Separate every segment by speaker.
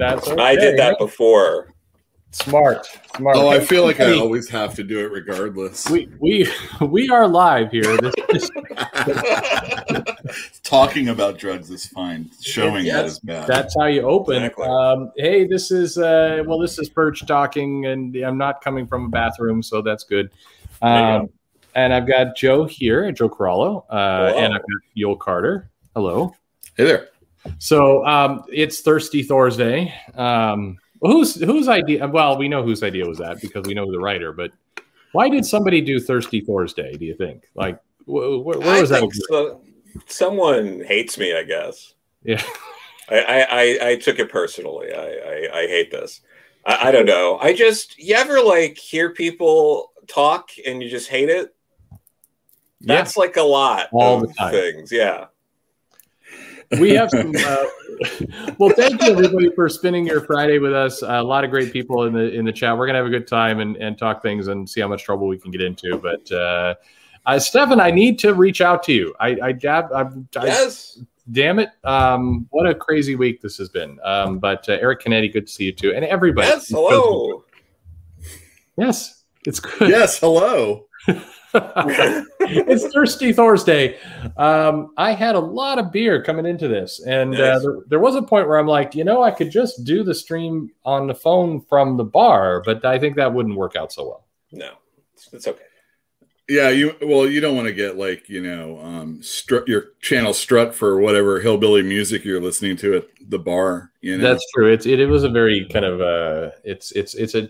Speaker 1: That's okay.
Speaker 2: I did that before.
Speaker 1: Smart, smart.
Speaker 3: Oh, I feel like I always have to do it regardless.
Speaker 1: we we we are live here. This is,
Speaker 3: Talking about drugs is fine. Showing that
Speaker 2: Yes.
Speaker 3: is bad.
Speaker 1: that's how you open.
Speaker 2: Exactly.
Speaker 1: Um, hey, this is uh, well, this is Perch talking, and I'm not coming from a bathroom, so that's good. Um, and I've got Joe here, Joe Corallo, uh, and I've got Uel Carter. Hello.
Speaker 3: hey there.
Speaker 1: So um, it's Thirsty Thursday. Um, whose whose idea? Well, we know whose idea was that because we know the writer. But why did somebody do Thirsty Thursday? Do you think? Like, wh- wh- where
Speaker 2: I
Speaker 1: was that?
Speaker 2: so- someone hates me. I guess.
Speaker 1: Yeah.
Speaker 2: I, I, I, I took it personally. I, I, I hate this. I, I don't know. I just you ever like hear people talk and you just hate it? That's like a lot
Speaker 1: All
Speaker 2: of things. Yeah.
Speaker 1: We have some. Uh, well, thank you everybody for spending your Friday with us. a lot of great people in the in the chat. We're gonna have a good time and, and talk things and see how much trouble we can get into. But uh, uh, Stefan, I need to reach out to you. I I, dab, I, I
Speaker 2: Yes.
Speaker 1: damn it um what a crazy week this has been um but uh, eric Canetti, good to see you too and everybody
Speaker 2: Yes. Hello.
Speaker 1: yes it's good
Speaker 3: yes, hello.
Speaker 1: it's thirsty thursday um i had a lot of beer coming into this and uh, there, there was a point where i'm like you know i could just do the stream on the phone from the bar but i think that wouldn't work out so well
Speaker 2: No, it's, it's okay.
Speaker 3: Yeah, you well, you don't want to get like you know, um, strut your channel strut for whatever hillbilly music you're listening to at the bar. You know,
Speaker 1: That's true. It's it, it was a very kind of uh it's it's it's a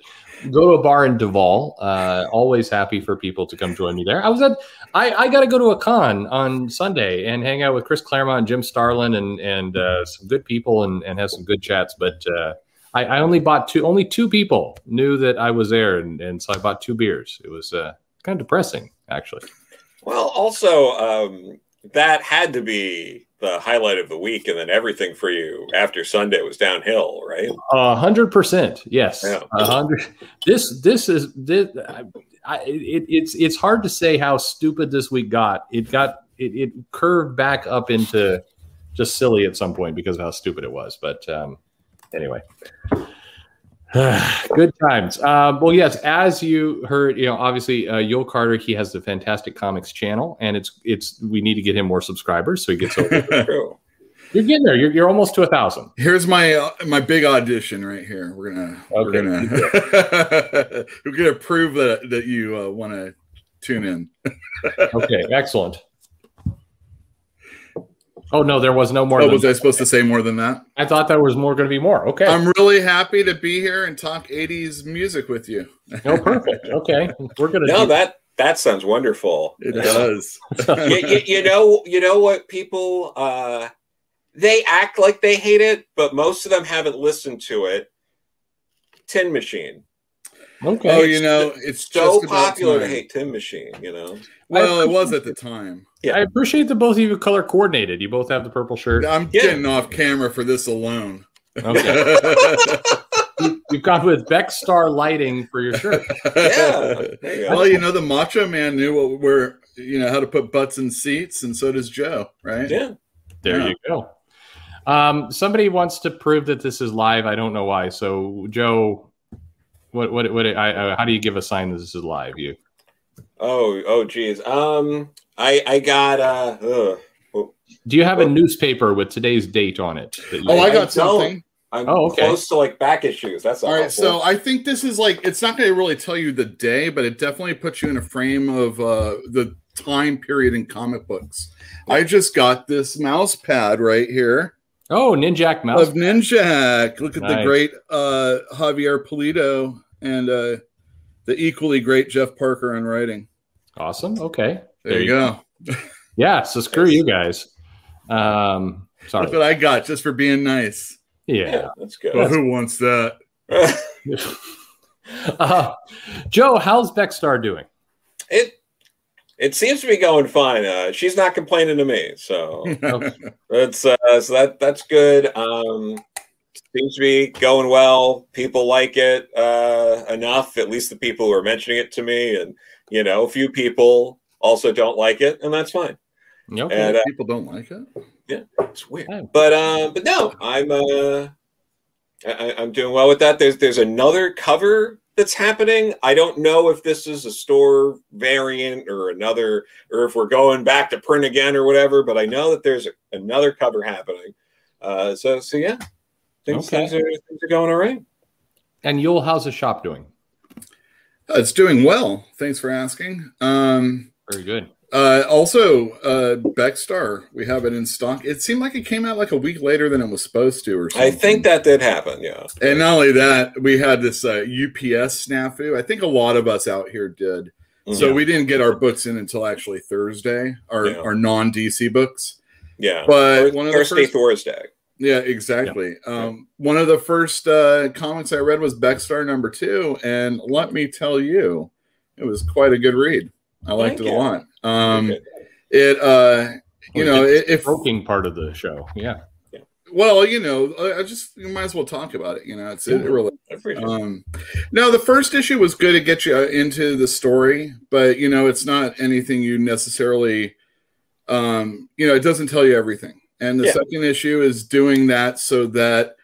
Speaker 1: go to a bar in Duval. Uh always happy for people to come join me there. I was at I, I gotta go to a con on Sunday and hang out with Chris Claremont Jim Starlin and and uh, some good people and, and have some good chats. But uh I, I only bought two only two people knew that I was there and, and so I bought two beers. It was uh kind of depressing actually.
Speaker 2: Well, also, um, that had to be the highlight of the week, and then everything for you after Sunday was downhill, right?
Speaker 1: A hundred percent, yes.
Speaker 2: Yeah.
Speaker 1: Hundred. This this is this. I, I, it, it's it's hard to say how stupid this week got. It got it, it curved back up into just silly at some point because of how stupid it was. But um, anyway, good times. Um, well, yes, as you heard, you know, obviously, uh, Uel Carter he has the fantastic comics channel, and it's it's we need to get him more subscribers so he gets over. You're getting there. You're, you're almost to a thousand.
Speaker 3: Here's my uh, my big audition right here. We're gonna we're gonna we're gonna prove that that you uh, want to tune in.
Speaker 1: Okay, excellent. Oh no, there was no more.
Speaker 3: Oh,
Speaker 1: than
Speaker 3: was I supposed to say more than that?
Speaker 1: I thought there was more going to be more. Okay.
Speaker 3: I'm really happy to be here and talk 80s music with you.
Speaker 1: no, perfect. Okay, we're going to.
Speaker 2: No, that that sounds wonderful.
Speaker 3: It does.
Speaker 2: you, you, you know, you know what people uh, they act like they hate it, but most of them haven't listened to it. Tin Machine.
Speaker 1: okay.
Speaker 3: Oh, you know, it's
Speaker 2: So
Speaker 3: just about
Speaker 2: popular to hate Tin Machine. You know.
Speaker 3: Well, it was at the time.
Speaker 1: I appreciate that both of you color coordinated. You both have the purple shirt.
Speaker 3: I'm
Speaker 2: Yeah.
Speaker 3: getting off camera for this alone.
Speaker 1: Okay. You- You've gone with Becstar lighting for your shirt.
Speaker 2: Yeah. You
Speaker 3: well, you know, the Macho Man knew what we're, you know, how to put butts in seats, and so does Joe, right?
Speaker 2: Yeah.
Speaker 1: There
Speaker 3: Yeah.
Speaker 1: you go. Um, somebody wants to prove that this is live. I don't know why. So, Joe, what, what, what? I, uh, how do you give a sign that this is live? You.
Speaker 2: Oh, oh, geez. Um, I I got uh. Ugh.
Speaker 1: Do you have a newspaper with today's date on it?
Speaker 3: Oh, I
Speaker 2: I
Speaker 3: got
Speaker 2: don't.
Speaker 3: something.
Speaker 2: I'm
Speaker 1: Oh, okay.
Speaker 2: close to like back issues. That's
Speaker 3: All right,
Speaker 2: awful.
Speaker 3: so I think this is like it's not going to really tell you the day, but it definitely puts you in a frame of uh, the time period in comic books. I just got this mouse pad right here
Speaker 1: oh, Ninjak mouse.
Speaker 3: of Ninjak. Look at the great uh, Javier Pulido and uh, the equally great Jeff Parker on writing.
Speaker 1: Awesome. Okay.
Speaker 3: There, you go.
Speaker 1: Yeah. So screw you guys. Um,
Speaker 3: Look
Speaker 1: sorry.
Speaker 3: what I got just for being nice.
Speaker 2: yeah,
Speaker 1: Yeah.
Speaker 2: that's good.
Speaker 3: Well, who wants that?
Speaker 1: uh, Joe, how's Becstar doing?
Speaker 2: it it seems to be going fine. Uh, she's not complaining to me, so that's uh, so that that's good. Um, seems to be going well. People like it uh, enough. At least the people who are mentioning it to me, and you know, a few people also don't like it, and that's fine.
Speaker 1: Okay.
Speaker 2: And uh,
Speaker 3: People don't like it.
Speaker 2: Yeah, it's weird,
Speaker 1: Yeah.
Speaker 2: but uh, but no, I'm uh, I, I'm doing well with that. There's there's another cover that's happening. I don't know if this is a store variant or another, or if we're going back to print again or whatever. But I know that there's a, another cover happening. Uh, so so yeah, things,
Speaker 1: Okay.
Speaker 2: things, are, things are going all right.
Speaker 1: And Uel, how's the shop doing?
Speaker 3: Uh, It's doing well. Thanks for asking. Um,
Speaker 1: Very good.
Speaker 3: uh, also, uh, Becstar, we have it in stock. It seemed like it came out like a week later than it was supposed to, or something.
Speaker 2: I think that did happen. Yeah.
Speaker 3: And not only that, we had this uh, UPS snafu. I think a lot of us out here did. So we didn't get our books in until actually Thursday, our,
Speaker 2: Yeah.
Speaker 3: our non DC books.
Speaker 2: yeah.
Speaker 3: But one of the
Speaker 2: Thursday,
Speaker 3: first,
Speaker 2: Thursday.
Speaker 3: yeah, exactly. Um, one of the first uh, comics I read was Becstar number two, and let me tell you, it was quite a good read. I liked
Speaker 2: Thank
Speaker 3: it a lot. Um, it, uh, you know, it, if
Speaker 1: Stroking part of the show. Yeah.
Speaker 3: well, you know, I I just you might as well talk about it. You know, it's it really
Speaker 2: I appreciate it.
Speaker 3: Um, no, the first issue was good to get you uh, into the story, but you know, it's not anything you necessarily, um, you know, it doesn't tell you everything. And the
Speaker 2: Yeah.
Speaker 3: second issue is doing that so that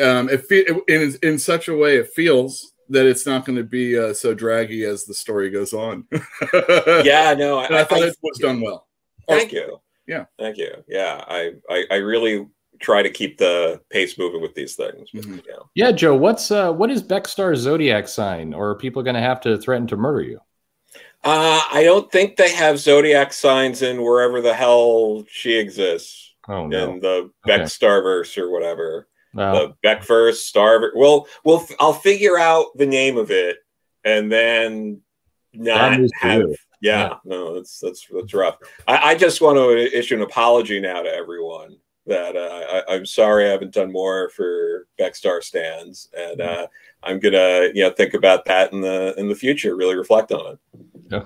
Speaker 3: um, it fe- in in such a way it feels that it's not going to be uh, so draggy as the story goes on.
Speaker 2: yeah, no, I,
Speaker 3: And I thought
Speaker 2: I-
Speaker 3: it was done well.
Speaker 2: Thank you.
Speaker 3: Yeah.
Speaker 2: Thank you. Yeah, I, I, I really try to keep the pace moving with these things. But,
Speaker 3: Mhm.
Speaker 2: yeah.
Speaker 1: Yeah, Joe. What's uh, what is Becstar's zodiac sign? Or are people going to have to threaten to murder you?
Speaker 2: Uh, I don't think they have zodiac signs in wherever the hell she exists
Speaker 1: Oh no.
Speaker 2: in the
Speaker 1: Okay.
Speaker 2: Beck Starverse or whatever.
Speaker 1: Uh,
Speaker 2: the Beckverse Starver. Well, we'll I'll figure out the name of it and then not have. Yeah,
Speaker 1: Yeah.
Speaker 2: no, that's that's that's rough. I, I just want to issue an apology now to everyone that uh, I, I'm sorry I haven't done more for Becstar stands, and uh, I'm gonna you know think about that in the in the future. Really reflect on it.
Speaker 1: Yeah.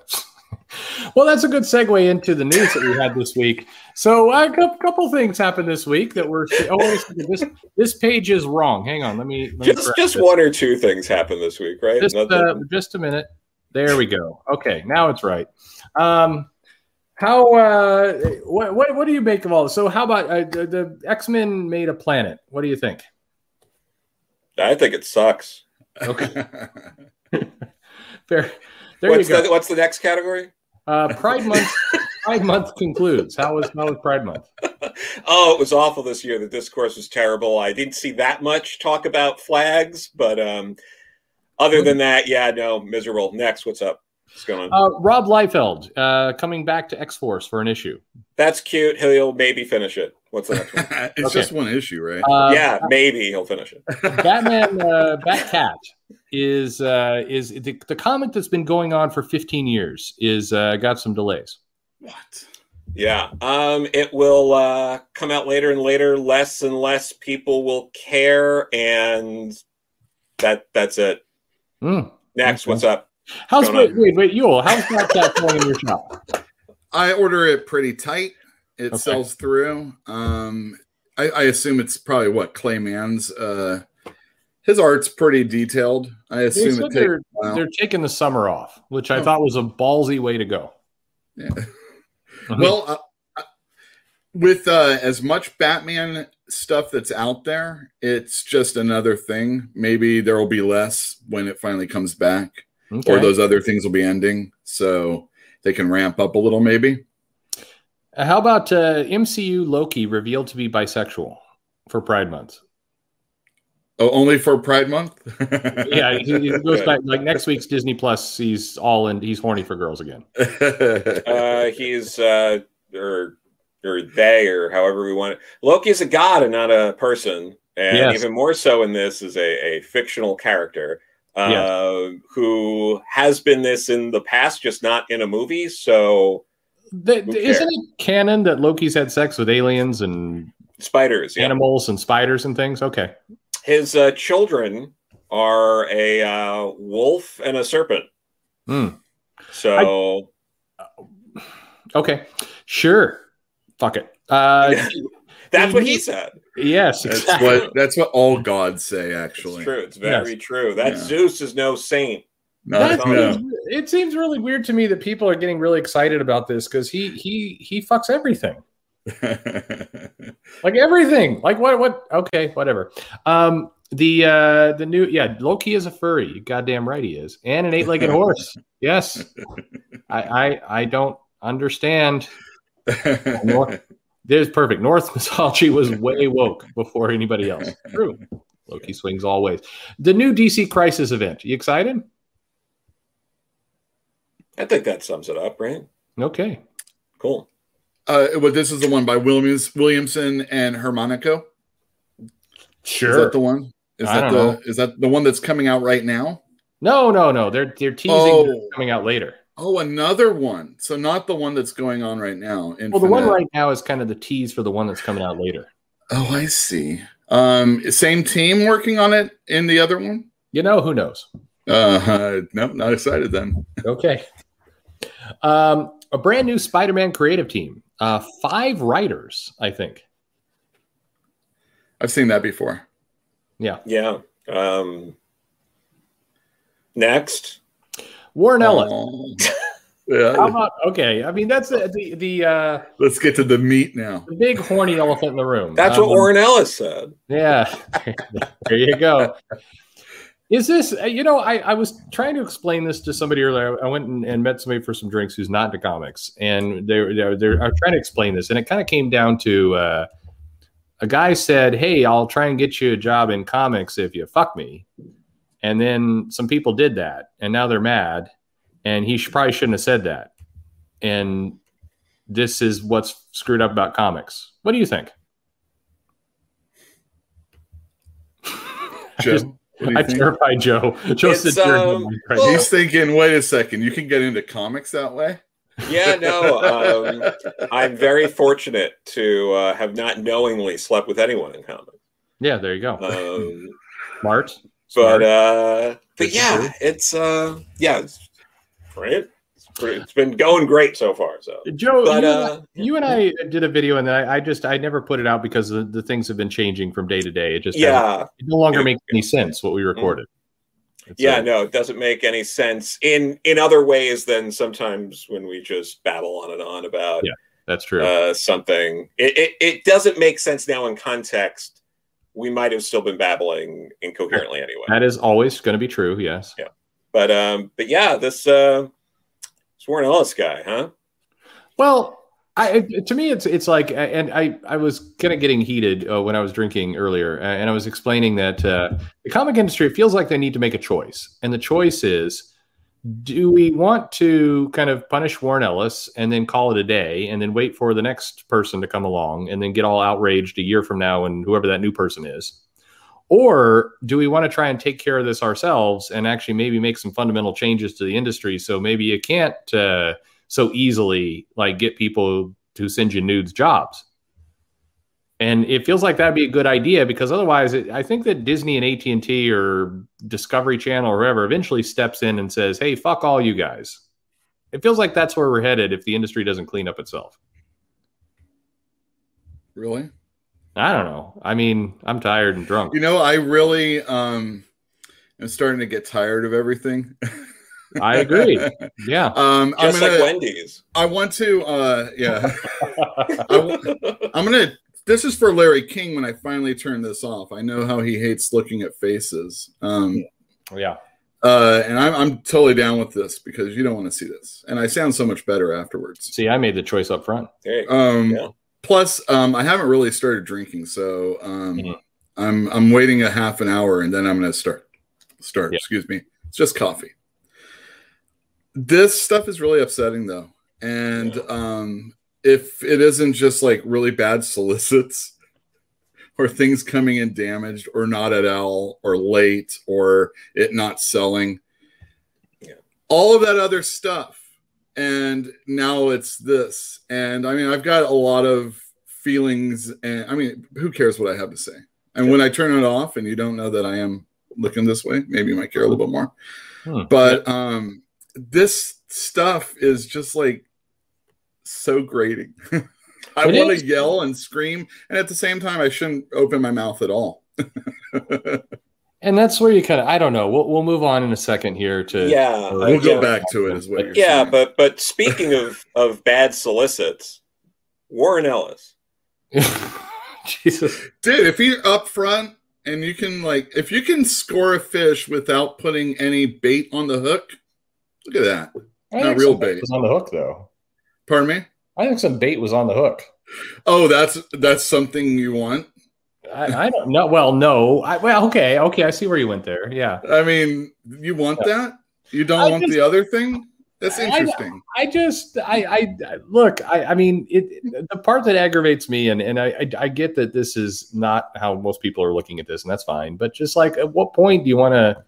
Speaker 1: Well, that's a good segue into the news that we had this week. So, a cou- couple things happened this week that were. Oh, wait a second, this this page is wrong. Hang on, let me. Let me
Speaker 2: Just just
Speaker 1: this.
Speaker 2: one or two things happened this week, right?
Speaker 1: Just, uh, just a minute. There we go. Okay, now it's right. Um, how? Uh, what, what? What do you make of all this? So, how about uh, the, the X Men made a planet? What do you think?
Speaker 2: I think it sucks.
Speaker 1: Okay, fair. There
Speaker 2: what's
Speaker 1: you go.
Speaker 2: the what's the next category?
Speaker 1: Uh, Pride Month. Pride Month concludes. How was how was Pride Month?
Speaker 2: Oh, it was awful this year. The discourse was terrible. I didn't see that much talk about flags, but um, other than that, yeah, no, miserable. Next, what's up? What's going on?
Speaker 1: Uh, Rob Liefeld uh, coming back to X Force for an issue.
Speaker 2: That's cute. He'll maybe finish it. What's the next one?
Speaker 3: it's
Speaker 1: Okay.
Speaker 3: just one issue, right?
Speaker 1: Uh,
Speaker 2: yeah, maybe he'll finish it.
Speaker 1: Batman uh, Batcat is uh, is the, the comic that's been going on for 15 years is uh, got some delays.
Speaker 3: what?
Speaker 2: Yeah, um, it will uh, come out later and later. Less and less people will care, and that that's it.
Speaker 1: Mm.
Speaker 2: Next,
Speaker 1: Okay.
Speaker 2: what's up?
Speaker 1: How's
Speaker 2: Going
Speaker 1: wait
Speaker 2: on?
Speaker 1: wait wait Uel? How's Batcat going in your shop?
Speaker 3: I order it pretty tight. It
Speaker 1: Okay.
Speaker 3: sells through. Um, I, I assume it's probably what Clay Mann's. Uh, his art's pretty detailed. I assume
Speaker 1: said
Speaker 3: it
Speaker 1: they're,
Speaker 3: a
Speaker 1: they're taking the summer off, which I
Speaker 3: Oh.
Speaker 1: thought was a ballsy way to go.
Speaker 3: Yeah.
Speaker 1: Mhm.
Speaker 3: Well, uh, uh, with uh, as much Batman stuff that's out there, it's just another thing. Maybe there will be less when it finally comes back,
Speaker 1: Okay.
Speaker 3: or those other things will be ending, so they can ramp up a little. Maybe.
Speaker 1: Uh, How about uh, MCU Loki revealed to be bisexual for Pride Month?
Speaker 3: Oh, only for Pride Month.
Speaker 1: Yeah, he, he goes back like next week's Disney Plus. He's all in. He's horny for girls again.
Speaker 2: Uh, he's uh, or or they or however we want it. Loki is a god and not a person, and
Speaker 1: Yes.
Speaker 2: even more so in this is a, a fictional character uh,
Speaker 1: Yes.
Speaker 2: who has been this in the past, just not in a movie. So
Speaker 1: The,
Speaker 2: Who
Speaker 1: isn't it canon that Loki's had sex with aliens and
Speaker 2: spiders, yeah.
Speaker 1: animals and spiders and things? Okay.
Speaker 2: His uh, children are a uh, wolf and a serpent.
Speaker 1: Hmm.
Speaker 2: So
Speaker 1: Okay. Sure. Fuck it. Uh,
Speaker 2: that's what he said.
Speaker 1: yes.
Speaker 3: That's
Speaker 1: Exactly.
Speaker 3: what that's what all gods say.
Speaker 2: It's
Speaker 3: Actually,
Speaker 2: true. It's very
Speaker 1: Yes.
Speaker 2: true. That
Speaker 3: Yeah.
Speaker 2: Zeus is no saint.
Speaker 1: That
Speaker 3: no.
Speaker 1: seems- it seems really weird to me that people are getting really excited about this because he he he fucks everything. like everything like what what okay whatever um the uh the new yeah Loki is a furry. Goddamn right he is, and an eight-legged horse. Yes, I I, I don't understand. North, there's perfect. Norse mythology was way woke before anybody else. True. Loki swings always. The new DC Crisis event. You excited?
Speaker 2: I think that sums it up, right?
Speaker 1: Okay.
Speaker 2: Cool.
Speaker 3: Uh, well, this is the one by Williams Williamson and Xermanico.
Speaker 1: Sure.
Speaker 3: Is that the one? Is
Speaker 1: I
Speaker 3: that the
Speaker 1: know.
Speaker 3: is that the one that's coming out right now?
Speaker 1: No, no, no. They're they're teasing
Speaker 3: Oh.
Speaker 1: coming out later.
Speaker 3: Oh, another one. So not the one that's going on right now.
Speaker 1: Well, the one right now is kind of the tease for the one that's coming out later.
Speaker 3: Oh, I see. Um, same team working on it in the other one.
Speaker 1: You know, who knows?
Speaker 3: Uh, nope, not excited then.
Speaker 1: Okay. Um, a brand new Spider-Man creative team. Uh, five writers, I think.
Speaker 3: I've seen that before.
Speaker 1: Yeah.
Speaker 2: Yeah. Um, next.
Speaker 1: Warren Ellis.
Speaker 3: Oh.
Speaker 1: How
Speaker 3: yeah.
Speaker 1: about okay? I mean, that's the the the, uh,
Speaker 3: Let's get to the meat now.
Speaker 1: the big horny elephant in the room.
Speaker 2: That's what
Speaker 1: Um,
Speaker 2: Warren Ellis said.
Speaker 1: Yeah, there you go. Is this, uh, you know, I, I was trying to explain this to somebody earlier. I went and, and met somebody for some drinks who's not into comics, and they're, they're, they're I was trying to explain this, and it kind of came down to uh, a guy said, Hey, I'll try and get you a job in comics if you fuck me. And then some people did that, and now they're mad, and he sh- probably shouldn't have said that. And this is what's screwed up about comics. What do you think? I
Speaker 3: Joe,
Speaker 1: just-
Speaker 3: what do you
Speaker 1: I
Speaker 3: think?
Speaker 1: terrified Joe. Joe
Speaker 2: It's,
Speaker 1: sits here
Speaker 2: um,
Speaker 1: and right
Speaker 2: well-
Speaker 3: He's thinking, wait a second, you can get into comics that way?
Speaker 2: Yeah, no. Um, I'm very fortunate to uh, have not knowingly slept with anyone in comics.
Speaker 1: yeah, there you go.
Speaker 2: Um,
Speaker 1: Smart.
Speaker 2: but uh, but yeah, it's uh, yeah, it's great. It's, been going great so far. So,
Speaker 1: Joe,
Speaker 2: but
Speaker 1: you,
Speaker 2: uh,
Speaker 1: you and I did a video, and I, I just I never put it out because the, the things have been changing from day to day. It just
Speaker 2: yeah,
Speaker 1: it no longer makes any sense what we recorded. It's,
Speaker 2: yeah,
Speaker 1: uh,
Speaker 2: no, it doesn't make any sense in in other ways than sometimes when we just babble on and on about
Speaker 1: Yeah, that's true.
Speaker 2: uh, something. It, it it doesn't make sense now in context. We might have still been babbling incoherently anyway.
Speaker 1: that is always going to be true. Yes. Yeah.
Speaker 2: But um, but yeah, this uh, Warren Ellis guy, huh?
Speaker 1: Well, I to me it's it's like, and I I was kind of getting heated uh, when I was drinking earlier, and I was explaining that uh, the comic industry it feels like they need to make a choice, and the choice is. Do we want to kind of punish Warren Ellis and then call it a day and then wait for the next person to come along and then get all outraged a year from now and whoever that new person is? Or do we want to try and take care of this ourselves and actually maybe make some fundamental changes to the industry so maybe you can't uh, so easily like get people to send you nudes jobs? And it feels like that'd be a good idea because otherwise, it, I think that Disney and AT and T or Discovery Channel or whoever eventually steps in and says, "Hey, fuck all you guys." It feels like that's where we're headed if the industry doesn't clean up itself.
Speaker 3: Really?
Speaker 1: I don't know. I mean, I'm tired and drunk.
Speaker 3: You know, I really um am starting to get tired of everything.
Speaker 1: I agree. Yeah.
Speaker 3: Um, I'm
Speaker 2: Just like
Speaker 3: gonna,
Speaker 2: Wendy's.
Speaker 3: I want to, uh, yeah. I w- I'm gonna. This is for Larry King. When I finally turn this off, I know how he hates looking at faces. Um,
Speaker 1: yeah.
Speaker 3: uh, and I'm, I'm totally down with this because you don't want to see this, and I sound so much better afterwards.
Speaker 1: See, I made the choice up front.
Speaker 2: There.
Speaker 3: Um,
Speaker 2: Yeah.
Speaker 3: Plus, um, I haven't really started drinking, so um,
Speaker 1: Mhm.
Speaker 3: I'm I'm waiting a half an hour, and then I'm going to start. Start.
Speaker 1: Yeah.
Speaker 3: Excuse me. It's just coffee. This stuff is really upsetting, though, and
Speaker 2: Yeah.
Speaker 3: um, if it isn't just like really bad solicits or things coming in damaged or not at all or late or it not selling,
Speaker 2: Yeah.
Speaker 3: all of that other stuff and now it's this. And i mean i've got a lot of feelings and i mean who cares what i have to say? And when i turn it off and you don't know that i am looking this way maybe you might care a little bit more.
Speaker 1: Hmm.
Speaker 3: but um this stuff is just like so grating. I want to yell and scream and at the same time i shouldn't open my mouth at all
Speaker 1: And that's where you kind of, I don't know. We'll, we'll move on in a second here to.
Speaker 2: Yeah,
Speaker 1: to-
Speaker 3: we'll
Speaker 2: yeah.
Speaker 3: go back to it as well
Speaker 2: Yeah, but but speaking of of bad solicits, Warren Ellis.
Speaker 1: Jesus.
Speaker 3: dude if you're up front and you can like if you can score a fish without putting any bait on the hook. Look at that.
Speaker 1: I
Speaker 3: Not real
Speaker 1: some
Speaker 3: bait.
Speaker 1: was on the hook though.
Speaker 3: Pardon me.
Speaker 1: I think some bait was on the hook.
Speaker 3: Oh, that's that's something you want.
Speaker 1: I, I don't know. Well, no. I, well, okay, okay. I see where you went there. Yeah.
Speaker 3: I mean, you want that? You don't
Speaker 1: I
Speaker 3: want
Speaker 1: just-
Speaker 3: the other thing? That's interesting.
Speaker 1: I just, I, I look. I, I mean, it. The part that aggravates me, and and I, I, I get that this is not how most people are looking at this, and that's fine. But just like, at what point do you want to?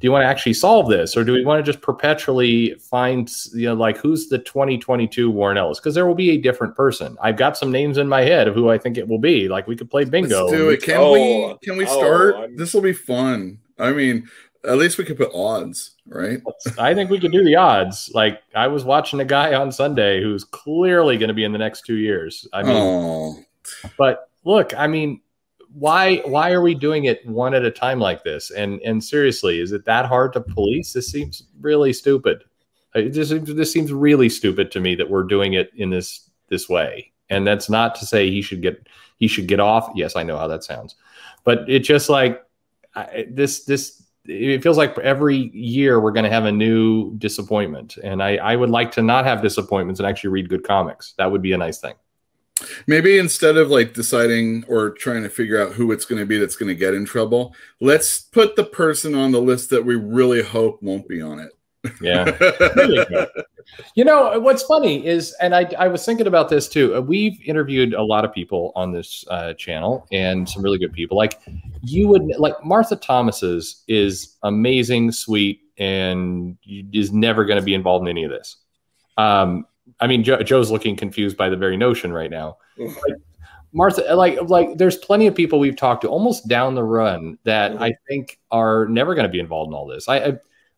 Speaker 1: Do you want to actually solve this, or do we want to just perpetually find, you know, like who's the 2022 Warren Ellis? Because there will be a different person. I've got some names in my head of who I think it will be. Like we could play bingo.
Speaker 3: Let's do it. Can
Speaker 2: Oh,
Speaker 3: we can we
Speaker 2: oh,
Speaker 3: start?
Speaker 2: I'm-
Speaker 3: this will be fun. I mean, at least we could put odds, right?
Speaker 1: I think we could do the odds. Like I was watching a guy on Sunday who's clearly going to be in the next two years. I mean,
Speaker 3: oh,
Speaker 1: but look, I mean, why why are we doing it one at a time like this? And and seriously, is it that hard to police? This seems really stupid. It just this seems really stupid to me that we're doing it in this this way. And that's not to say he should get he should get off. Yes, I know how that sounds, but it just like I, this this it feels like every year we're going to have a new disappointment and I, I would like to not have disappointments and actually read good comics that would be a nice thing
Speaker 3: maybe instead of like deciding or trying to figure out who it's going to be that's going to get in trouble, let's put the person on the list that we really hope won't be on it.
Speaker 1: yeah Really. You know what's funny is, and I, I was thinking about this too. uh, We've interviewed a lot of people on this uh, channel, and some really good people. Like you would like Martha Thomases is amazing, sweet, and is never going to be involved in any of this. Um, I mean, Joe, Joe's looking confused by the very notion right now. Like, Martha, like like there's plenty of people we've talked to almost down the run that I think are never going to be involved in all this. I, I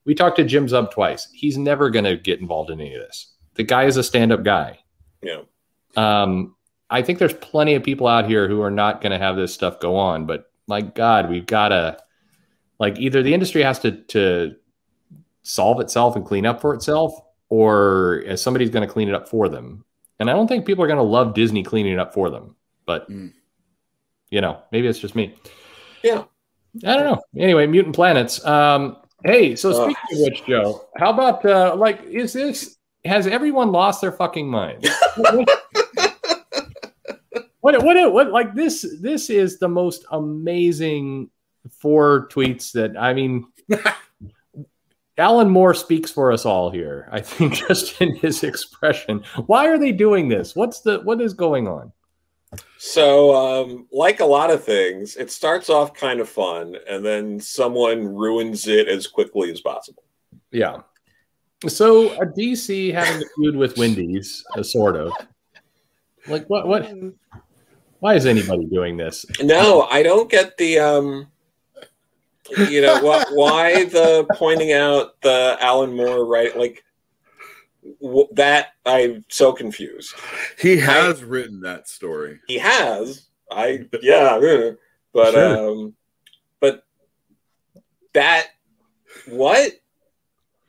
Speaker 1: we talked to Jim Zub twice. He's never going to get involved in any of this. The guy is a stand-up guy.
Speaker 2: Yeah.
Speaker 1: Um, I think there's plenty of people out here who are not going to have this stuff go on. But my God, we've got to like either the industry has to to solve itself and clean up for itself, or uh, somebody's going to clean it up for them. And I don't think people are going to love Disney cleaning it up for them. But
Speaker 3: Mm.
Speaker 1: you know, maybe it's just me.
Speaker 2: Yeah.
Speaker 1: I don't know. Anyway, mutant planets. Um, hey, so
Speaker 2: Ugh.
Speaker 1: speaking of which, Joe, how about uh, like is this has everyone lost their fucking mind? what, what, what, what, like this? This is the most amazing four tweets that I mean. Alan Moore speaks for us all here. I think just in his expression. Why are they doing this? What's the what is going on?
Speaker 2: So, um, like a lot of things, it starts off kind of fun, and then someone ruins it as quickly as possible.
Speaker 1: Yeah. So a DC having a feud with Wendy's, uh, sort of. Like what? What? Why is anybody doing this?
Speaker 2: No, I don't get the um, you know what? Why the pointing out the Alan Moore right? Like w- that, I'm so confused.
Speaker 3: He has written that story.
Speaker 2: He has, I yeah, but
Speaker 1: Sure.
Speaker 2: um, but that what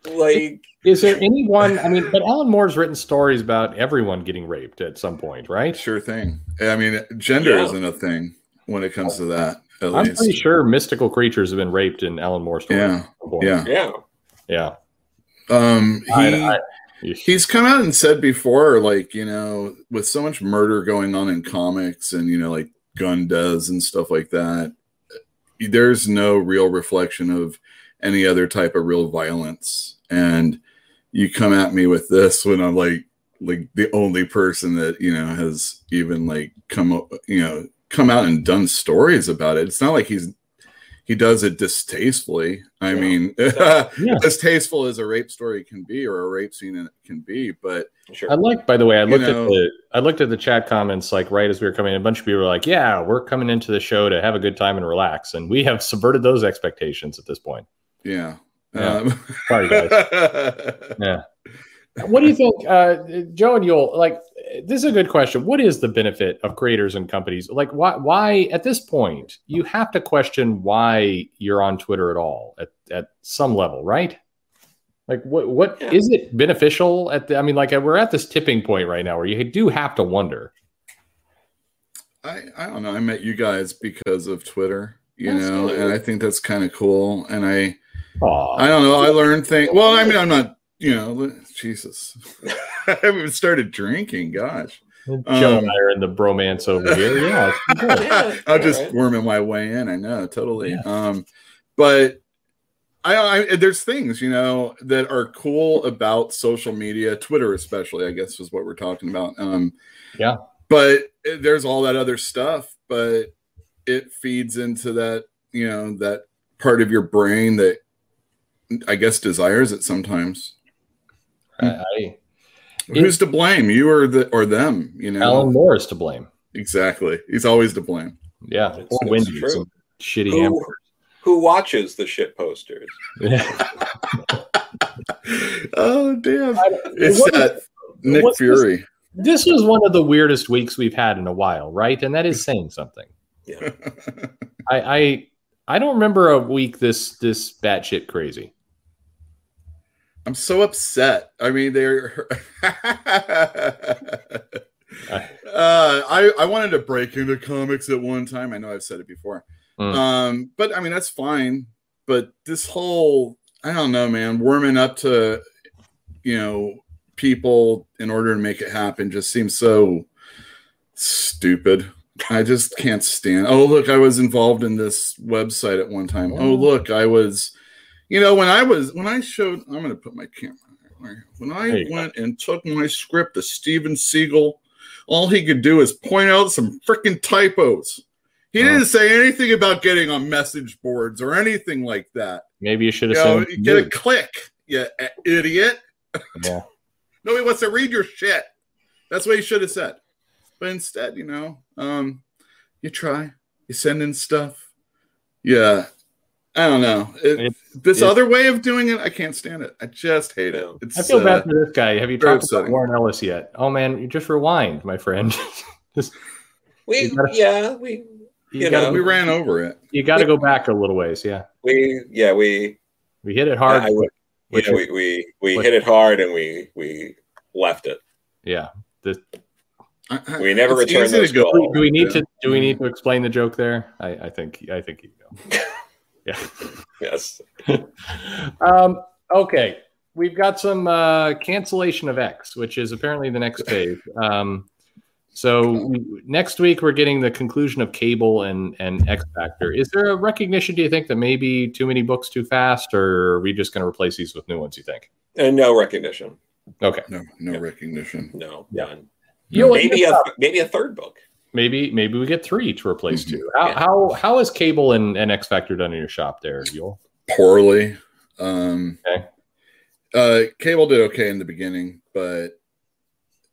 Speaker 2: like
Speaker 1: Is there anyone? I mean, but Alan Moore's written stories about everyone getting raped at some point, right?
Speaker 3: Sure thing. I mean, gender
Speaker 2: Yeah.
Speaker 3: isn't a thing when it comes to that. At
Speaker 1: I'm
Speaker 3: least.
Speaker 1: pretty sure mystical creatures have been raped in Alan Moore stories.
Speaker 3: Yeah.
Speaker 1: at.
Speaker 3: Yeah.
Speaker 2: yeah.
Speaker 1: yeah.
Speaker 3: Um, he,
Speaker 1: I- I-
Speaker 3: he's come out and said before, like, you know, with so much murder going on in comics and, you know, like gun does and stuff like that, there's no real reflection of any other type of real violence. And you come at me with this when I'm like, like the only person that, you know, has even like come up, you know, come out and done stories about it. It's not like he's, he does it distastefully. I
Speaker 2: Yeah.
Speaker 3: mean,
Speaker 1: Yeah.
Speaker 3: distasteful as a rape story can be or a rape scene can be, but
Speaker 2: Sure.
Speaker 1: I like, by the way, I looked
Speaker 3: know-
Speaker 1: at the I looked at the chat comments like right as we were coming in. A bunch of people were like, "Yeah, we're coming into the show to have a good time and relax," and we have subverted those expectations at this point.
Speaker 3: yeah.
Speaker 1: Yeah.
Speaker 3: Um,
Speaker 1: Sorry, guys. Yeah. What do you think, uh, Joe and Uel? Like, this is a good question. What is the benefit of creators and companies? Like, why? Why at this point you have to question why you're on Twitter at all at at some level, right? Like, what what
Speaker 2: Yeah.
Speaker 1: is it beneficial at? The, I mean, like, we're at this tipping point right now where you do have to wonder.
Speaker 3: I, I don't know. I met you guys because of Twitter. you that's know, and I think that's kind of cool. And I, Aww. I don't know, I learned things. Well, I mean, I'm not, you know, Jesus, I haven't started drinking. Gosh.
Speaker 1: Joe um, and I are in the bromance over here. Yeah,
Speaker 3: yeah I'm just right. worming my way in. I know, totally. Yeah. Um, but I, I, there's things you know that are cool about social media, Twitter especially. I guess is what we're talking about. Um,
Speaker 1: yeah,
Speaker 3: but there's all that other stuff, but it feeds into that you know that part of your brain that I guess desires it sometimes. Mm-hmm.
Speaker 1: I,
Speaker 3: Who's to blame? You or the or them? You know,
Speaker 1: Alan Moore is to blame.
Speaker 3: Exactly. He's always to blame.
Speaker 1: Yeah, it's, or Wendy, shitty who,
Speaker 2: who watches the shit posters?
Speaker 3: oh damn! It's that Nick Fury.
Speaker 1: This, this was one of the weirdest weeks we've had in a while, right? And that is saying something.
Speaker 2: Yeah.
Speaker 1: I, I I don't remember a week this this batshit crazy.
Speaker 3: I'm so upset. I mean, they're. uh, I I wanted to break into comics at one time. I know I've said it before, mm. um, but I mean that's fine. But this whole I don't know, man, warming up to you know people in order to make it happen just seems so stupid. I just can't stand. Oh look, I was involved in this website at one time. Oh look, I was you know, when I was when I showed, I'm going to put my camera. When I went go. and took my script to Steven Seagle, all he could do is point out some freaking typos. He oh. didn't say anything about getting on message boards or anything like that.
Speaker 1: Maybe you should have said,
Speaker 3: you know, get a click, you idiot. Yeah. Nobody wants to read your shit. That's what you should have said. But instead, you know, um, you try, you send in stuff. Yeah, I don't know. It, it, this it, other way of doing it, I can't stand it. I just hate it.
Speaker 1: It's, I feel uh, bad for this guy. Have you talked about Warren Ellis yet? Oh man, you just rewind, my friend.
Speaker 2: just, we gotta, yeah we you,
Speaker 3: you know we ran over it.
Speaker 1: You got to go back a little ways. Yeah.
Speaker 2: We yeah we
Speaker 1: we hit it hard.
Speaker 2: Yeah, yeah we we, we hit it hard and we we left it.
Speaker 1: Yeah. The,
Speaker 2: we never returned those
Speaker 1: Do we need yeah. to do we need to explain the joke there? I, I think I think you go. Yeah.
Speaker 2: yes.
Speaker 1: um, okay. We've got some uh, cancellation of X, which is apparently the next phase. Um, so we, next week we're getting the conclusion of Cable and and X Factor. Is there a recognition? Do you think that maybe too many books too fast, or are we just going to replace these with new ones? You think?
Speaker 2: And no recognition.
Speaker 1: Okay.
Speaker 3: No, no yeah. recognition.
Speaker 2: No, none. Yeah. Maybe a maybe a third book.
Speaker 1: Maybe maybe we get three to replace two. How yeah. how how is Cable and, and X Factor done in your shop there, Uel?
Speaker 3: Poorly. Um, okay. Uh, Cable did okay in the beginning, but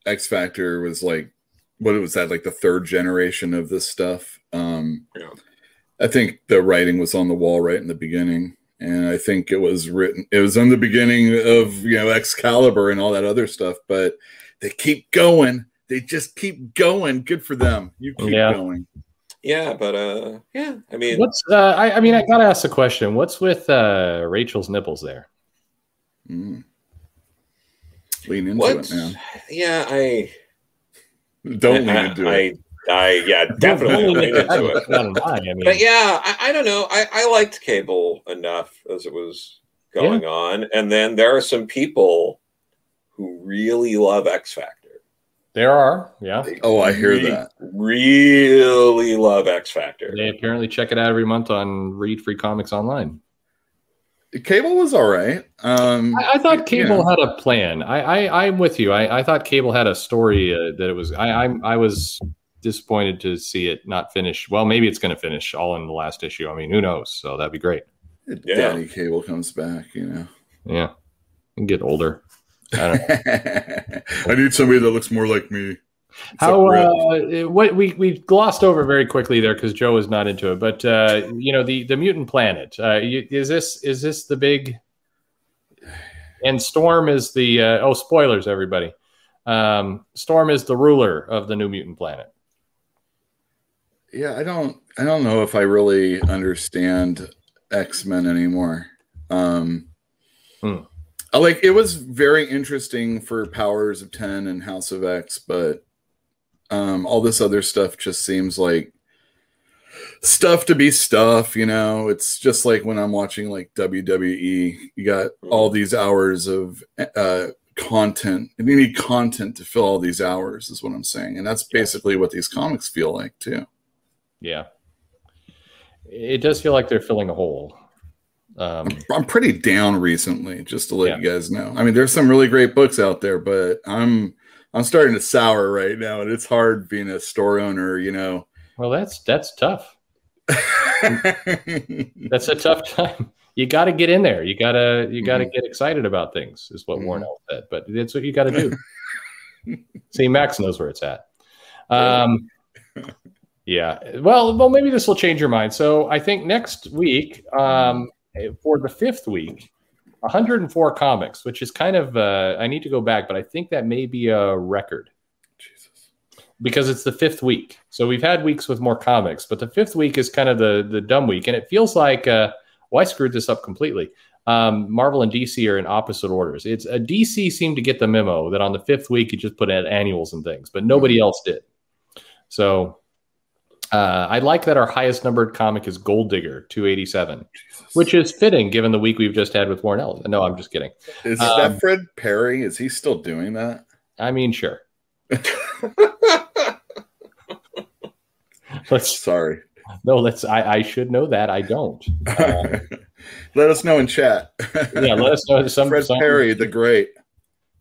Speaker 3: X Factor was like, what was that? Like the third generation of this stuff. Um, yeah. I think the writing was on the wall right in the beginning, and I think it was written. It was in the beginning of you know Excalibur and all that other stuff, but they keep going they just keep going. Good for them. You keep yeah. going.
Speaker 2: Yeah, but uh, yeah. I mean,
Speaker 1: what's uh, I, I mean, I gotta ask the question. What's with uh, Rachel's nipples there?
Speaker 3: Mm. Lean into what? it, man.
Speaker 2: Yeah, I
Speaker 3: don't lean into
Speaker 2: I,
Speaker 3: it.
Speaker 2: I, I yeah, definitely lean into it. I mean. But yeah, I, I, don't know. I, I liked cable enough as it was going yeah. on, and then there are some people who really love X Factor
Speaker 1: there are, yeah.
Speaker 3: Oh, I hear really, that.
Speaker 2: Really love X Factor.
Speaker 1: They apparently check it out every month on Read Free Comics Online.
Speaker 3: Cable was all right. Um,
Speaker 1: I, I thought Cable yeah. had a plan. I, I am with you. I, I thought Cable had a story uh, that it was. I, I I was disappointed to see it not finish. Well, maybe it's going to finish all in the last issue. I mean, who knows? So that'd be great.
Speaker 3: Yeah. Danny Cable comes back, you know.
Speaker 1: Yeah, and get older.
Speaker 3: I, I need somebody that looks more like me.
Speaker 1: How uh, what we we glossed over very quickly there because Joe is not into it, but uh, you know the the mutant planet uh, is this is this the big and Storm is the uh, oh spoilers everybody um, Storm is the ruler of the new mutant planet.
Speaker 3: Yeah, I don't I don't know if I really understand X Men anymore. Um, hmm like it was very interesting for Powers of Ten and House of X, but um, all this other stuff just seems like stuff to be stuff, you know. It's just like when I'm watching like WWE, you got all these hours of uh content and you need content to fill all these hours is what i'm saying and that's basically what these comics feel like too.
Speaker 1: Yeah. It does feel like they're filling a hole um,
Speaker 3: I'm, I'm pretty down recently just to let yeah. you guys know i mean there's some really great books out there but i'm i'm starting to sour right now and it's hard being a store owner you know
Speaker 1: well that's that's tough that's a tough time you got to get in there. You gotta you gotta mm-hmm. get excited about things. Is what mm-hmm. Warren Ellis said. But it's what you got to do. See, Max knows where it's at. Um, yeah. Well, well, maybe this will change your mind. So I think next week, um, for the fifth week, 104 comics, which is kind of uh, I need to go back, but I think that may be a record. Jesus. Because it's the fifth week, so we've had weeks with more comics, but the fifth week is kind of the the dumb week, and it feels like uh, well, I screwed this up completely. Um, Marvel and DC are in opposite orders. It's a uh, DC seemed to get the memo that on the fifth week you just put in annuals and things, but nobody mm-hmm. else did. So uh, I like that our highest numbered comic is Gold Digger 287, Jesus. which is fitting given the week we've just had with Warren Ellis. No, I'm just kidding.
Speaker 3: Is um, that Fred Perry? Is he still doing that?
Speaker 1: I mean, sure.
Speaker 3: Let's, Sorry.
Speaker 1: No, let's. I, I should know that. I don't. Uh,
Speaker 3: let us know in chat.
Speaker 1: yeah, let us know. Some
Speaker 3: Fred some, Perry, the great.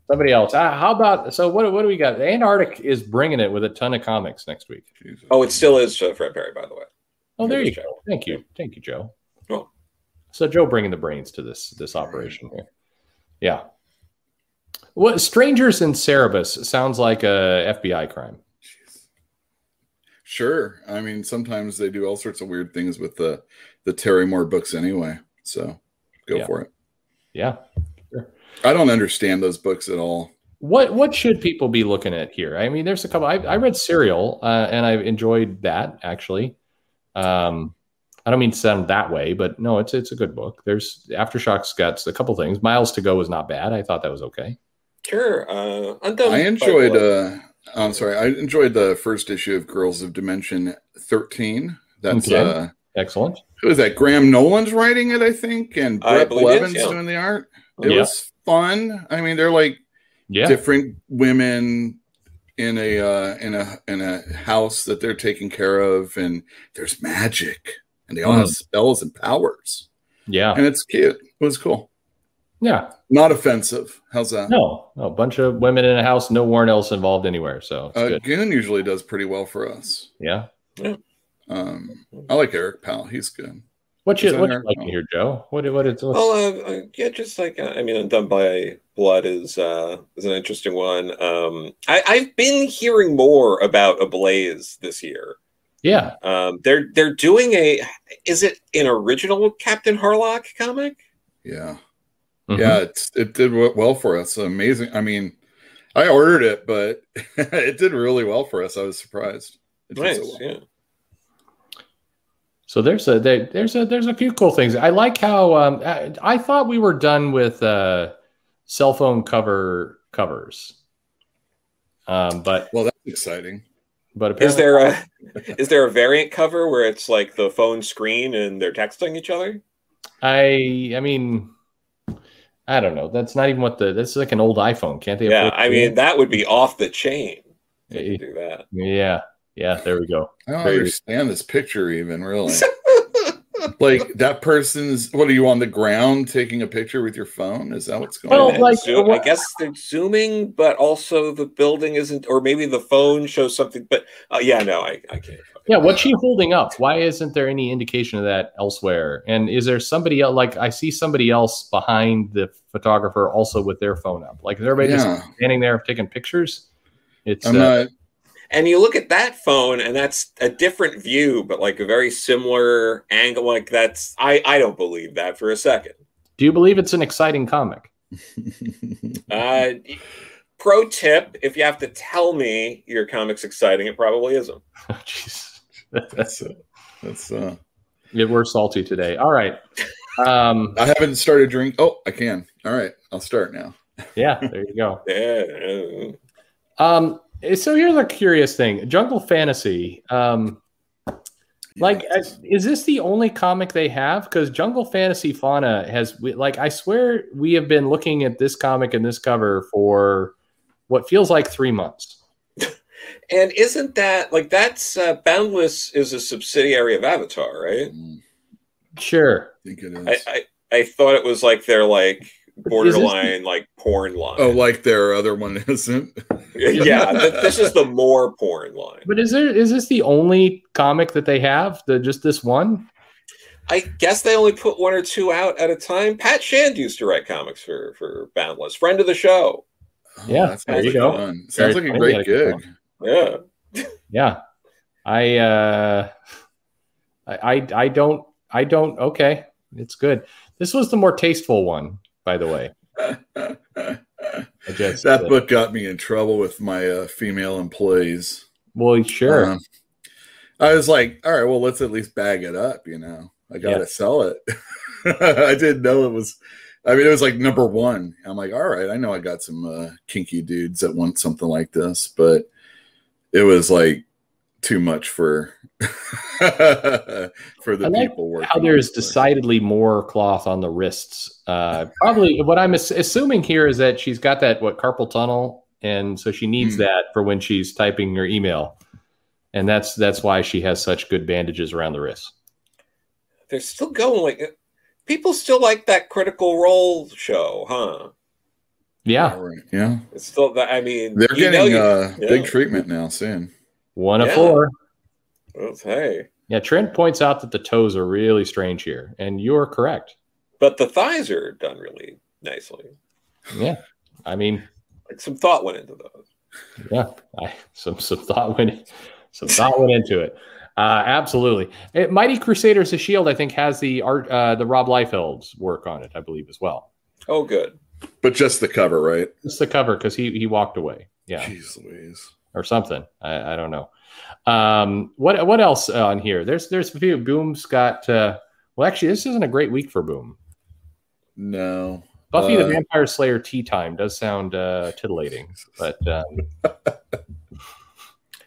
Speaker 1: Somebody else. Uh, how about so? What what do we got? Antarctic is bringing it with a ton of comics next week.
Speaker 2: Jesus. Oh, it still is uh, Fred Perry, by the way.
Speaker 1: Oh, there you go. Thank you, thank you, Joe. Oh. So Joe bringing the brains to this this operation here. Yeah. What Strangers in Cerebus sounds like a FBI crime.
Speaker 3: Sure. I mean, sometimes they do all sorts of weird things with the the Terry Moore books anyway. So go
Speaker 1: yeah.
Speaker 3: for it.
Speaker 1: Yeah.
Speaker 3: Sure. I don't understand those books at all.
Speaker 1: What what should people be looking at here? I mean, there's a couple. I, I read Serial uh, and I've enjoyed that actually. Um, I don't mean to sound that way, but no, it's it's a good book. There's Aftershocks got a couple things. Miles to Go was not bad. I thought that was okay.
Speaker 2: Sure. Uh,
Speaker 3: I enjoyed. Uh, I'm sorry. I enjoyed the first issue of Girls of Dimension 13. That's okay. uh,
Speaker 1: excellent.
Speaker 3: Who is that? Graham Nolan's writing it, I think, and Bret Blevins yeah. doing the art. It yeah. was fun. I mean, they're like yeah. different women in a uh, in a in a house that they're taking care of, and there's magic, and they all mm. have spells and powers.
Speaker 1: Yeah,
Speaker 3: and it's cute. It was cool.
Speaker 1: Yeah.
Speaker 3: Not offensive. How's that?
Speaker 1: No, no, a bunch of women in a house, no Warren Ellis involved anywhere. So
Speaker 3: uh, Goon usually does pretty well for us.
Speaker 1: Yeah.
Speaker 2: yeah.
Speaker 3: Um, I like Eric Powell. He's good.
Speaker 1: What you what you like here, Joe? What what is?
Speaker 2: Well, uh, uh, yeah, just like uh, I mean, Done by Blood is uh, is an interesting one. Um, I, I've been hearing more about Ablaze this year.
Speaker 1: Yeah.
Speaker 2: Um, they're they're doing a. Is it an original Captain Harlock comic?
Speaker 3: Yeah. Mm-hmm. Yeah, it's, it did well for us. Amazing. I mean, I ordered it, but it did really well for us. I was surprised.
Speaker 2: nice. So well. Yeah.
Speaker 1: So there's a there, there's a there's a few cool things. I like how um, I, I thought we were done with uh, cell phone cover covers, um, but
Speaker 3: well, that's exciting.
Speaker 2: But is there a is there a variant cover where it's like the phone screen and they're texting each other?
Speaker 1: I I mean I don't know. That's not even what the. That's like an old iPhone. Can't they?
Speaker 2: Yeah, I mean that would be off the chain. do that.
Speaker 1: Yeah, yeah. There we go.
Speaker 3: I don't understand this picture even really. like that person's. What are you on the ground taking a picture with your phone? Is that what's going well, on?
Speaker 2: Like, Zoom, I guess they're zooming, but also the building isn't, or maybe the phone shows something. But uh, yeah, no, I, I can't.
Speaker 1: Yeah, what's she holding up? Why isn't there any indication of that elsewhere? And is there somebody else? Like I see somebody else behind the photographer also with their phone up. Like is everybody yeah. just standing there taking pictures?
Speaker 3: It's I'm uh, not.
Speaker 2: And you look at that phone, and that's a different view, but like a very similar angle. Like that's I I don't believe that for a second.
Speaker 1: Do you believe it's an exciting comic?
Speaker 2: uh, pro tip: If you have to tell me your comic's exciting, it probably isn't.
Speaker 1: Jeez
Speaker 3: that's uh, that's uh
Speaker 1: yeah, we're salty today. All right. Um
Speaker 3: I haven't started drink. Oh, I can. All right, I'll start now.
Speaker 1: Yeah, there you go.
Speaker 2: yeah.
Speaker 1: Um so here's a curious thing. Jungle Fantasy. Um Like, uh, is this the only comic they have? Because Jungle Fantasy Fauna has, like, I swear we have been looking at this comic and this cover for what feels like three months.
Speaker 2: and isn't that like that's uh, Boundless is a subsidiary of Avatar, right?
Speaker 3: Mm,
Speaker 1: Sure.
Speaker 3: I think it is.
Speaker 2: I, I I thought it was like they're like borderline like porn line.
Speaker 3: oh, like their other one isn't.
Speaker 2: yeah, th- this is the more porn line.
Speaker 1: But is there is this the only comic that they have? The just this one?
Speaker 2: I guess they only put one or two out at a time. Pat Shand used to write comics for for Boundless, friend of the show.
Speaker 1: Yeah,
Speaker 3: that
Speaker 1: there
Speaker 3: sounds
Speaker 1: you
Speaker 3: like
Speaker 1: go.
Speaker 3: fun. Sounds
Speaker 1: Very
Speaker 3: like a great gig.
Speaker 2: Yeah,
Speaker 1: Yeah. I uh I I, I don't I don't okay. It's good. This was the more tasteful one, by the way. Just
Speaker 3: that
Speaker 1: uh,
Speaker 3: book got me in trouble with my uh, female employees.
Speaker 1: well sure.
Speaker 3: Um, I was like, all right, well, let's at least bag it up. You know, I got to
Speaker 1: Yeah.
Speaker 3: sell it. I didn't know it was. I mean, it was like number one. I'm like, all right, I know I got some uh, kinky dudes that want something like this, but it was like too much for for the
Speaker 1: I like
Speaker 3: people working.
Speaker 1: how there's decidedly more cloth on the wrists. Uh, probably what I'm assuming here is that she's got that what carpal tunnel, and so she needs
Speaker 3: Hmm.
Speaker 1: that for when she's typing her email, and that's that's why she has such good bandages around the wrists.
Speaker 2: they're still going like people still like that Critical Role show, huh?
Speaker 1: Yeah,
Speaker 3: Yeah,
Speaker 2: It's still that. I mean,
Speaker 3: they're
Speaker 2: you know
Speaker 3: getting
Speaker 2: you-
Speaker 3: uh,
Speaker 2: yeah.
Speaker 3: big treatment now soon.
Speaker 1: One of
Speaker 2: Yeah.
Speaker 1: four.
Speaker 2: Well, hey,
Speaker 1: Yeah, Trent points out that the toes are really strange here, and you're correct.
Speaker 2: but the thighs are done really nicely.
Speaker 1: Yeah, I mean,
Speaker 2: Like some thought went into those.
Speaker 1: yeah, I, some some thought went some thought went into it. Uh, absolutely, It- Mighty Crusaders of Shield, I think, has the art, uh, the Rob Liefeld's work on it, I believe, as well.
Speaker 2: Oh, good.
Speaker 3: But just the cover, right?
Speaker 1: Just the cover because he he walked away, yeah,
Speaker 3: Jeez Louise.
Speaker 1: Or something. I, I don't know. Um, what what else on here? There's there's a few. Boom's got. Uh, well, actually, this isn't a great week for Boom.
Speaker 3: No.
Speaker 1: Buffy the
Speaker 3: Uh,
Speaker 1: Vampire Slayer Tea Time does sound uh, titillating, but um,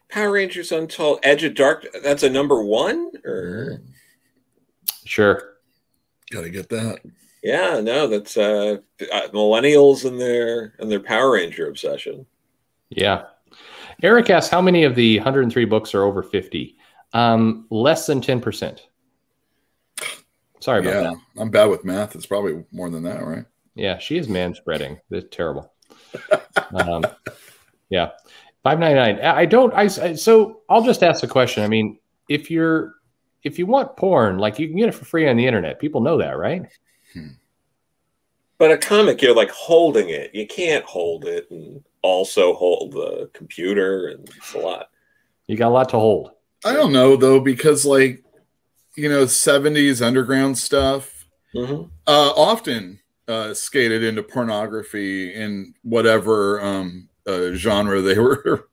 Speaker 2: Power Rangers Untold Edge of Dark. That's a number one, or
Speaker 1: sure.
Speaker 3: Gotta get that.
Speaker 2: yeah, no, that's uh, uh, millennials and their and their Power Ranger obsession.
Speaker 1: Yeah. Eric asks how many of the 103 books are over 50? Um, less than 10%. Sorry about
Speaker 3: yeah,
Speaker 1: that.
Speaker 3: I'm bad with math. It's probably more than that, right?
Speaker 1: Yeah, she is man spreading. It's terrible. um, yeah. 599. I I don't I I- so I'll just ask the question. I mean, if you're if you want porn, like you can get it for free on the internet. People know that, right?
Speaker 2: But a comic, you're like holding it. You can't hold it and also hold the computer, and it's a lot.
Speaker 1: You got a lot to hold.
Speaker 3: I don't know though, because like you know, 70s underground stuff
Speaker 2: Mhm.
Speaker 3: uh, often uh, skated into pornography in whatever um, uh, genre they were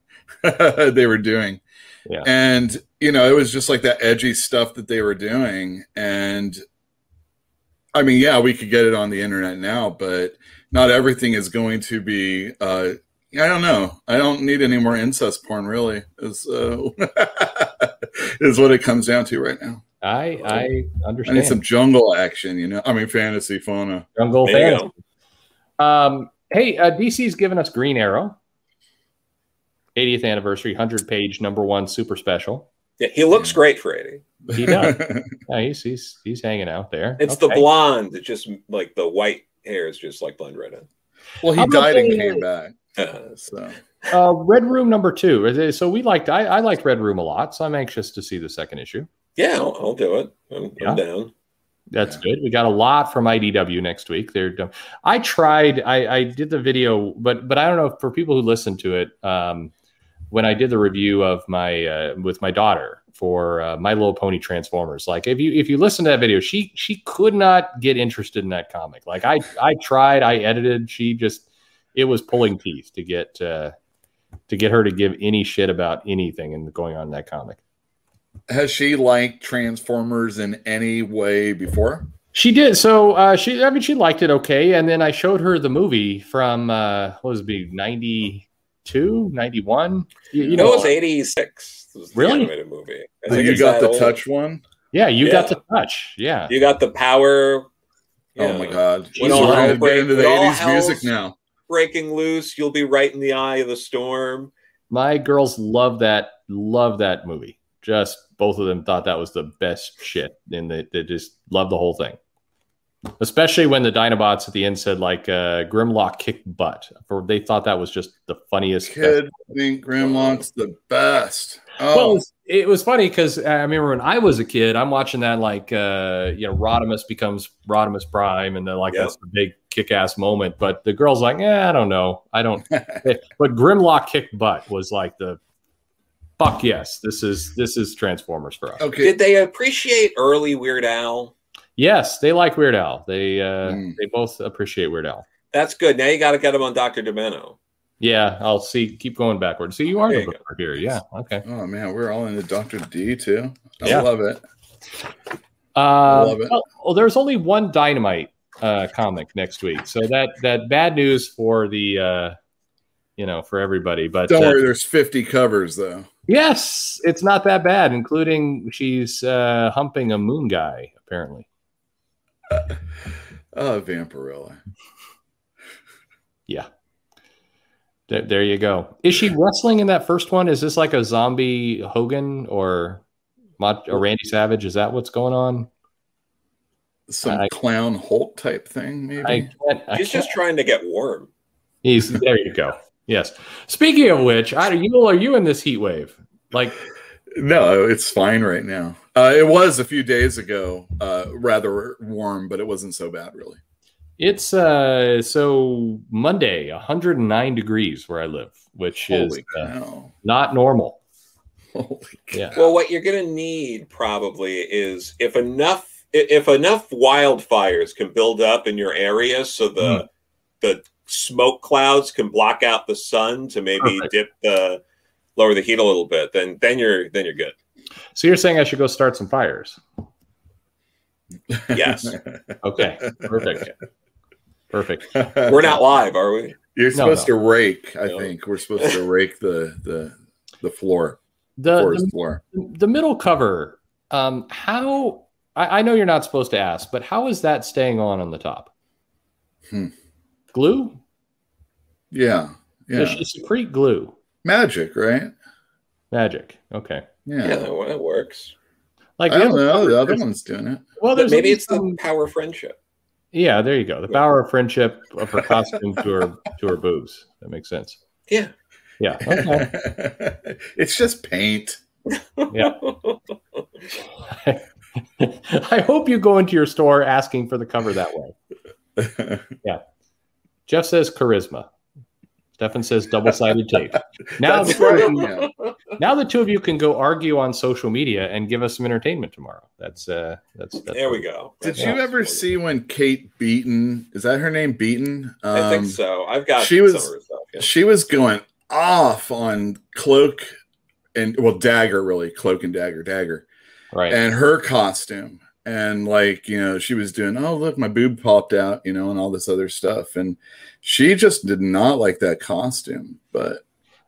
Speaker 3: they were doing.
Speaker 1: Yeah.
Speaker 3: And you know, it was just like that edgy stuff that they were doing. And I mean, yeah, we could get it on the internet now, but not everything is going to be. Uh, I don't know. I don't need any more incest porn. Really, is uh, is what it comes down to right now.
Speaker 1: I I understand.
Speaker 3: I need
Speaker 1: understand.
Speaker 3: some jungle action. You know, I mean, fantasy fauna.
Speaker 1: Jungle
Speaker 2: There you
Speaker 1: fans. Um, hey, uh, DC's given us Green Arrow, 80th anniversary, 100 page number one super special.
Speaker 2: Yeah, he looks great for 80.
Speaker 1: He does. yeah, he's, he's he's hanging out there.
Speaker 2: It's the blonde. It's just like the white hair is just like blend right in.
Speaker 3: well, he
Speaker 1: How about
Speaker 3: died and came back.
Speaker 2: Uh,
Speaker 3: So
Speaker 1: uh, Red Room number two. So we liked. I, I liked Red Room a lot. So I'm anxious to see the second issue.
Speaker 2: yeah, I'll, I'll do it. I'm,
Speaker 1: Yeah.
Speaker 2: I'm down.
Speaker 1: That's
Speaker 3: Yeah.
Speaker 1: good. We got a lot from IDW next week. They're. I tried. I, I did the video, but but I don't know for people who listen to it. Um, when I did the review of my uh, with my daughter for uh, My Little Pony Transformers, like if you if you listen to that video, she she could not get interested in that comic. Like I I tried. I edited. She just it was pulling teeth to get uh, to get her to give any shit about anything and going on in that comic.
Speaker 3: has she liked Transformers in any way before?
Speaker 1: She did. So uh, she, I mean, she liked it okay. And then I showed her the movie from uh, what was it, be 92, 91.
Speaker 2: You, you know, it was 86. Was
Speaker 1: really?
Speaker 2: animated movie.
Speaker 3: I think you got the old. touch one.
Speaker 1: Yeah, you yeah. got the touch. Yeah,
Speaker 2: you got the power.
Speaker 3: Yeah. Oh my god! When all hell break, into the 80s music now.
Speaker 2: Breaking loose, you'll be right in the eye of the storm.
Speaker 1: My girls love that. Love that movie. Just both of them thought that was the best shit, and they, they just love the whole thing. Especially when the Dinobots at the end said like uh, Grimlock kicked butt. For they thought that was just the funniest.
Speaker 3: Kid I think Grimlock's the best.
Speaker 1: Oh. Well, it was, it was funny because uh, I remember when I was a kid, I'm watching that like uh, you know Rodimus becomes Rodimus Prime, and then like yep. that's the big kick-ass moment. But the girl's like, yeah, I don't know, I don't. but Grimlock kicked butt was like the fuck yes, this is this is Transformers for us.
Speaker 2: Okay, did they appreciate early Weird Al?
Speaker 1: Yes, they like Weird Al. They uh, mm. they both appreciate Weird Al.
Speaker 2: That's good. Now you got to get them on Doctor Demento.
Speaker 1: Yeah, I'll see. Keep going backwards. See, you are the booker here. Yeah. Okay.
Speaker 3: Oh man, we're all into Doctor D too. I yeah. love it.
Speaker 1: Uh, love it. Well, well, there's only one Dynamite uh, comic next week, so that that bad news for the uh, you know for everybody. But
Speaker 3: don't worry, uh, there's 50 covers though.
Speaker 1: Yes, it's not that bad, including she's uh, humping a moon guy apparently.
Speaker 3: oh, Vampirella.
Speaker 1: Yeah. There, there you go. Is she wrestling in that first one? Is this like a zombie Hogan or, or Randy Savage? Is that what's going on?
Speaker 3: Some I, clown Holt type thing, maybe. I
Speaker 2: can't, I He's can't. just trying to get warm.
Speaker 1: He's there. You go. Yes. Speaking of which, are you are you in this heat wave? Like,
Speaker 3: no, it's fine right now. Uh, it was a few days ago, uh, rather warm, but it wasn't so bad, really.
Speaker 1: It's uh, so Monday, 109 degrees where I live, which Holy is uh, not normal.
Speaker 2: Holy yeah. Well, what you're going to need probably is if enough if enough wildfires can build up in your area, so the mm. the smoke clouds can block out the sun to maybe Perfect. dip the lower the heat a little bit, then then you're then you're good.
Speaker 1: So you're saying I should go start some fires?
Speaker 2: Yes.
Speaker 1: okay. Perfect. Perfect.
Speaker 2: We're not live, are we?
Speaker 3: You're supposed no, no. to rake. I no. think we're supposed to rake the the the floor.
Speaker 1: The, the floor. The middle cover. Um, how? I, I, know you're not supposed to ask, but how is that staying on on the top?
Speaker 3: Hmm.
Speaker 1: Glue.
Speaker 3: Yeah. Yeah.
Speaker 1: It's secrete glue.
Speaker 3: Magic, right?
Speaker 1: Magic. Okay.
Speaker 2: Yeah, yeah that works.
Speaker 3: Like I don't know, the other one's doing it.
Speaker 2: Well, there's maybe it's some... the power of friendship.
Speaker 1: Yeah, there you go. The power of friendship of her costume to her to her boobs. That makes sense.
Speaker 2: Yeah.
Speaker 1: Yeah. Okay.
Speaker 3: it's just paint.
Speaker 1: Yeah. I hope you go into your store asking for the cover that way. Yeah. Jeff says charisma. Stefan says double sided tape. Now, right, now the two of you can go argue on social media and give us some entertainment tomorrow. That's uh, that's, that's
Speaker 2: there we go.
Speaker 3: Did you ever see when Kate Beaton is that her name Beaton?
Speaker 2: Um, I think um, so. I've got
Speaker 3: she was stuff, yeah. she was going off on cloak and well dagger really cloak and dagger dagger
Speaker 1: right
Speaker 3: and her costume and like you know she was doing oh look my boob popped out you know and all this other stuff and she just did not like that costume but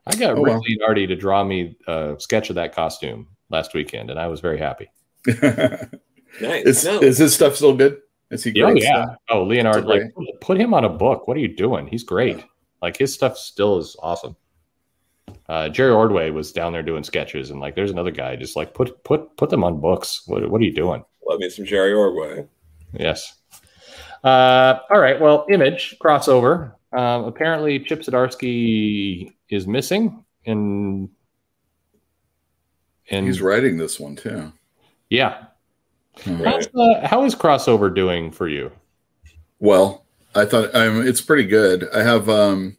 Speaker 1: i got oh, Rick well. Leonardi to draw me a sketch of that costume last weekend and i was very happy
Speaker 3: nice. is, no. is his stuff still good is he
Speaker 1: great oh yeah stuff? oh leonard like put him on a book what are you doing he's great yeah. like his stuff still is awesome uh, Jerry Ordway was down there doing sketches, and like, there's another guy just like put put put them on books. What what are you doing?
Speaker 2: Love me some Jerry Ordway.
Speaker 1: Yes. Uh, all right. Well, image crossover. Uh, apparently, Chip Zdarsky is missing, and
Speaker 3: and he's writing this one too.
Speaker 1: Yeah. Right. Uh, how is crossover doing for you?
Speaker 3: Well, I thought um, it's pretty good. I have um,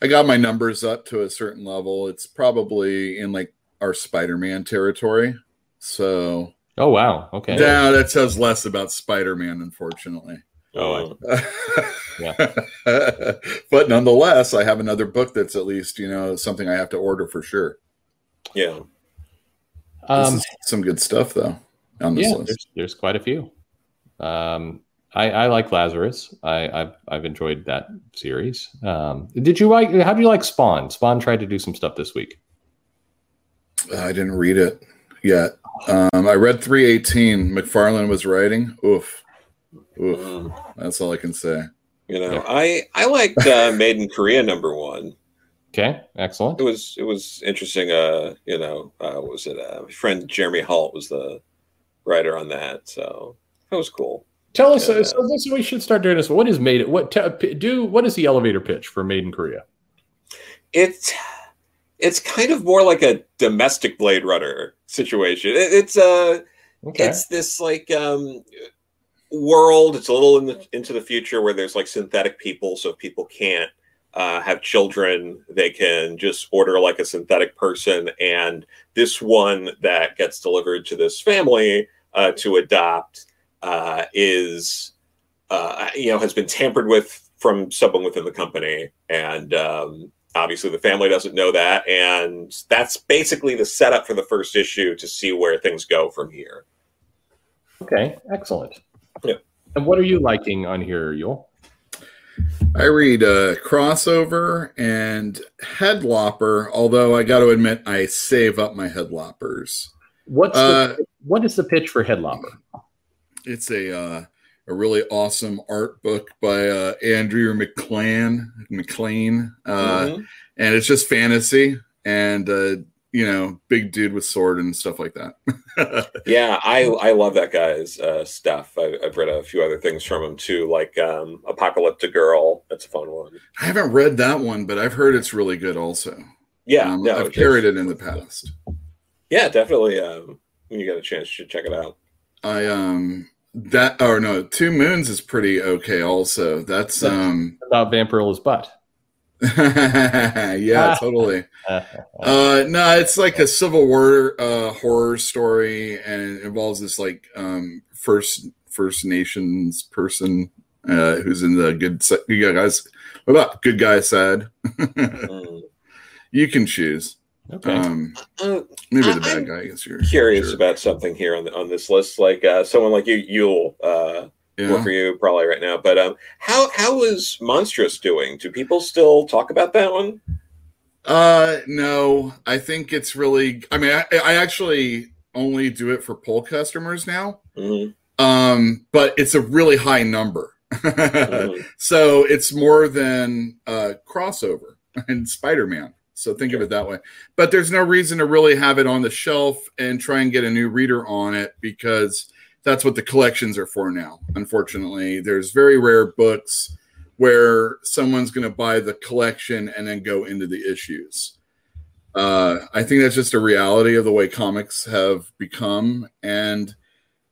Speaker 3: I got my numbers up to a certain level. It's probably in like our Spider-Man territory. So
Speaker 1: Oh wow. Okay.
Speaker 3: Yeah, that says less about Spider-Man, unfortunately.
Speaker 1: Oh,
Speaker 3: yeah. but nonetheless, I have another book that's at least you know something I have to order for sure.
Speaker 2: Yeah.
Speaker 3: Um, some good stuff though on this
Speaker 1: yeah,
Speaker 3: list.
Speaker 1: There's, there's quite a few. Um, I, I like Lazarus. I, I've I've enjoyed that series. Um, did you like? How do you like Spawn? Spawn tried to do some stuff this week.
Speaker 3: I didn't read it yet. Um, I read 318. McFarlane was writing. Oof, oof.
Speaker 2: Mm.
Speaker 3: That's all I can say.
Speaker 2: You know,
Speaker 1: Yeah.
Speaker 2: I I liked uh, Made in Korea number one.
Speaker 1: Okay, excellent.
Speaker 2: It was it was interesting. Uh, you know, uh, what was it? Uh, my friend Jeremy Holt was the writer on that, so that was cool.
Speaker 1: Tell us.
Speaker 2: Yeah.
Speaker 1: Uh, so this, we should start doing this. What is made? What te- p- do? What is the elevator pitch for Made in Korea?
Speaker 2: It's it's kind of more like a domestic Blade Runner situation. It, it's uh
Speaker 1: Okay.
Speaker 2: it's this like um world it's a little in the, into the future where there's like synthetic people so people can't uh, have children they can just order like a synthetic person and this one that gets delivered to this family uh, to adopt uh, is uh, you know has been tampered with from someone within the company and um, obviously the family doesn't know that and that's basically the setup for the first issue to see where things go from here
Speaker 1: okay. Excellent.
Speaker 2: Yeah.
Speaker 1: And what are you liking on here, Uel?
Speaker 3: I read uh, crossover and headlopper. Although I got to admit, I save up my headloppers.
Speaker 1: What's
Speaker 3: Uh,
Speaker 1: the, what is the pitch for Headlopper?
Speaker 3: It's a uh, a really awesome art book by uh, Andrew MacLean MacLean, uh,
Speaker 2: Mhm.
Speaker 3: and it's just fantasy and uh, you know, big dude with sword and stuff like that.
Speaker 2: Yeah, I I love that guy's uh, stuff. I, I've read a few other things from him too, like um, Apocalyptic Girl. That's a fun one.
Speaker 3: I haven't read that one, but I've heard it's really good. Also,
Speaker 2: Yeah,
Speaker 3: um,
Speaker 2: no,
Speaker 3: I've carried it in the past.
Speaker 2: Yeah, definitely. Um, when you get a chance, you should check it out.
Speaker 3: I um that or no, Two Moons is pretty okay. Also, that's um
Speaker 1: About Vampirella's butt.
Speaker 3: yeah, totally. Uh, no, it's like a Civil War uh, horror story, and it involves this like um, first First Nations person uh, who's in the good si- good guys. What about good guy side?
Speaker 2: Mm.
Speaker 3: you can choose.
Speaker 1: Okay.
Speaker 3: Um,
Speaker 2: Uh,
Speaker 3: maybe the bad
Speaker 2: I'm
Speaker 3: guy. I guess you're
Speaker 2: curious
Speaker 3: sure.
Speaker 2: about something here on the, on this list, like uh, someone like you, you'll uh,
Speaker 3: Yeah.
Speaker 2: work for you probably right now. But um, how how is Monstrous doing? Do people still talk about that one?
Speaker 3: Uh, no, I think it's really. I mean, I, I actually only do it for poll customers now.
Speaker 2: Mhm.
Speaker 3: Um, but it's a really high number.
Speaker 2: Mhm.
Speaker 3: so it's more than uh, crossover and Spider-Man. So think of it that way. But there's no reason to really have it on the shelf and try and get a new reader on it because that's what the collections are for now. Unfortunately, there's very rare books where someone's going to buy the collection and then go into the issues. Uh, I think that's just a reality of the way comics have become, and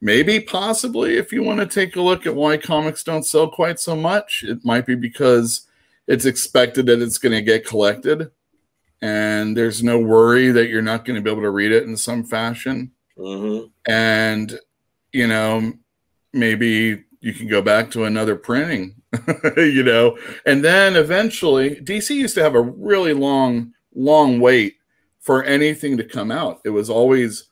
Speaker 3: maybe possibly if you want to take a look at why comics don't sell quite so much, it might be because it's expected that it's going to get collected, and there's no worry that you're not going to be able to read it in some fashion.
Speaker 2: Mhm.
Speaker 3: and you know maybe you can go back to another printing you know? And then eventually dc used to have a really long long wait for anything to come out. It was always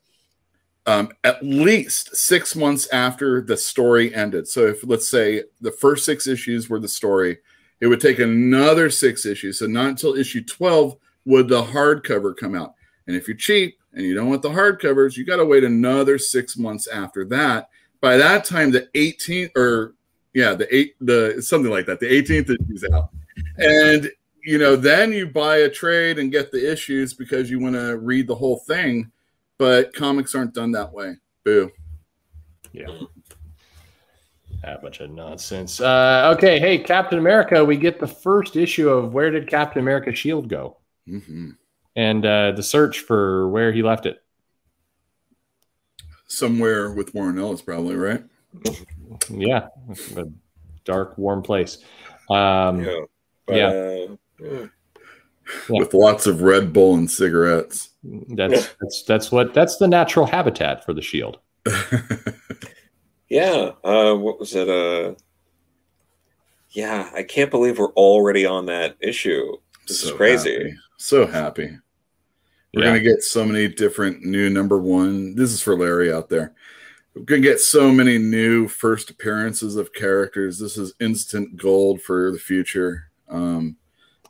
Speaker 3: um, at least six months after the story ended. So if let's say the first six issues were the story it would take another six issues. So not until issue 12 would the hardcover come out and if you're cheap and you don't want the hardcovers, you got to wait another six months after that. By that time, the 18th or yeah, the eight, the something like that, the 18th is out, and you know then you buy a trade and get the issues because you want to read the whole thing. But comics aren't done that way. Boo.
Speaker 1: Yeah. That bunch of nonsense. Uh, okay, hey, Captain America, we get the first issue of Where Did Captain America's Shield Go?
Speaker 3: Hmm
Speaker 1: And uh, the search for where he left it.
Speaker 3: Somewhere with Warren Ellis, probably right.
Speaker 1: Yeah, a dark, warm place. Um,
Speaker 2: Yeah.
Speaker 1: Yeah.
Speaker 2: uh, yeah.
Speaker 1: Yeah.
Speaker 3: With lots of Red Bull and cigarettes.
Speaker 1: That's that's that's what that's the natural habitat for the shield.
Speaker 2: Yeah. Uh, what was it? Uh, yeah, I can't believe we're already on that issue. This is crazy.
Speaker 3: Happy. So happy. We're
Speaker 1: Yeah.
Speaker 3: gonna get so many different new number one. This is for Larry out there. we're gonna get so many new first appearances of characters. This is instant gold for the future. Um,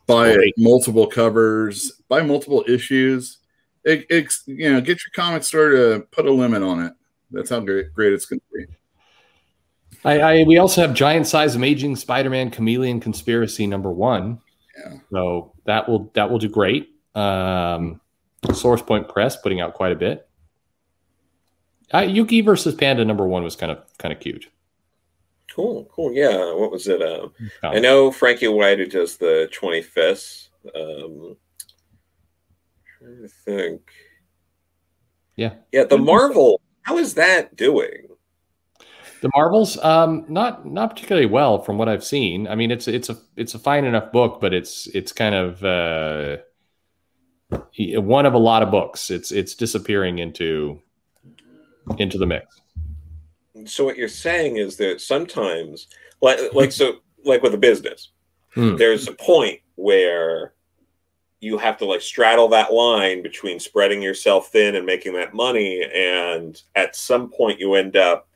Speaker 3: buy multiple covers, buy multiple issues. It, it's you know, get your comic store to put a limit on it. That's how great, great it's going to be.
Speaker 1: I, I we also have giant size amazing Spider-Man Chameleon Conspiracy number one.
Speaker 3: Yeah.
Speaker 1: So that will that will do great. Um, Source Point Press putting out quite a bit. Uh, Yuki versus Panda number one was kind of kind of cute.
Speaker 2: Cool, cool. Yeah. What was it? Um,
Speaker 1: Um,
Speaker 2: I know Frankie White who does the 25th. Um, trying to think.
Speaker 1: Yeah.
Speaker 2: Yeah. The Marvel, how is that doing?
Speaker 1: The Marvels, um, not not particularly well from what I've seen. I mean, it's it's a it's a fine enough book, but it's it's kind of uh, one of a lot of books. It's it's disappearing into into the mix.
Speaker 2: So what you're saying is that sometimes, like, like so, like with a business,
Speaker 1: Hmm.
Speaker 2: there's a point where you have to like straddle that line between spreading yourself thin and making that money, and at some point you end up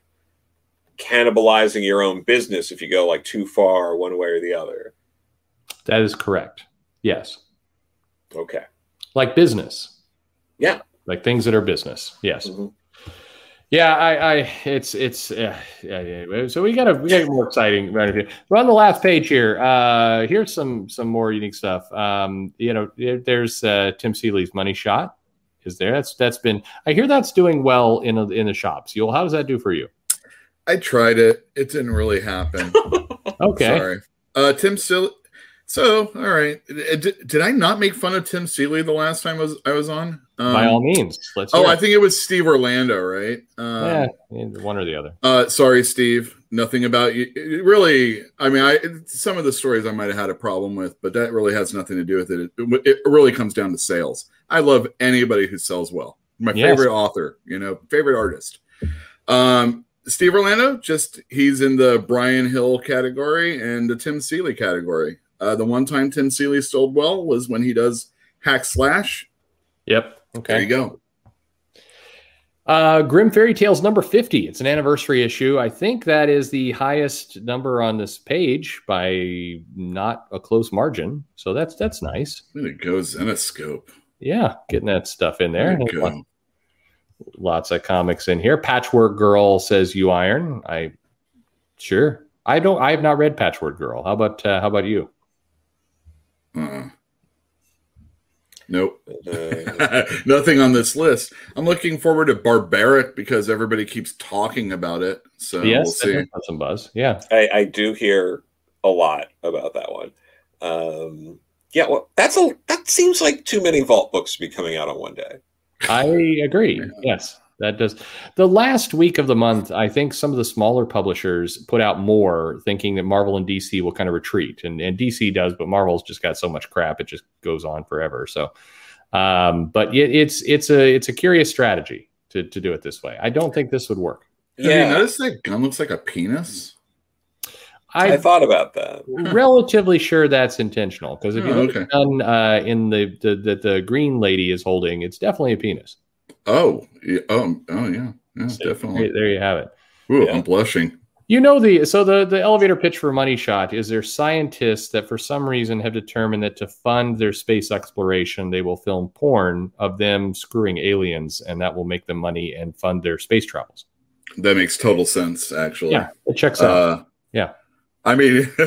Speaker 2: cannibalizing your own business if you go like too far one way or the other.
Speaker 1: That is correct. Yes,
Speaker 2: Okay.
Speaker 1: like business.
Speaker 2: Yeah.
Speaker 1: like things that are business. Yes.
Speaker 2: Mhm.
Speaker 1: Yeah, I, I, it's, it's, uh, yeah, yeah. So we got to, we got more exciting. Right here. We're on the last page here. Uh, here's some, some more unique stuff. Um, you know, there's uh, Tim Seeley's Money Shot. Is there? That's that's been. I hear that's doing well in the- in the shops. Uel, how does that do for you?
Speaker 3: I tried it. It didn't really happen.
Speaker 1: Okay.
Speaker 3: Sorry. Uh, Tim Seeley. So, all right. Did, did I not make fun of Tim Seeley the last time I was I was on? Um,
Speaker 1: By all means, let's.
Speaker 3: oh,
Speaker 1: hear
Speaker 3: I think it was Steve Orlando, right? Um,
Speaker 1: Yeah, one or the other.
Speaker 3: Uh, sorry, Steve. Nothing about you. It really, I mean, I some of the stories I might have had a problem with, but that really has nothing to do with it. It, it really comes down to sales. I love anybody who sells well. My
Speaker 1: Yes.
Speaker 3: favorite author, you know, favorite artist. Um, Steve Orlando, just he's in the Brian Hill category and the Tim Seeley category. Uh, the one time Tim Seeley sold well was when he does Hack Slash.
Speaker 1: Yep. Okay.
Speaker 3: There you go.
Speaker 1: Uh, Grimm Fairy Tales number 50. It's an anniversary issue. I think that is the highest number on this page by not a close margin. So that's that's nice.
Speaker 3: There it goes. in a scope.
Speaker 1: Yeah, getting that stuff in there.
Speaker 3: There you
Speaker 1: Lots, of comics in here. Patchwork Girl says you iron. I sure. I don't I have not read Patchwork Girl. How about uh, how about you?
Speaker 3: Uh-uh. Nope.
Speaker 2: Uh,
Speaker 3: Nothing on this list. I'm looking forward to Barbaric because everybody keeps talking about it. So
Speaker 1: yes,
Speaker 3: we'll see.
Speaker 1: that some buzz. Yeah.
Speaker 2: I, I do hear a lot about that one. Um, yeah, well, that's a that seems like too many vault books to be coming out on one day.
Speaker 1: I agree. Yes, that does. The last week of the month, I think some of the smaller publishers put out more, thinking that Marvel and DC will kind of retreat, and, and DC does, but Marvel's just got so much crap; it just goes on forever. So, um, but it, it's it's a it's a curious strategy to to do it this way. I don't think this would work.
Speaker 3: Have you
Speaker 2: Yeah,
Speaker 3: noticed that gun looks like a penis?
Speaker 2: I
Speaker 1: I'm
Speaker 2: thought about that.
Speaker 1: relatively sure that's intentional because if you
Speaker 3: Oh,
Speaker 1: look
Speaker 3: okay.
Speaker 1: at the gun uh, in the the, the the green lady is holding, it's definitely a penis.
Speaker 3: Oh, yeah. oh, oh, yeah, yeah,
Speaker 1: So
Speaker 3: definitely.
Speaker 1: there, there you have it.
Speaker 3: Ooh,
Speaker 2: Yeah.
Speaker 3: I'm blushing.
Speaker 1: You know the so the the elevator pitch for Money Shot is there scientists that for some reason have determined that to fund their space exploration they will film porn of them screwing aliens and that will make them money and fund their space travels.
Speaker 3: That makes total sense, actually.
Speaker 1: Yeah, it checks out.
Speaker 3: Uh,
Speaker 1: Yeah.
Speaker 3: I mean,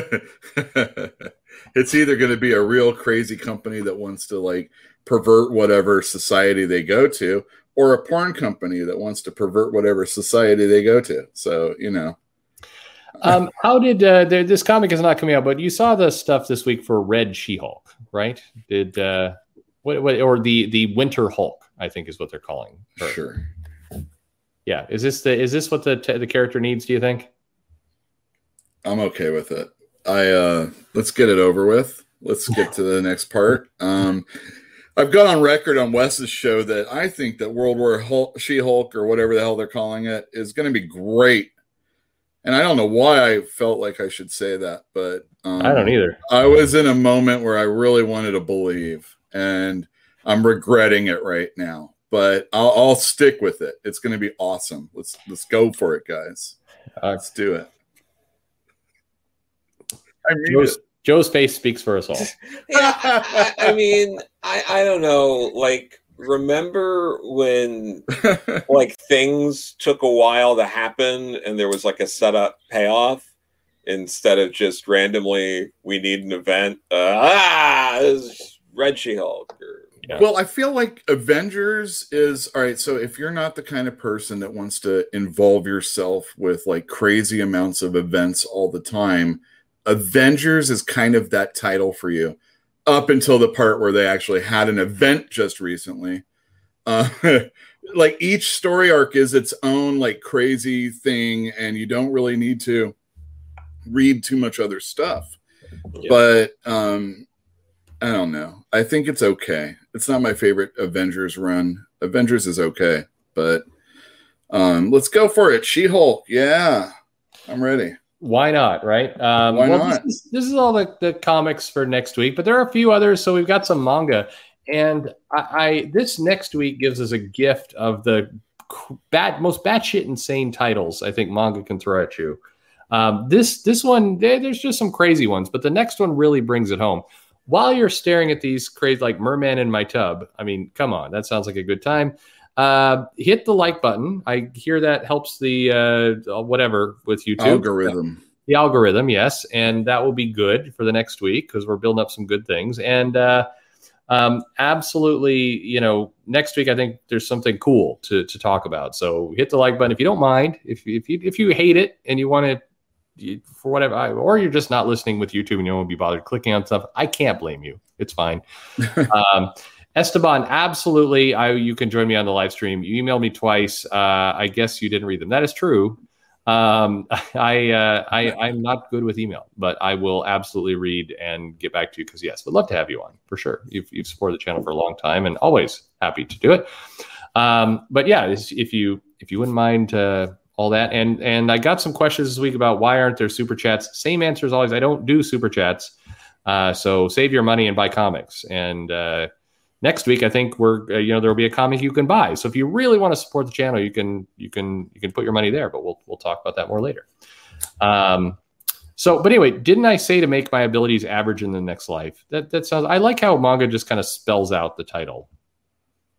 Speaker 3: it's either going to be a real crazy company that wants to like pervert whatever society they go to, or a porn company that wants to pervert whatever society they go to. So, you know,
Speaker 1: um, how did uh, this comic is not coming out, but you saw the stuff this week for Red She-Hulk, right? Did uh, what, what or the the Winter Hulk? I think is what they're calling. her.
Speaker 3: sure.
Speaker 1: Yeah, is this the is this what the the character needs? Do you think?
Speaker 3: I'm okay with it. I uh let's get it over with. Let's get to the next part. Um I've gone on record on Wes's show that I think that World War Hulk, She-Hulk or whatever the hell they're calling it is going to be great. And I don't know why I felt like I should say that, but um,
Speaker 1: I don't either.
Speaker 3: I was in a moment where I really wanted to believe, and I'm regretting it right now. but I'll, I'll stick with it. It's going to be awesome. Let's let's go for it, guys. Uh, let's do it.
Speaker 1: I mean Joe's, Joe's face speaks for us all.
Speaker 2: yeah, I, I mean, I I don't know, like remember when like things took a while to happen and there was like a setup payoff instead of just randomly we need an event uh, ah red she-hulk or,
Speaker 3: yeah. well i feel like avengers is all right so if you're not the kind of person that wants to involve yourself with like crazy amounts of events all the time avengers is kind of that title for you up until the part where they actually had an event just recently. Uh, like each story arc is its own like crazy thing, and you don't really need to read too much other stuff. Yeah. But um, I don't know. I think it's okay. It's not my favorite Avengers run. Avengers is okay, but um, let's go for it. She Hulk, yeah, I'm ready.
Speaker 1: Why not? Right? Um,
Speaker 3: Why well, not?
Speaker 1: This is, this is, all the, the comics for next week, but there are a few others. So we've got some manga, and I, I this next week gives us a gift of the bad, most batshit insane titles I think manga can throw at you. Um, this this one, there's just some crazy ones, but the next one really brings it home. While you're staring at these crazy like Merman in my tub, I mean, come on, that sounds like a good time. Uh, hit the like button. I hear that helps the uh, whatever with YouTube
Speaker 3: algorithm.
Speaker 1: The algorithm, yes, and that will be good for the next week because we're building up some good things. And uh, um, absolutely, you know, next week I think there's something cool to to talk about. So hit the like button if you don't mind. If if you if you hate it and you want to for whatever, or you're just not listening with YouTube and you won't be bothered clicking on stuff, I can't blame you. It's fine. um, Esteban, absolutely. I you can join me on the live stream. You emailed me twice. Uh, I guess you didn't read them. That is true. Um, I, uh, I I'm not good with email, but I will absolutely read and get back to you because yes, would love to have you on for sure. You've you've supported the channel for a long time and always happy to do it. Um, but yeah, if you if you wouldn't mind uh, all that, and and I got some questions this week about why aren't there super chats? Same answer as always. I don't do super chats, uh, so save your money and buy comics and. Next week i think we're uh, you know there will be a comic you can buy. So if you really want to support the channel you can you can you can put your money there but we'll we'll talk about that more later. Um so but anyway didn't i say to make my abilities average in the next life? That that sounds i like how manga just kind of spells out the title.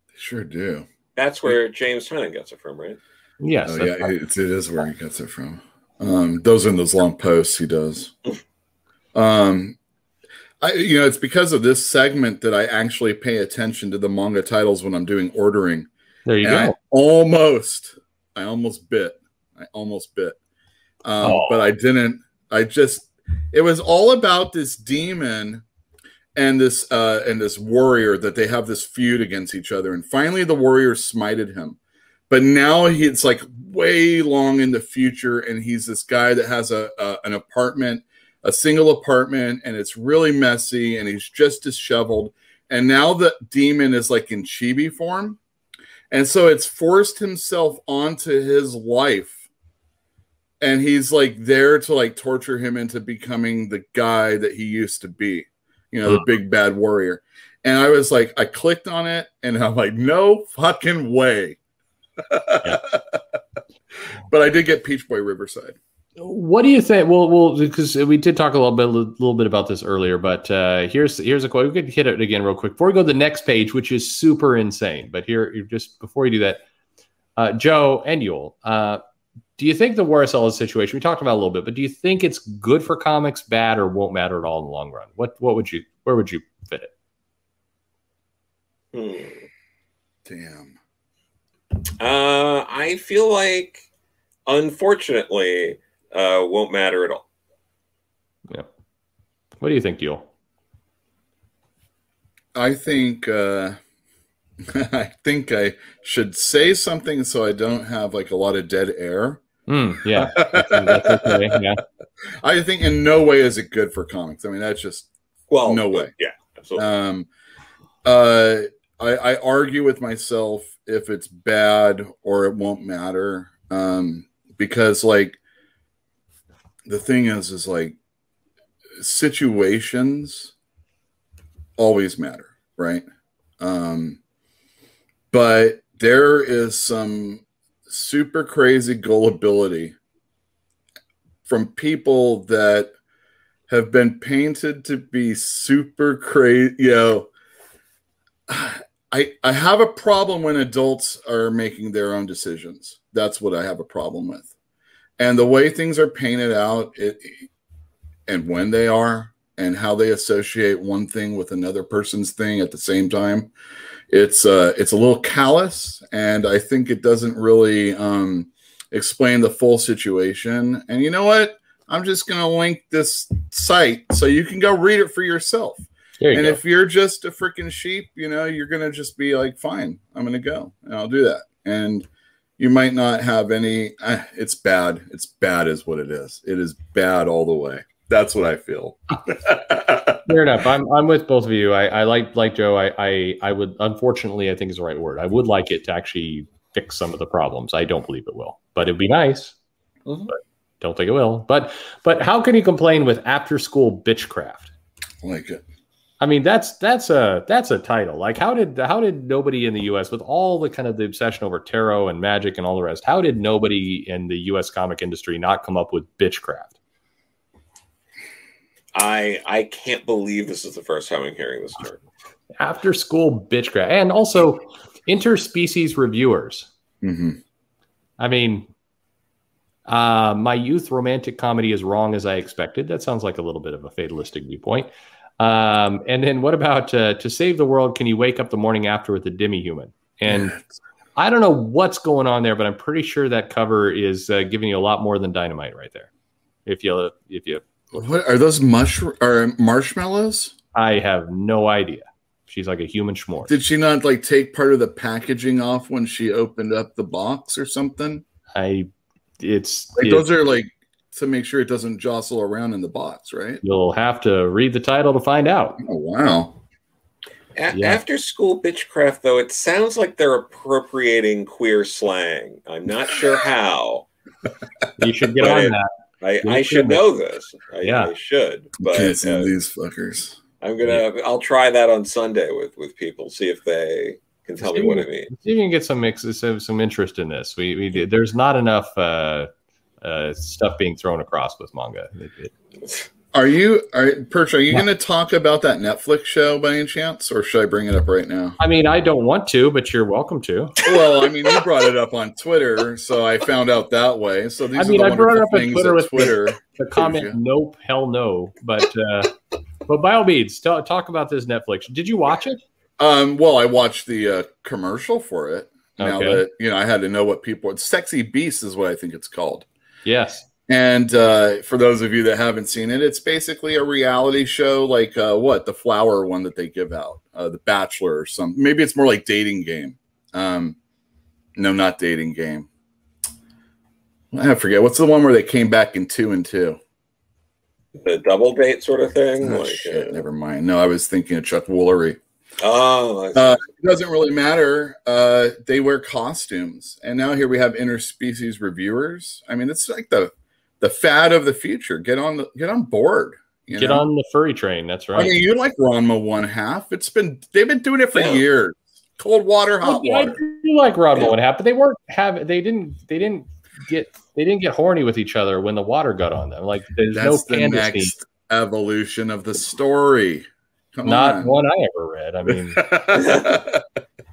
Speaker 3: They sure do.
Speaker 2: That's where james Tynion gets it from right?
Speaker 1: Yes
Speaker 3: oh, yeah it's, it is where he gets it from. Um those are in those long posts he does. Um I, you know, it's because of this segment that I actually pay attention to the manga titles when I'm doing ordering.
Speaker 1: There you and
Speaker 3: go. I almost, I almost bit. I almost bit. Um, oh. But I didn't. I just, it was all about this demon and this uh, and this warrior that they have this feud against each other. And finally, the warrior smited him. But now he's like way long in the future, and he's this guy that has a, a an apartment a single apartment and it's really messy and he's just disheveled. And now the demon is like in chibi form. And so it's forced himself onto his life. And he's like there to like torture him into becoming the guy that he used to be, you know, the big bad warrior. And I was like, I clicked on it and I'm like, no fucking way. yeah. but I did get Peach Boy Riverside.
Speaker 1: What do you think? Well, well, because we did talk a little bit, a little bit about this earlier, but uh, here's here's a quote. We could hit it again real quick before we go to the next page, which is super insane. But here, just before you do that, uh, Joe and Uel, uh, do you think the Warren Ellis situation we talked about a little bit, but do you think it's good for comics, bad, or won't matter at all in the long run? What what would you where would you fit it?
Speaker 3: Hmm. Damn.
Speaker 2: Uh, I feel like, unfortunately uh, won't matter at all.
Speaker 1: Yeah. What do you think, Uel?
Speaker 3: I think uh, I think I should say something so I don't have like a lot of dead air.
Speaker 1: Mm, yeah, that's,
Speaker 3: okay. yeah. I think in no way is it good for comics. I mean, that's just well, no way.
Speaker 2: Yeah, absolutely.
Speaker 3: Um, uh, I, I argue with myself if it's bad or it won't matter. Um, because like the thing is, is like situations always matter, right? Um, but there is some super crazy gullibility from people that have been painted to be super crazy. You know, I I have a problem when adults are making their own decisions. That's what I have a problem with, and the way things are painted out, it, and when they are, and how they associate one thing with another person's thing at the same time. It's uh, it's a little callous, and I think it doesn't really um, explain the full situation. And you know what? I'm just going to link this site so you can go read it for yourself. You and go. if you're just a freaking sheep, you know, you're going to just be like, fine, I'm going to go and I'll do that. And you might not have any, eh, it's bad. It's bad, is what it is. It is bad all the way. That's what I feel.
Speaker 1: Fair enough. I'm, I'm with both of you. I, I like, like Joe, I, I, I would, unfortunately, I think is the right word. I would like it to actually fix some of the problems. I don't believe it will, but it'd be nice. Mm-hmm. But don't think it will. But but how can you complain with after school bitchcraft?
Speaker 3: like it.
Speaker 1: I mean, that's that's a that's a title. Like, how did how did nobody in the U.S. with all the kind of the obsession over tarot and magic and all the rest? How did nobody in the U.S. comic industry not come up with bitchcraft?
Speaker 2: I I can't believe this is the first time I'm hearing this term.
Speaker 1: After school bitchcraft, and also interspecies reviewers.
Speaker 3: Mm-hmm.
Speaker 1: I mean, uh, my youth romantic comedy is wrong as I expected. That sounds like a little bit of a fatalistic viewpoint. Um, and then what about uh, to save the world? Can you wake up the morning after with a demi-human? And I don't know what's going on there, but I'm pretty sure that cover is uh, giving you a lot more than dynamite right there. If you if you
Speaker 3: what are those mush or marshmallows?
Speaker 1: I have no idea. She's like a human schmore.
Speaker 3: Did she not like take part of the packaging off when she opened up the box or something?
Speaker 1: I it's
Speaker 3: like those are like to make sure it doesn't jostle around in the box, right?
Speaker 1: You'll have to read the title to find out.
Speaker 3: Oh wow.
Speaker 2: A- yeah. After school bitchcraft, though, it sounds like they're appropriating queer slang. I'm not sure how.
Speaker 1: you should get on it, that.
Speaker 2: I, I should know this. I,
Speaker 1: yeah,
Speaker 2: I should. But
Speaker 3: Can't uh, these fuckers.
Speaker 2: I'm gonna. Yeah. I'll try that on Sunday with with people. See if they can tell me what it means.
Speaker 1: See if you can get some mixes, some, some interest in this. We, we did, there's not enough uh, uh, stuff being thrown across with manga. It,
Speaker 3: it, are you, are Perch? Are you yeah. going to talk about that Netflix show by any chance, or should I bring it up right now?
Speaker 1: I mean, I don't want to, but you're welcome to.
Speaker 3: Well, I mean, you brought it up on Twitter, so I found out that way. So these I mean, I brought it up on Twitter with
Speaker 1: Twitter. The, the comment, "Nope, hell no." But uh, but by all means, talk, talk about this Netflix. Did you watch it?
Speaker 3: Um, well, I watched the uh, commercial for it. Now okay. that you know, I had to know what people. Sexy Beast is what I think it's called.
Speaker 1: Yes.
Speaker 3: And uh, for those of you that haven't seen it, it's basically a reality show, like uh, what the flower one that they give out, uh, The Bachelor or something. Maybe it's more like dating game. Um, no, not dating game. I forget what's the one where they came back in two and two.
Speaker 2: The double date sort of thing.
Speaker 3: Oh, like, shit, uh, never mind. No, I was thinking of Chuck Woolery.
Speaker 2: Oh,
Speaker 3: uh, it doesn't really matter. Uh, they wear costumes, and now here we have interspecies reviewers. I mean, it's like the the fad of the future. Get on the get on board.
Speaker 1: get know? on the furry train. That's right. I
Speaker 3: mean, you like Ranma one half. It's been they've been doing it for yeah. years. Cold water, hot I, water. I
Speaker 1: do like Ranma yeah. one half, but they weren't have they didn't they didn't get they didn't get horny with each other when the water got on them. Like there's That's no the next
Speaker 3: evolution of the story.
Speaker 1: Come Not on. one I ever read. I mean,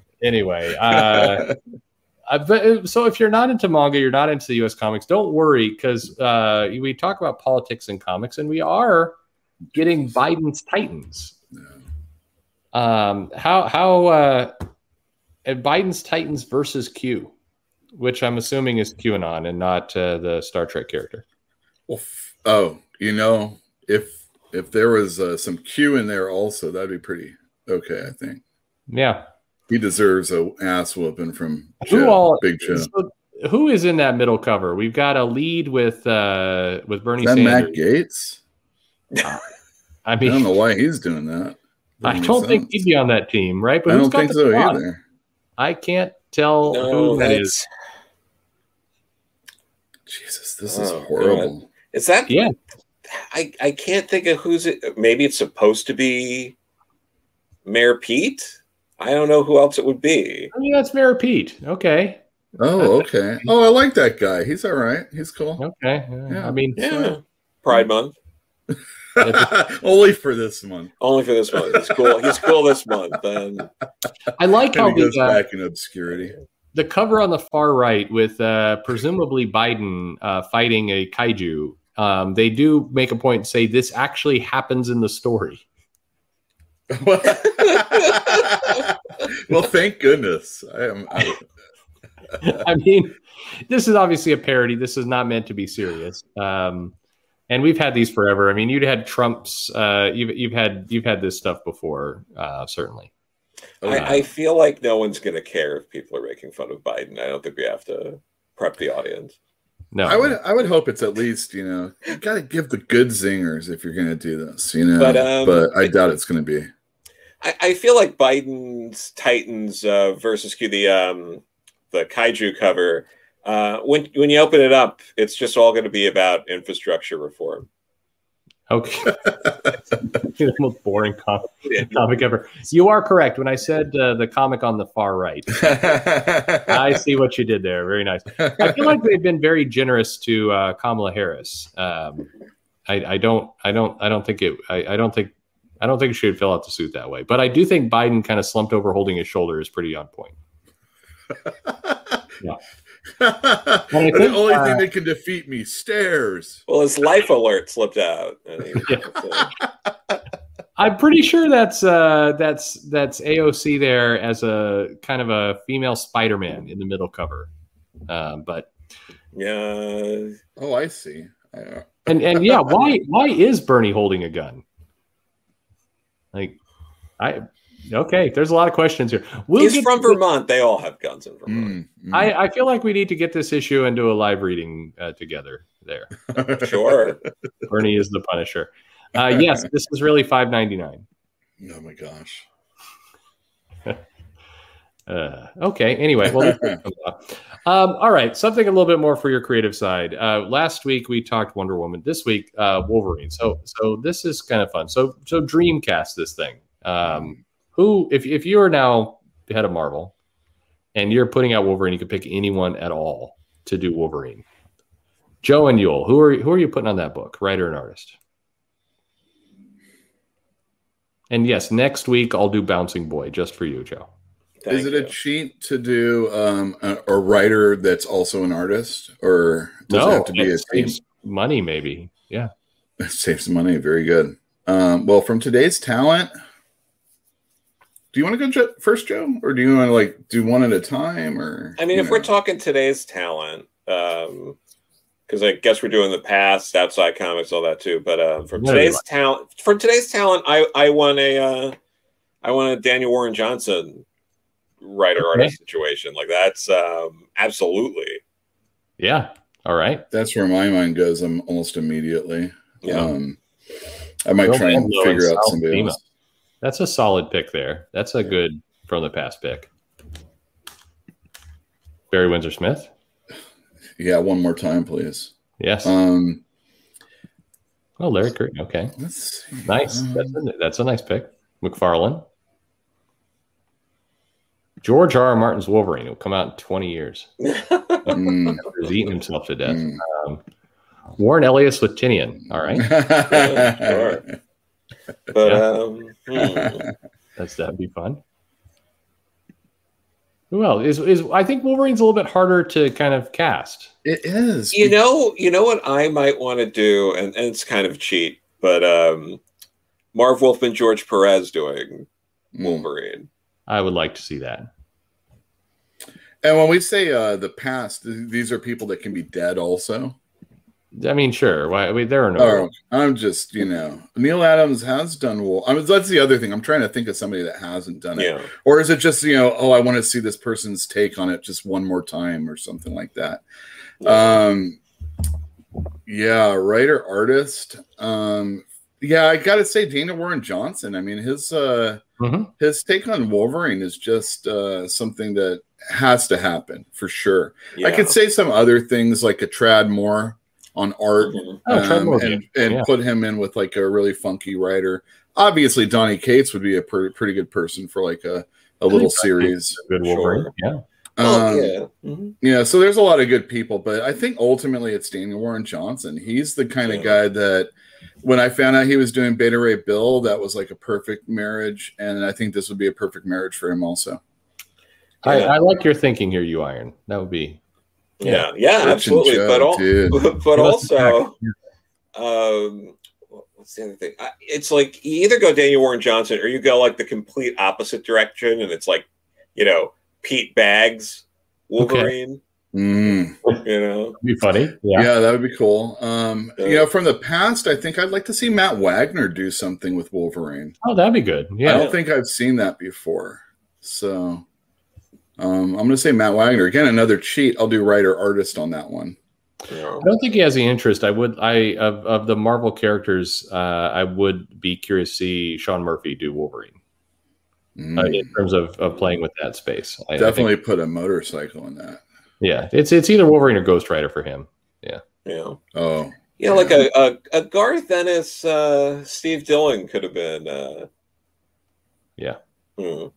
Speaker 1: anyway. Uh, but uh, so if you're not into manga, you're not into the U.S. comics. Don't worry because uh, we talk about politics and comics, and we are getting Biden's Titans. Um, how how uh, Biden's Titans versus Q, which I'm assuming is QAnon and not uh, the Star Trek character.
Speaker 3: Well, oh, you know, if if there was uh, some Q in there also, that'd be pretty okay. I think.
Speaker 1: Yeah,
Speaker 3: he deserves a ass whooping from who all, Big Joe. So
Speaker 1: who is in that middle cover? We've got a lead with uh with Bernie
Speaker 3: is that
Speaker 1: Sanders.
Speaker 3: Matt Gaetz.
Speaker 1: Uh, I mean,
Speaker 3: I don't know why he's doing that.
Speaker 1: I don't sense. think he'd be on that team, right?
Speaker 3: But I don't think so plot? either.
Speaker 1: I can't tell no, who that is.
Speaker 3: Jesus, this oh, is horrible. God.
Speaker 2: Is that
Speaker 1: yeah?
Speaker 2: I, I can't think of who's it. Maybe it's supposed to be Mayor Pete. I don't know who else it would be.
Speaker 1: I mean, that's Mayor Pete. Okay.
Speaker 3: Oh, okay. Oh, I like that guy. He's all right. He's cool.
Speaker 1: Okay. Yeah.
Speaker 3: Yeah.
Speaker 1: I mean,
Speaker 2: Yeah. Pride Month.
Speaker 3: Only for this month.
Speaker 2: Only for this month. He's cool. He's cool this month. And
Speaker 1: I like how
Speaker 3: And he goes
Speaker 1: the, uh,
Speaker 3: back in obscurity.
Speaker 1: the cover on the far right with uh, presumably Biden uh, fighting a kaiju. Um, they do make a point and say this actually happens in the story.
Speaker 3: well, thank goodness. I am. I,
Speaker 1: I mean, this is obviously a parody. This is not meant to be serious. Um, and we've had these forever. I mean, you'd had Trump's. Uh, you've you've had you've had this stuff before, uh, certainly.
Speaker 2: I, I feel like no one's going to care if people are making fun of Biden. I don't think we have to prep the audience.
Speaker 1: No,
Speaker 3: I would. I would hope it's at least you know you got to give the good zingers if you're going to do this. You know,
Speaker 2: But, um,
Speaker 3: but I doubt it's going to be.
Speaker 2: I, I feel like Biden's Titans uh, versus Q, the um, the kaiju cover. Uh, when when you open it up, it's just all going to be about infrastructure reform.
Speaker 1: Okay. the most boring comic, comic ever. You are correct. When I said uh, the comic on the far right, I see what you did there. Very nice. I feel like they've been very generous to uh, Kamala Harris. Um, I, I don't. I don't. I don't think it. I, I don't think. I don't think she would fill out the suit that way. But I do think Biden kind of slumped over, holding his shoulder, is pretty on point. Yeah. I think,
Speaker 3: the only
Speaker 1: uh,
Speaker 3: thing that can defeat me stairs.
Speaker 2: Well, his life alert slipped out. I mean,
Speaker 1: Yeah. I'm pretty sure that's uh, that's that's AOC there as a kind of a female Spider-Man in the middle cover. Um, but
Speaker 2: yeah,
Speaker 3: Oh, I see. I,
Speaker 1: and and yeah, why why is Bernie holding a gun? Like, I okay. There's a lot of questions here. We'll
Speaker 2: he's from
Speaker 1: to-
Speaker 2: Vermont. They all have guns in Vermont.
Speaker 3: Mm, mm.
Speaker 1: I, I feel like we need to get this issue and do a live reading uh, together. There,
Speaker 2: Sure.
Speaker 1: Bernie is the Punisher. Uh, yes, this is really five ninety nine.
Speaker 3: Oh my gosh.
Speaker 1: Uh, okay. Anyway, well, let's get some stuff. um, all right. Something a little bit more for your creative side. Uh, last week we talked Wonder Woman. This week, uh, Wolverine. So, so this is kind of fun. So, so Dreamcast this thing. Um, who, if if you are now the head of Marvel, and you're putting out Wolverine, you could pick anyone at all to do Wolverine. Joe and Uel. Who are who are you putting on that book? Writer and artist. And yes, next week I'll do Bouncing Boy just for you, Joe.
Speaker 2: Thank
Speaker 3: is it
Speaker 2: you.
Speaker 3: a cheat to do um, a, a writer that's also an artist, or does
Speaker 1: no,
Speaker 3: it have to be a
Speaker 1: it
Speaker 3: team?
Speaker 1: money, maybe. Yeah.
Speaker 3: It saves money. Very good. Um, well, from today's talent, do you want to go first, Joe, or do you want to like do one at a time? Or
Speaker 2: I mean,
Speaker 3: you
Speaker 2: if we're talking today's talent, um, because I guess we're doing the past, outside comics, all that too. But um, from
Speaker 1: Yeah,
Speaker 2: today's
Speaker 1: you're
Speaker 2: talent, from today's talent, I I want a uh, I want a Daniel Warren Johnson writer
Speaker 1: Okay.
Speaker 2: artist situation. Like that's um, absolutely
Speaker 1: Yeah. All right.
Speaker 3: that's where my mind goes. um, almost immediately.
Speaker 2: yeah.
Speaker 3: Um, I might
Speaker 1: Well,
Speaker 3: try and figure out
Speaker 1: Sal
Speaker 3: somebody else.
Speaker 1: That's a solid pick there. That's a good from the past pick. Barry Windsor Smith.
Speaker 3: Yeah, one more time, please.
Speaker 1: Yes.
Speaker 3: Um,
Speaker 1: oh, Larry Curtin. Okay.
Speaker 3: let's see.
Speaker 1: Nice.
Speaker 3: Um,
Speaker 1: That's a, that's a nice pick. McFarlane. George R. R. Martin's Wolverine. It'll come out in 20 years.
Speaker 3: mm,
Speaker 1: He's eating himself to death.
Speaker 3: mm.
Speaker 1: Um, Warren Ellis with Tinian. All right.
Speaker 2: sure. But
Speaker 1: Yeah.
Speaker 2: um, hmm.
Speaker 1: That's that'd be fun. Well, is is? I think Wolverine's a little bit harder to kind of cast.
Speaker 3: It is.
Speaker 2: you know, you know what I might want to do, and, and it's kind of cheat, but um, Marv Wolfman, George Perez doing
Speaker 3: Mm.
Speaker 2: Wolverine.
Speaker 1: I would like to see that.
Speaker 3: And when we say uh, the past, th- these are people that can be dead also.
Speaker 1: I mean, sure. Why? I mean, there are no.
Speaker 3: Oh, I'm just, you know, Neal Adams has done Wolf. I mean, that's the other thing. I'm trying to think of somebody that hasn't done it.
Speaker 2: Yeah,
Speaker 3: Or is it just, you know, oh, I want to see this person's take on it just one more time or something like that? Um, yeah, writer artist. Um, yeah, I gotta say, Daniel Warren Johnson. I mean, his uh,
Speaker 1: Mhm.
Speaker 3: his take on Wolverine is just uh, something that has to happen for sure.
Speaker 2: Yeah.
Speaker 3: I could say some other things like a Tradd Moore on art.
Speaker 1: Oh,
Speaker 3: um, and, and
Speaker 1: Yeah.
Speaker 3: put him in with like a really funky writer. Obviously, Donny Cates would be a pretty pretty good person for like a a little series.
Speaker 1: Good Wolverine.
Speaker 2: Sure.
Speaker 1: Yeah.
Speaker 2: Oh,
Speaker 3: Um,
Speaker 2: yeah. Mhm.
Speaker 3: Yeah, so there's a lot of good people, but I think ultimately it's Daniel Warren Johnson. He's the kind of guy that when I found out he was doing Beta Ray Bill, that was like a perfect marriage, and I think this would be a perfect marriage for him also.
Speaker 1: I, I like your thinking here, you Iron. That would be
Speaker 2: Yeah, yeah,
Speaker 3: Rich and
Speaker 2: absolutely.
Speaker 3: Joe,
Speaker 2: But all,
Speaker 3: dude.
Speaker 2: but also, um, what's the other thing? I- It's like you either go Daniel Warren Johnson or you go like the complete opposite direction, and it's like, you know, Pete Baggs, Wolverine.
Speaker 3: Mm.
Speaker 2: You know,
Speaker 1: That'd be funny.
Speaker 3: Yeah.
Speaker 1: Yeah.
Speaker 3: that would be cool. Um,
Speaker 2: Yeah.
Speaker 3: You know, from the past, I think I'd like to see Matt Wagner do something with Wolverine.
Speaker 1: Oh, that'd be good. Yeah, I
Speaker 3: don't think I've seen that before. So um, I'm going to say Matt Wagner. Again, another cheat. I'll do writer artist on that one.
Speaker 2: you.
Speaker 1: I don't think he has the interest. I would. I of of the Marvel characters, uh, I would be curious to see Sean Murphy do Wolverine
Speaker 3: Mm.
Speaker 1: uh, in terms of, of playing with that space. I, I think-
Speaker 3: Definitely put a motorcycle in that.
Speaker 1: yeah. It's it's either Wolverine or Ghost Rider for him.
Speaker 2: Yeah. Yeah.
Speaker 3: Oh,
Speaker 2: Yeah, like a, a, a Garth Ennis, uh, Steve Dillon could have been. Uh,
Speaker 1: Yeah.
Speaker 2: hmm.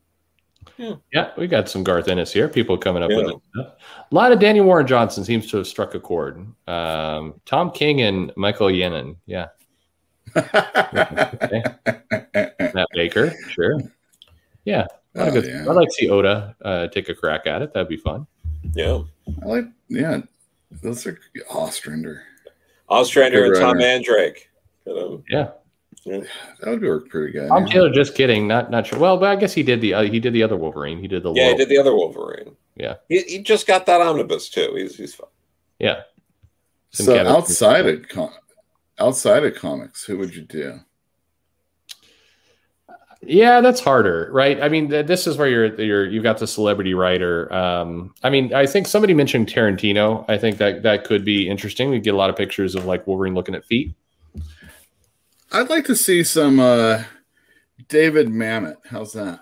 Speaker 1: Yeah, we got some Garth Ennis here. People coming up with it. A lot of Daniel Warren Johnson seems to have struck a chord. Um, Tom King and Michael Yennon. Yeah. Matt Baker. Sure. Yeah. a lot of
Speaker 3: Oh,
Speaker 1: good-
Speaker 3: yeah.
Speaker 1: I'd like to see Oda uh, take a crack at it. That'd be fun.
Speaker 2: Yeah.
Speaker 3: I like, yeah, those are Ostrander.
Speaker 2: Ostrander and Tom
Speaker 3: runner.
Speaker 2: Mandrake. Um,
Speaker 1: Yeah.
Speaker 3: That would work pretty good.
Speaker 1: Tom
Speaker 3: yeah.
Speaker 1: Just kidding. Not not sure. Well, but I guess he did the uh, he did the other Wolverine. He did the
Speaker 2: yeah,
Speaker 1: low.
Speaker 2: he did the other Wolverine.
Speaker 1: Yeah.
Speaker 2: He, he just got that omnibus too. He's he's fine.
Speaker 1: yeah. Some
Speaker 3: So
Speaker 1: Kevin-
Speaker 3: outside of com- outside of comics, who would you do?
Speaker 1: Yeah, that's harder, right? I mean, th- this is where you're you're you've got the celebrity writer. Um, I mean, I think somebody mentioned Tarantino. I think that that could be interesting. We get a lot of pictures of like Wolverine looking at feet.
Speaker 3: I'd like to see some uh, David Mamet. How's that?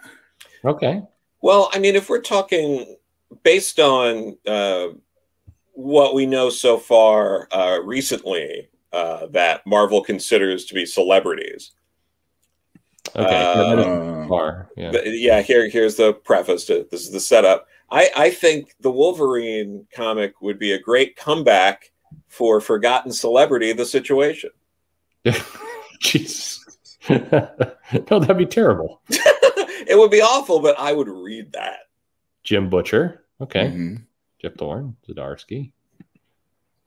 Speaker 1: Okay.
Speaker 2: Well, I mean, if we're talking based on uh, what we know so far uh, recently uh, that Marvel considers to be celebrities.
Speaker 1: Okay.
Speaker 2: Uh,
Speaker 1: that is
Speaker 3: Uh,
Speaker 1: far. Yeah.
Speaker 2: Yeah, here here's the preface to this is the setup. I, I think the Wolverine comic would be a great comeback for forgotten celebrity the situation.
Speaker 1: Jesus. no, that'd be terrible.
Speaker 2: it would be awful, but I would read that.
Speaker 1: Jim Butcher. Okay.
Speaker 3: mhm.
Speaker 1: Jeff Thorne, Zdarsky.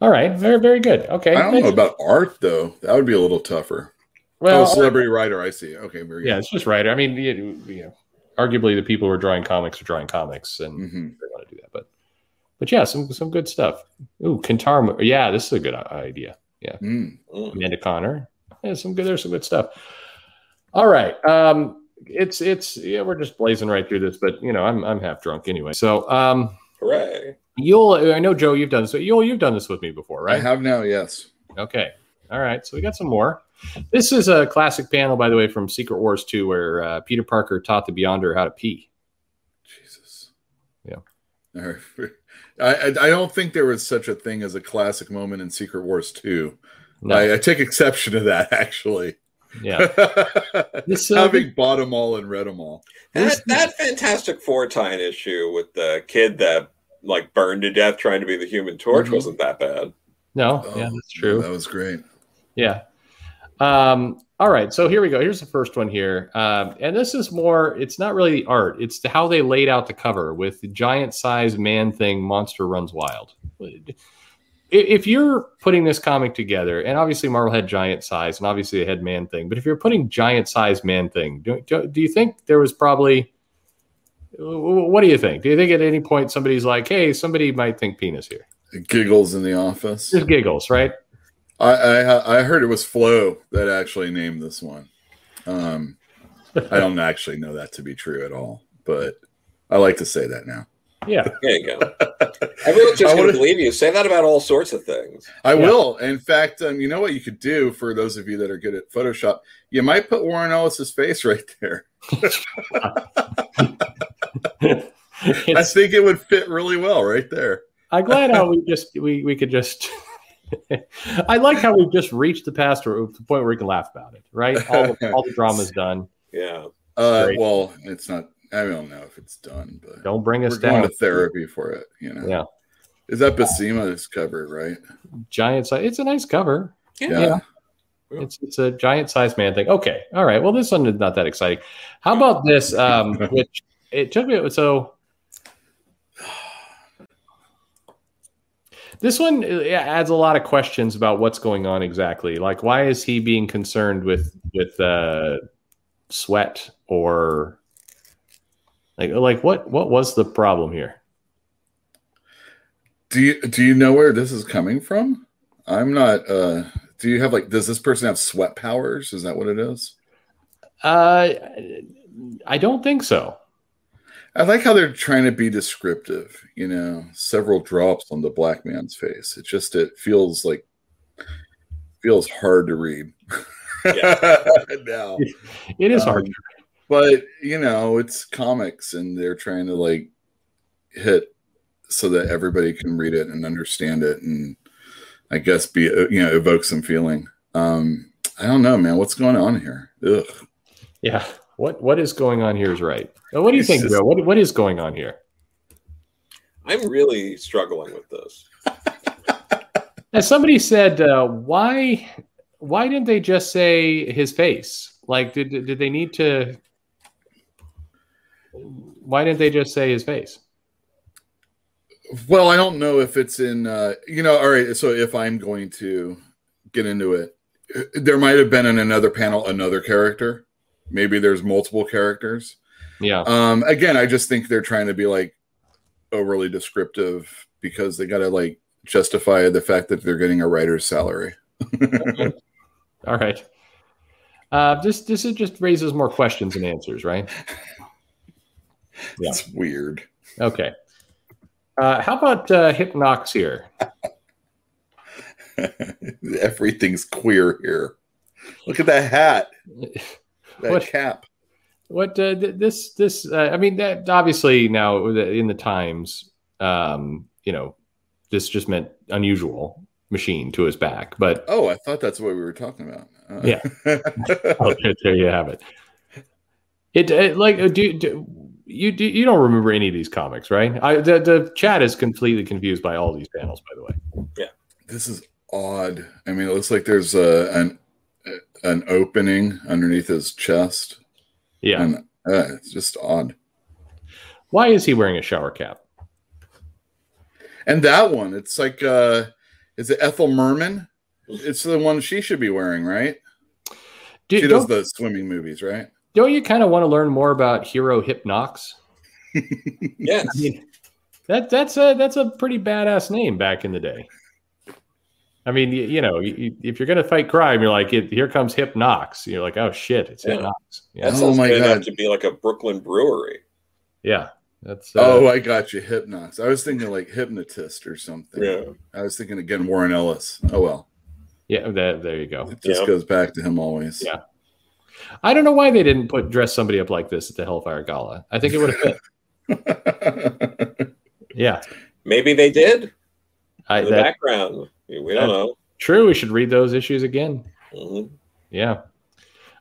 Speaker 1: All right. Very, very good. Okay.
Speaker 3: I don't know about art though. That would be a little tougher.
Speaker 1: well,
Speaker 3: oh, celebrity writer. I see. Okay, very
Speaker 1: yeah,
Speaker 3: good.
Speaker 1: it's just writer. I mean, you, you know, arguably the people who are drawing comics are drawing comics, and
Speaker 3: hmm
Speaker 1: they want to do that. But, but yeah, some some good stuff. Ooh, Kentaro. Yeah, this is a good idea.
Speaker 3: Yeah.
Speaker 2: Mm.
Speaker 1: Amanda Conner. Yeah, some good. There's some good stuff. All right. Um, it's it's yeah, we're just blazing right through this, but you know, I'm I'm half drunk anyway. So, um,
Speaker 2: Hooray.
Speaker 1: you'll I know Joe, you've done this. You'll you've done this with me before, right?
Speaker 3: I have now. Yes.
Speaker 1: Okay. All right. So we got some more. This is a classic panel, by the way, from Secret Wars 2, where uh, Peter Parker taught the Beyonder how to pee.
Speaker 3: Jesus.
Speaker 1: Yeah.
Speaker 3: All right. I, I I don't think there was such a thing as a classic moment in Secret Wars 2.
Speaker 1: No,
Speaker 3: I, I take exception to that actually.
Speaker 1: yeah. This, uh,
Speaker 3: Having bought them all and read them all.
Speaker 2: That, that Fantastic Four tie-in issue with the kid that like burned to death trying to be the Human Torch
Speaker 3: Mhm.
Speaker 2: wasn't that bad.
Speaker 1: No,
Speaker 3: Oh,
Speaker 1: yeah, that's true.
Speaker 3: That was great.
Speaker 1: Yeah. Um, all right. So here we go. Here's the first one here. Um, and this is more, it's not really the art, it's how they laid out the cover with the giant size man thing, Monster Runs Wild. If you're putting this comic together, and obviously Marvel had giant size, and obviously they had man thing, but if you're putting giant size man thing, do, do, do you think there was probably, what do you think? Do you think at any point somebody's like, hey, somebody might think penis here?
Speaker 3: Giggles in the office.
Speaker 1: Just giggles, right?
Speaker 3: I, I I heard it was Flo that actually named this one. Um, I don't actually know that to be true at all, but I like to say that now.
Speaker 1: Yeah.
Speaker 2: There you go. Everyone's just
Speaker 3: I
Speaker 2: going
Speaker 3: wanna-
Speaker 2: to believe you. Say that about all sorts of things.
Speaker 3: I
Speaker 1: Yeah.
Speaker 3: will. In fact, um, you know what you could do for those of you that are good at Photoshop? You might put Warren Ellis's face right there. I think it would fit really well right there.
Speaker 1: I'm glad how we just we we could just. I like how we've just reached the past or the point where we can laugh about it. Right, all the, all the drama's done.
Speaker 2: Yeah.
Speaker 3: Uh, well, it's not I don't know if it's done, but
Speaker 1: don't bring us
Speaker 3: we're
Speaker 1: down.
Speaker 3: going to therapy for it. You know.
Speaker 1: Yeah.
Speaker 3: Is that Buscema's cover, right?
Speaker 1: Giant size. It's a nice cover.
Speaker 3: Yeah.
Speaker 1: Yeah. It's it's a giant size man thing. Okay, all right. Well, this one is not that exciting. How about this? Um, which it took me so. This one uh, yeah, adds a lot of questions about what's going on exactly. Like, why is he being concerned with with uh, sweat or like like what what was the problem here?
Speaker 3: Do you do you know where this is coming from? I'm not. uh Do you have like? Does this person have sweat powers? Is that what it is?
Speaker 1: Uh, I don't think so.
Speaker 3: I like how they're trying to be descriptive. You know, several drops on the black man's face. It just it feels like feels hard to read.
Speaker 2: Yeah.
Speaker 3: now,
Speaker 1: It is hard.
Speaker 3: Um, but you know, it's comics, and they're trying to like hit so that everybody can read it and understand it, and I guess be you know evoke some feeling. Um, I don't know, man. What's going on here? Ugh.
Speaker 1: Yeah. What what is going on here is right. Now, what do you
Speaker 3: It's
Speaker 1: think,
Speaker 3: just-
Speaker 1: Joe? What what is going on here?
Speaker 2: I'm really struggling with this.
Speaker 1: As somebody said, uh, why why didn't they just say his face? Like, did did they need to? Why didn't they just say his face?
Speaker 3: Well, I don't know if it's in, uh, you know, all right. So if I'm going to get into it, there might have been in another panel another character. Maybe there's multiple characters.
Speaker 1: Yeah.
Speaker 3: Um, again, I just think they're trying to be like overly descriptive because they got to like justify the fact that they're getting a writer's salary.
Speaker 1: All right. Uh, this this is just raises more questions and answers, right? Yeah.
Speaker 3: It's weird.
Speaker 1: Okay. Uh, how about uh, Hypnox here?
Speaker 3: Everything's queer here. Look at that hat, that
Speaker 1: What-
Speaker 3: cap.
Speaker 1: What uh, th- this this uh, I mean that obviously now in the times um, you know this just meant unusual machine to his back, but
Speaker 3: Oh, I thought that's what we were talking about. Uh,
Speaker 1: Yeah. oh, there- you have it. It, it like uh, do, do you you don't remember any of these comics, right? I the, the chat is completely confused by all these panels, by the way.
Speaker 3: Yeah, this is odd. I mean, it looks like there's a, an an opening underneath his chest,
Speaker 1: Yeah,
Speaker 3: and uh, it's just odd.
Speaker 1: why is he wearing a shower cap?
Speaker 3: And that one, it's like, uh, is it Ethel Merman? It's the one she should be wearing, right?
Speaker 1: Do,
Speaker 3: She does the swimming movies, right?
Speaker 1: Don't you kind of want to learn more about Hero Hypnox?
Speaker 2: Yes.
Speaker 1: I mean, that that's a that's a pretty badass name back in the day. I mean, you, you know, you, if you're gonna fight crime, you're like, it, here comes Hip Hypnox. You're like, oh shit, it's
Speaker 2: Yeah.
Speaker 1: Hypnox. Yeah,
Speaker 2: That
Speaker 3: Oh
Speaker 2: sounds
Speaker 3: my
Speaker 2: good enough
Speaker 3: God.
Speaker 2: to be like a Brooklyn brewery.
Speaker 1: yeah. That's uh,
Speaker 3: oh, I got you, Hip Hypnox. I was thinking like hypnotist or something.
Speaker 2: Yeah.
Speaker 3: I was thinking again, Warren Ellis. Oh well,
Speaker 1: yeah. There, there you go.
Speaker 3: it just
Speaker 2: Yeah.
Speaker 3: goes back to him always.
Speaker 1: Yeah. I don't know why they didn't put dress somebody up like this at the Hellfire Gala. I think it would have fit. Yeah,
Speaker 2: Maybe they did
Speaker 1: I,
Speaker 2: in the
Speaker 1: that,
Speaker 2: background. We don't know.
Speaker 1: true. We should read those issues again.
Speaker 2: Mhm.
Speaker 1: Yeah.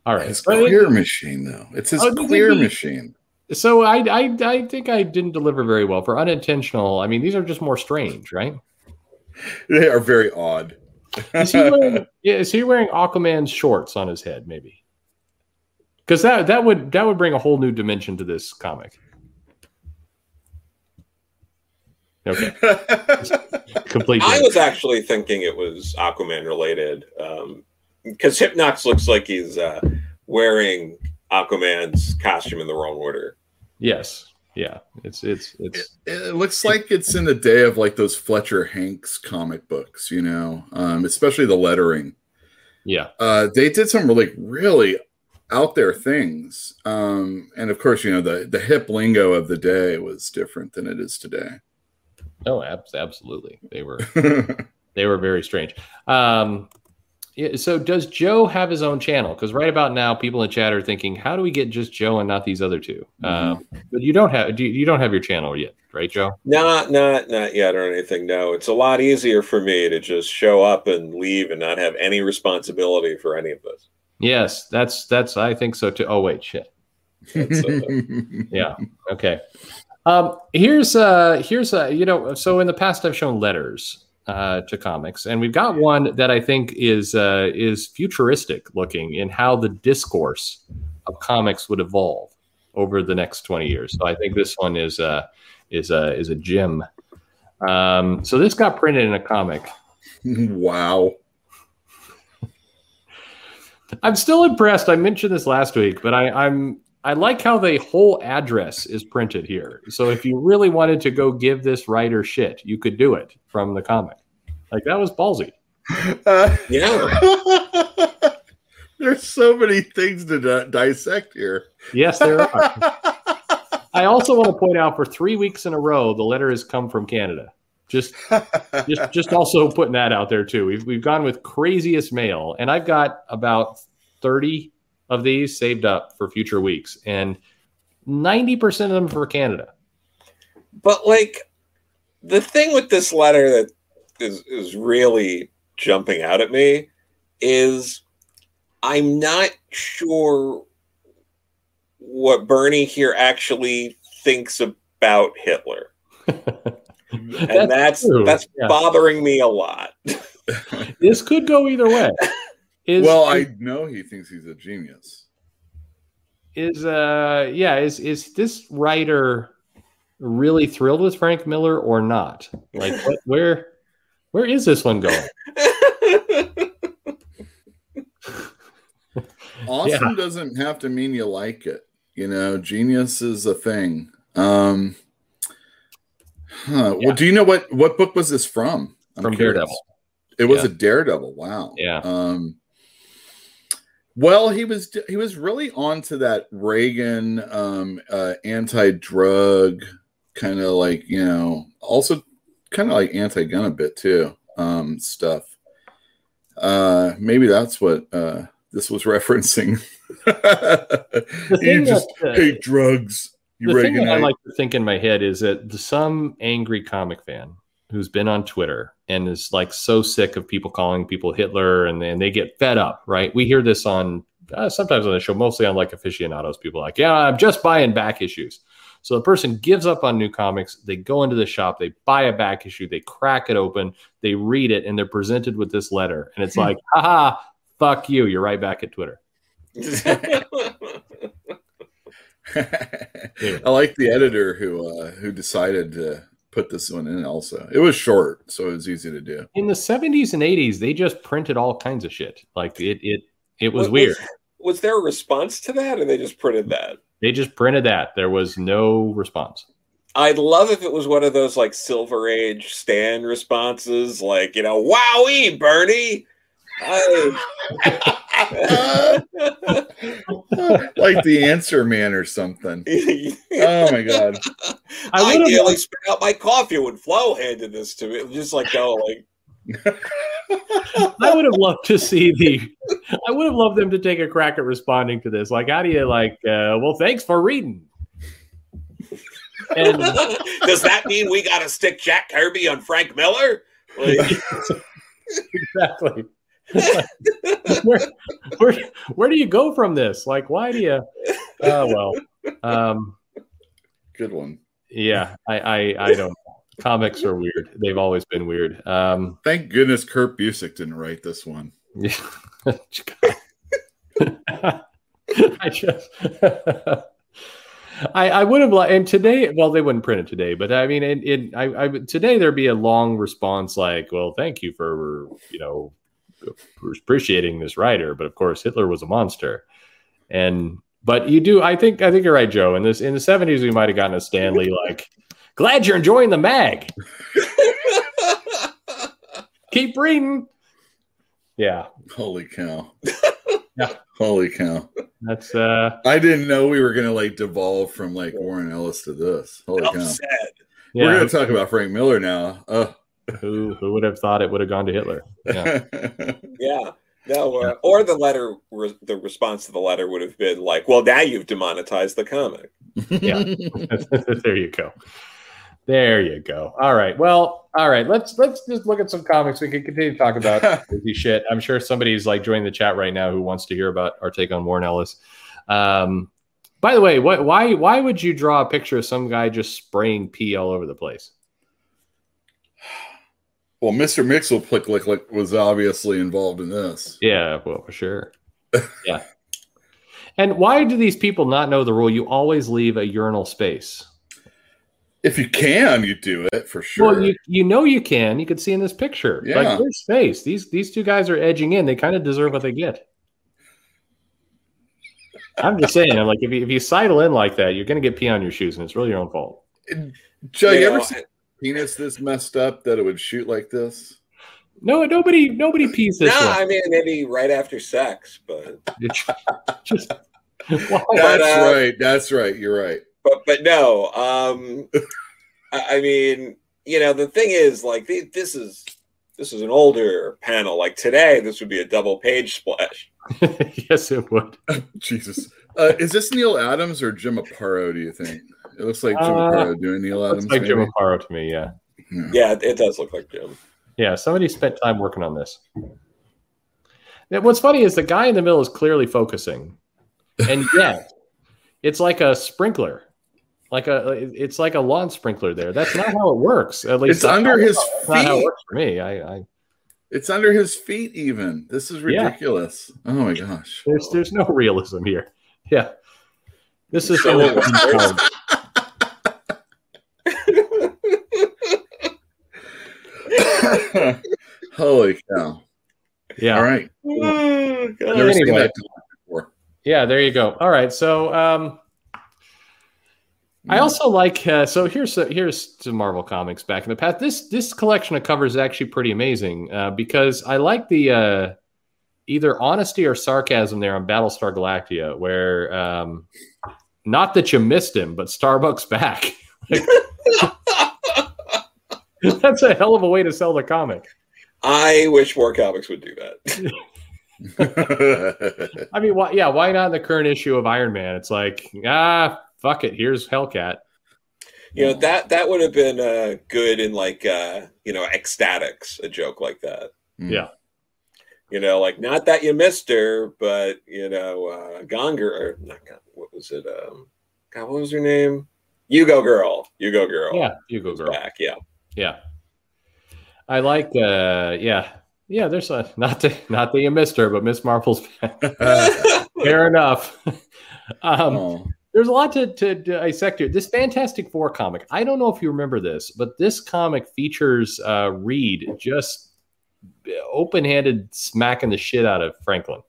Speaker 1: All right.
Speaker 3: His
Speaker 1: But-
Speaker 3: queer machine, though. It's his
Speaker 1: Oh, did
Speaker 3: queer
Speaker 1: he-
Speaker 3: machine.
Speaker 1: So I, I I think I didn't deliver very well for unintentional. I mean, these are just more strange, right?
Speaker 3: They are very odd.
Speaker 1: Is he wearing, yeah, is he wearing Aquaman's shorts on his head? Maybe because that that would that would bring a whole new dimension to this comic. Okay, complete.
Speaker 2: I was actually thinking it was Aquaman related because Hypnox looks like he's uh, wearing Aquaman's costume in the wrong order.
Speaker 1: yes, yeah. It's it's it's
Speaker 3: it looks like it's in the day of like those Fletcher Hanks comic books, you know, um, especially the lettering.
Speaker 1: yeah.
Speaker 3: Uh, they did some really, really out there things. Um, and of course, you know, the, the hip lingo of the day was different than it is today.
Speaker 1: Oh, abs- absolutely. They were they were very strange. Um, yeah, so does Joe have his own channel? Because right about now, people in chat are thinking, "How do we get just Joe and not these other 2 Um, but you don't have do you, you don't have your channel yet, right, Joe?
Speaker 2: Not, not, not yet or anything. No, it's a lot easier for me to just show up and leave and not have any responsibility for any of this.
Speaker 1: Yes, that's that's I think so too. Oh wait, shit. yeah. Okay. Um, here's uh here's uh you know so in the past I've shown letters uh, to comics, and we've got one that I think is uh, is futuristic looking in how the discourse of comics would evolve over the next twenty years. So I think this one is uh, is a is a gem. Um, so this got printed in a comic.
Speaker 3: wow.
Speaker 1: I'm still impressed. I mentioned this last week, but I, I'm I like how the whole address is printed here. So if you really wanted to go give this writer shit, you could do it from the comic. Like that was ballsy.
Speaker 2: Uh, yeah.
Speaker 3: There's so many things to di- dissect here.
Speaker 1: Yes, there are. I also want to point out for three weeks in a row, the letter has come from Canada. Just, just, just also putting that out there too. We've we've gone with craziest mail, and I've got about thirty of these saved up for future weeks, and ninety percent of them for Canada.
Speaker 2: But like, the thing with this letter that is is really jumping out at me is I'm not sure what Bernie here actually thinks about Hitler. and that's that's, that's yeah. bothering me a lot.
Speaker 1: this could go either way.
Speaker 3: Is, well, I know he thinks he's a genius.
Speaker 1: Is uh yeah, is is this writer really thrilled with Frank Miller or not? Like what, where where is this one going?
Speaker 3: awesome yeah. doesn't have to mean you like it. You know, genius is a thing. Um, huh. yeah. Well, do you know what what book was this from?
Speaker 1: I'm from curious. Daredevil.
Speaker 3: It was yeah. a Daredevil. Wow.
Speaker 1: Yeah.
Speaker 3: Um, well, he was he was really onto that Reagan um, uh, anti-drug kind of like you know also kind of like anti-gun a bit too um, stuff. Uh, maybe that's what uh, this was referencing. you just that, uh, hate drugs. You
Speaker 1: the thing that I like to think in my head is that some angry comic fan who's been on Twitter and is like so sick of people calling people Hitler and then they get fed up, right? We hear this on uh, sometimes on the show, mostly on like aficionados. People like, yeah, I'm just buying back issues. So the person gives up on new comics. They go into the shop, they buy a back issue, they crack it open, they read it, and they're presented with this letter. And it's like, haha, fuck you. You're right back at Twitter.
Speaker 3: I like the editor who uh, who decided to put this one in. Also, it was short, so it was easy to do.
Speaker 1: In the '70s and '80s, they just printed all kinds of shit. Like it, it, it was, was weird.
Speaker 2: Was, was there a response to that, or they just printed that?
Speaker 1: They just printed that. There was no response.
Speaker 2: I'd love if it was one of those like Silver Age Stan responses, like you know, "Wowee, Bernie."
Speaker 3: like the answer man or something. oh my god!
Speaker 2: I ideally spit out my coffee when Flo handed this to me. Just like go like.
Speaker 1: I would have loved to see the. I would have loved them to take a crack at responding to this. Like, how do you like? Uh, well, thanks for reading.
Speaker 2: And does that mean we got to stick Jack Kirby on Frank Miller? Like,
Speaker 1: exactly where, where, where do you go from this? Like, why do you? Oh well, um,
Speaker 3: good one.
Speaker 1: Yeah, I, I, I don't. Comics are weird. They've always been weird. Um,
Speaker 3: Thank goodness Kurt Busiek didn't write this one. Yeah.
Speaker 1: I just. I, I would have liked, and today, well, they wouldn't print it today, but I mean, it, it I, I, today there'd be a long response like, well, thank you for, you know, appreciating this writer, but of course Hitler was a monster. And but you do, I think, I think you're right, Joe. In this, in the '70s, we might have gotten a Stanley like, "Glad you're enjoying the mag." Keep reading. Yeah.
Speaker 3: Holy cow.
Speaker 1: yeah.
Speaker 3: Holy cow.
Speaker 1: That's uh
Speaker 3: I didn't know we were gonna like devolve from like Warren Ellis to this. Holy cow. Yeah. We're gonna talk about Frank Miller now. Uh
Speaker 1: who who would have thought it would have gone to Hitler?
Speaker 2: Yeah. yeah. No, uh, or the letter, re- the response to the letter would have been like, "Well, now you've demonetized the comic."
Speaker 1: yeah, there you go, there you go. All right, well, all right. Let's let's just look at some comics. We can continue to talk about crazy shit. I'm sure somebody's like joining the chat right now who wants to hear about our take on Warren Ellis. Um, By the way, what, why why would you draw a picture of some guy just spraying pee all over the place?
Speaker 3: Well, Mr. Mixel Plick Lick Lick was obviously involved in this.
Speaker 1: Yeah, well, for sure. yeah. And why do these people not know the rule? You always leave a urinal space.
Speaker 3: If you can, you do it for sure.
Speaker 1: Well, you, you know you can. You can see in this picture.
Speaker 3: Yeah.
Speaker 1: Like there's space. These these two guys are edging in. They kind of deserve what they get. I'm just saying. I'm like, if you if you sidle in like that, you're gonna get pee on your shoes, and it's really your own fault.
Speaker 3: Joe, you
Speaker 2: You
Speaker 3: ever
Speaker 2: know,
Speaker 3: see a penis this messed up that it would shoot like this?
Speaker 1: No, nobody nobody pees this
Speaker 2: no,
Speaker 1: way.
Speaker 2: I mean maybe right after sex, but
Speaker 1: It's just why?
Speaker 3: That's
Speaker 2: uh,
Speaker 3: right. That's right. You're right.
Speaker 2: but but no. Um, I, I mean, you know, the thing is, like, this is this is an older panel. Like today, this would be a double page splash.
Speaker 1: yes, it would.
Speaker 3: Jesus. Uh, is this Neal Adams or Jim Aparo, do you think? It looks like Jim
Speaker 1: Uh,
Speaker 3: Aparo doing Neal Adams.
Speaker 1: Looks like Jim
Speaker 3: maybe?
Speaker 1: Aparo to me. Yeah,
Speaker 3: Yeah.
Speaker 2: Yeah, it, it does look like Jim.
Speaker 1: yeah. Somebody spent time working on this. Now, what's funny is the guy in the middle is clearly focusing, and yet it's like a sprinkler, like a it's like a lawn sprinkler. There, that's not how it works. At least
Speaker 3: It's under his
Speaker 1: that's not how it
Speaker 3: feet.
Speaker 1: works for me. I, I
Speaker 3: It's under his feet, even. This is
Speaker 1: Yeah.
Speaker 3: ridiculous. Oh my gosh.
Speaker 1: there's there's no realism here. Yeah, this is
Speaker 2: So-
Speaker 3: Holy cow.
Speaker 1: yeah.
Speaker 3: All right.
Speaker 2: Oh,
Speaker 3: I've
Speaker 2: God.
Speaker 3: never seen
Speaker 1: Anyway.
Speaker 3: that before.
Speaker 1: Yeah, there you go. All right, so um, I also like. Uh, so here's here's some Marvel comics back in the past. This this collection of covers is actually pretty amazing uh, because I like the uh, either honesty or sarcasm there on Battlestar Galactica, where um, not that you missed him, but Starbuck's back. That's a hell of a way to sell the comic.
Speaker 2: I wish more comics would do that.
Speaker 1: I mean, why, yeah, why not in the current issue of Iron Man? It's like, ah, fuck it. Here's Hellcat.
Speaker 2: You know that that would have been uh, good in like uh, you know X-Statix, a joke like that.
Speaker 3: Mm.
Speaker 1: Yeah.
Speaker 2: You know, like not that you missed her, but you know, uh, Gonger or not. Gon- What was it? Um, God, what was her name? You go girl. You go girl.
Speaker 1: Yeah, you go, girl.
Speaker 2: Back. Yeah.
Speaker 1: Yeah. I like uh yeah. Yeah, there's a not to not that you missed her, but Miss Marvel's back. fair enough. um
Speaker 3: Oh.
Speaker 1: there's a lot to, to dissect here. This Fantastic Four comic, I don't know if you remember this, but this comic features uh Reed just open-handed smacking the shit out of Franklin.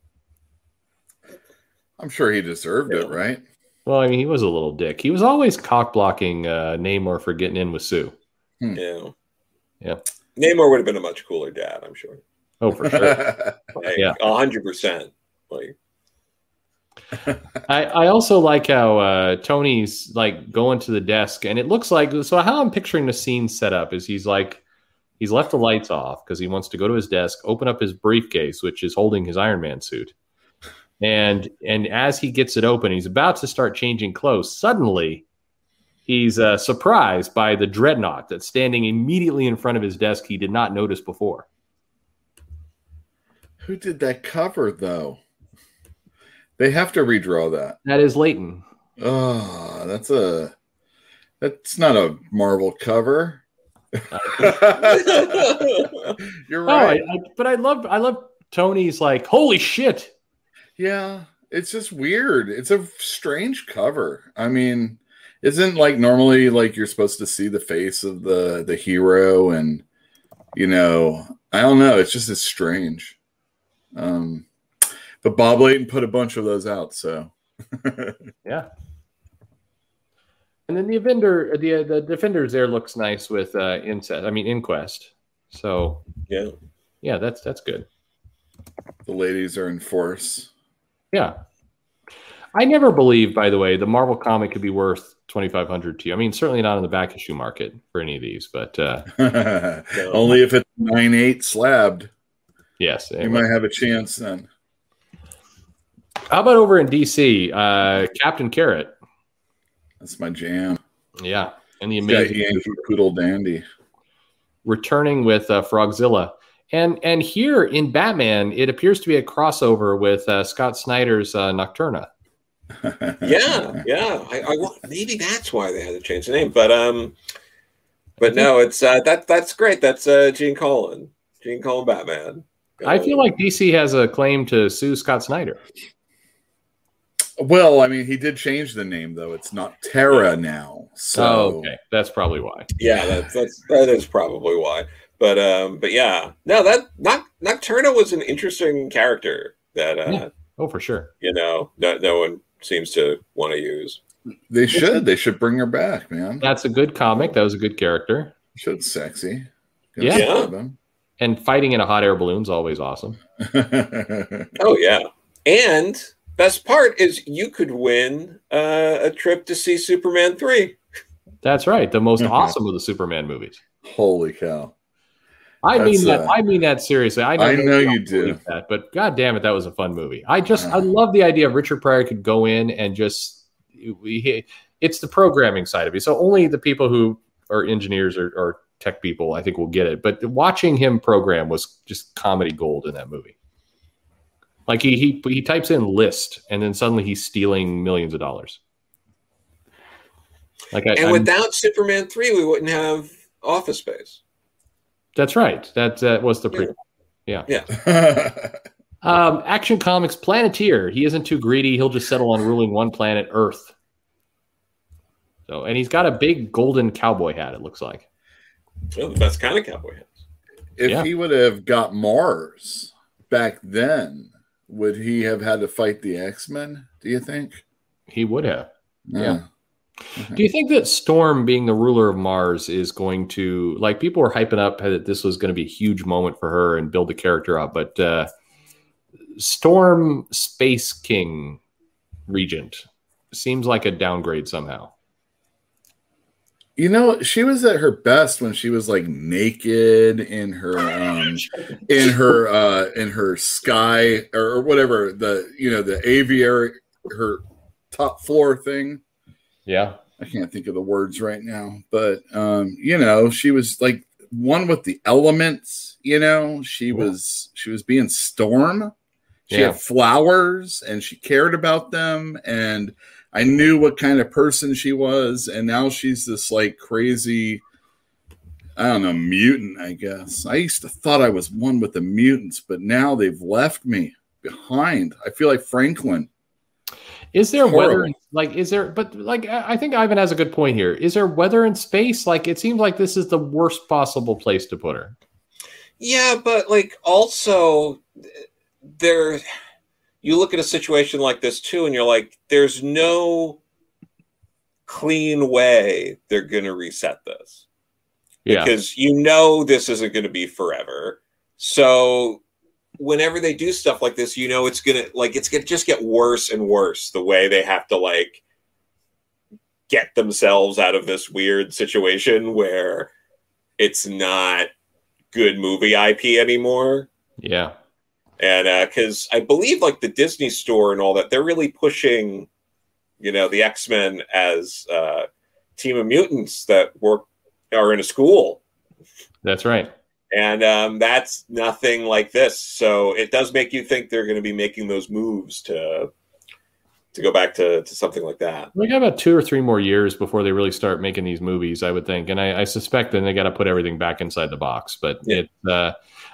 Speaker 3: I'm sure he deserved it, right?
Speaker 1: Well, I mean, he was a little dick. He was always cock blocking uh, Namor for getting in with Sue.
Speaker 2: Yeah.
Speaker 1: Yeah.
Speaker 2: Namor would have been a much cooler dad, I'm sure.
Speaker 1: Oh, for sure.
Speaker 2: Like,
Speaker 1: Yeah.
Speaker 2: a hundred percent. Like,
Speaker 1: I, I also like how uh, Tony's like going to the desk, and it looks like so. How I'm picturing the scene set up is he's like he's left the lights off because he wants to go to his desk, open up his briefcase, which is holding his Iron Man suit, and and as he gets it open, he's about to start changing clothes. Suddenly, he's uh, surprised by the dreadnought that's standing immediately in front of his desk. He did not notice before.
Speaker 3: Who did that cover though? They have to redraw that.
Speaker 1: That is Layton.
Speaker 3: Oh, that's a that's not a Marvel cover. You're
Speaker 1: Oh, I,
Speaker 3: right.
Speaker 1: I, but I love I love Tony's like holy shit.
Speaker 3: Yeah, it's just weird. It's a strange cover. I mean, isn't like normally like you're supposed to see the face of the the hero and you know, I don't know, it's just it's strange. Um but Bob Layton put a bunch of those out, so
Speaker 1: Yeah. And then the Avenger, the the defenders there looks nice with uh, incest. I mean inquest. So
Speaker 2: yeah.
Speaker 1: yeah, that's that's good.
Speaker 3: the ladies are in force.
Speaker 1: Yeah. I never believed, by the way, the Marvel comic could be worth twenty five hundred to you. I mean, certainly not in the back issue market for any of these, but uh,
Speaker 3: Only if it's nine eight slabbed,
Speaker 1: yes.
Speaker 3: you might have a chance then.
Speaker 1: How about over in DC, uh, Captain Carrot?
Speaker 3: That's my jam.
Speaker 1: Yeah, and the amazing
Speaker 3: Yankee Poodle Dandy.
Speaker 1: returning with uh, Frogzilla. And and here in Batman, it appears to be a crossover with uh, Scott Snyder's uh, Nocturna.
Speaker 2: Yeah, yeah. I, I maybe that's why they had to change the name, but um, but no, it's uh, that that's great. That's uh, Gene Colan, Gene Colan Batman.
Speaker 1: I feel like DC has a claim to sue Scott Snyder.
Speaker 3: Well, I mean, he did change the name though. It's not Terra now. So
Speaker 1: oh, okay, that's probably why.
Speaker 2: Yeah, that's that's that is probably why. But um, but yeah, no, that not Nocturna was an interesting character that uh, yeah.
Speaker 1: oh for sure.
Speaker 2: You know, no, no one seems to want to use.
Speaker 3: They should. They should bring her back, man.
Speaker 1: That's a good comic. That was a good character.
Speaker 3: Should sexy.
Speaker 1: Good yeah. yeah. And fighting in a hot air balloon is always awesome.
Speaker 2: oh yeah. And best part is you could win uh, a trip to see Superman 3.
Speaker 1: That's right. The most awesome of the Superman movies.
Speaker 3: Holy cow.
Speaker 1: I mean that. Uh, I mean that seriously. I know,
Speaker 3: I know you do
Speaker 1: that, but god damn it, that was a fun movie. I just uh, I love the idea of Richard Pryor could go in and just it's the programming side of it. So only the people who are engineers or, or tech people, I think, will get it. But watching him program was just comedy gold in that movie. Like he he he types in list, and then suddenly he's stealing millions of dollars.
Speaker 2: Like I, and without I'm, Superman three, we wouldn't have Office Space.
Speaker 1: That's right. That that was the
Speaker 2: prequel.
Speaker 1: Yeah.
Speaker 2: Yeah.
Speaker 1: um, Action Comics Planeteer. He isn't too greedy. He'll just settle on ruling one planet, Earth. So, and he's got a big golden cowboy hat. It looks like.
Speaker 2: Well, the best kind of cowboy hats.
Speaker 3: If yeah. he would have got Mars back then, would he have had to fight the X Men? Do you think
Speaker 1: he would have? yeah. yeah. Mm-hmm. Do you think that Storm being the ruler of Mars is going to like people were hyping up that this was going to be a huge moment for her and build the character up, but uh, Storm Space King Regent seems like a downgrade somehow.
Speaker 3: You know, she was at her best when she was like naked in her um in her uh in her sky or whatever the you know the aviary her top floor thing
Speaker 1: yeah.
Speaker 3: I can't think of the words right now, but um, you know, she was like one with the elements, you know, she was she was being storm. She yeah. had flowers and she cared about them and I knew what kind of person she was and now she's this like crazy I don't know, mutant, I guess. I used to thought I was one with the mutants, but now they've left me behind. I feel like Franklin.
Speaker 1: Is there weather like is there but like I think Ivan has a good point here. Is there weather in space? Like it seems like this is the worst possible place to put her.
Speaker 2: Yeah, but like also there you look at a situation like this too and you're like there's no clean way they're going to reset this. Yeah. Because you know this isn't going to be forever. So whenever they do stuff like this, you know it's gonna like it's gonna just get worse and worse the way they have to like get themselves out of this weird situation where it's not good movie IP anymore.
Speaker 1: Yeah.
Speaker 2: And uh because I believe like the Disney store and all that, they're really pushing, you know, the X-Men as uh team of mutants that work are in a school.
Speaker 1: That's right
Speaker 2: and um, that's nothing like this. So it does make you think they're going to be making those moves to to go back to, to something like that.
Speaker 1: We got about two or three more years before they really start making these movies, I would think, and I, I suspect then they got to put everything back inside the box. But yeah. it, uh,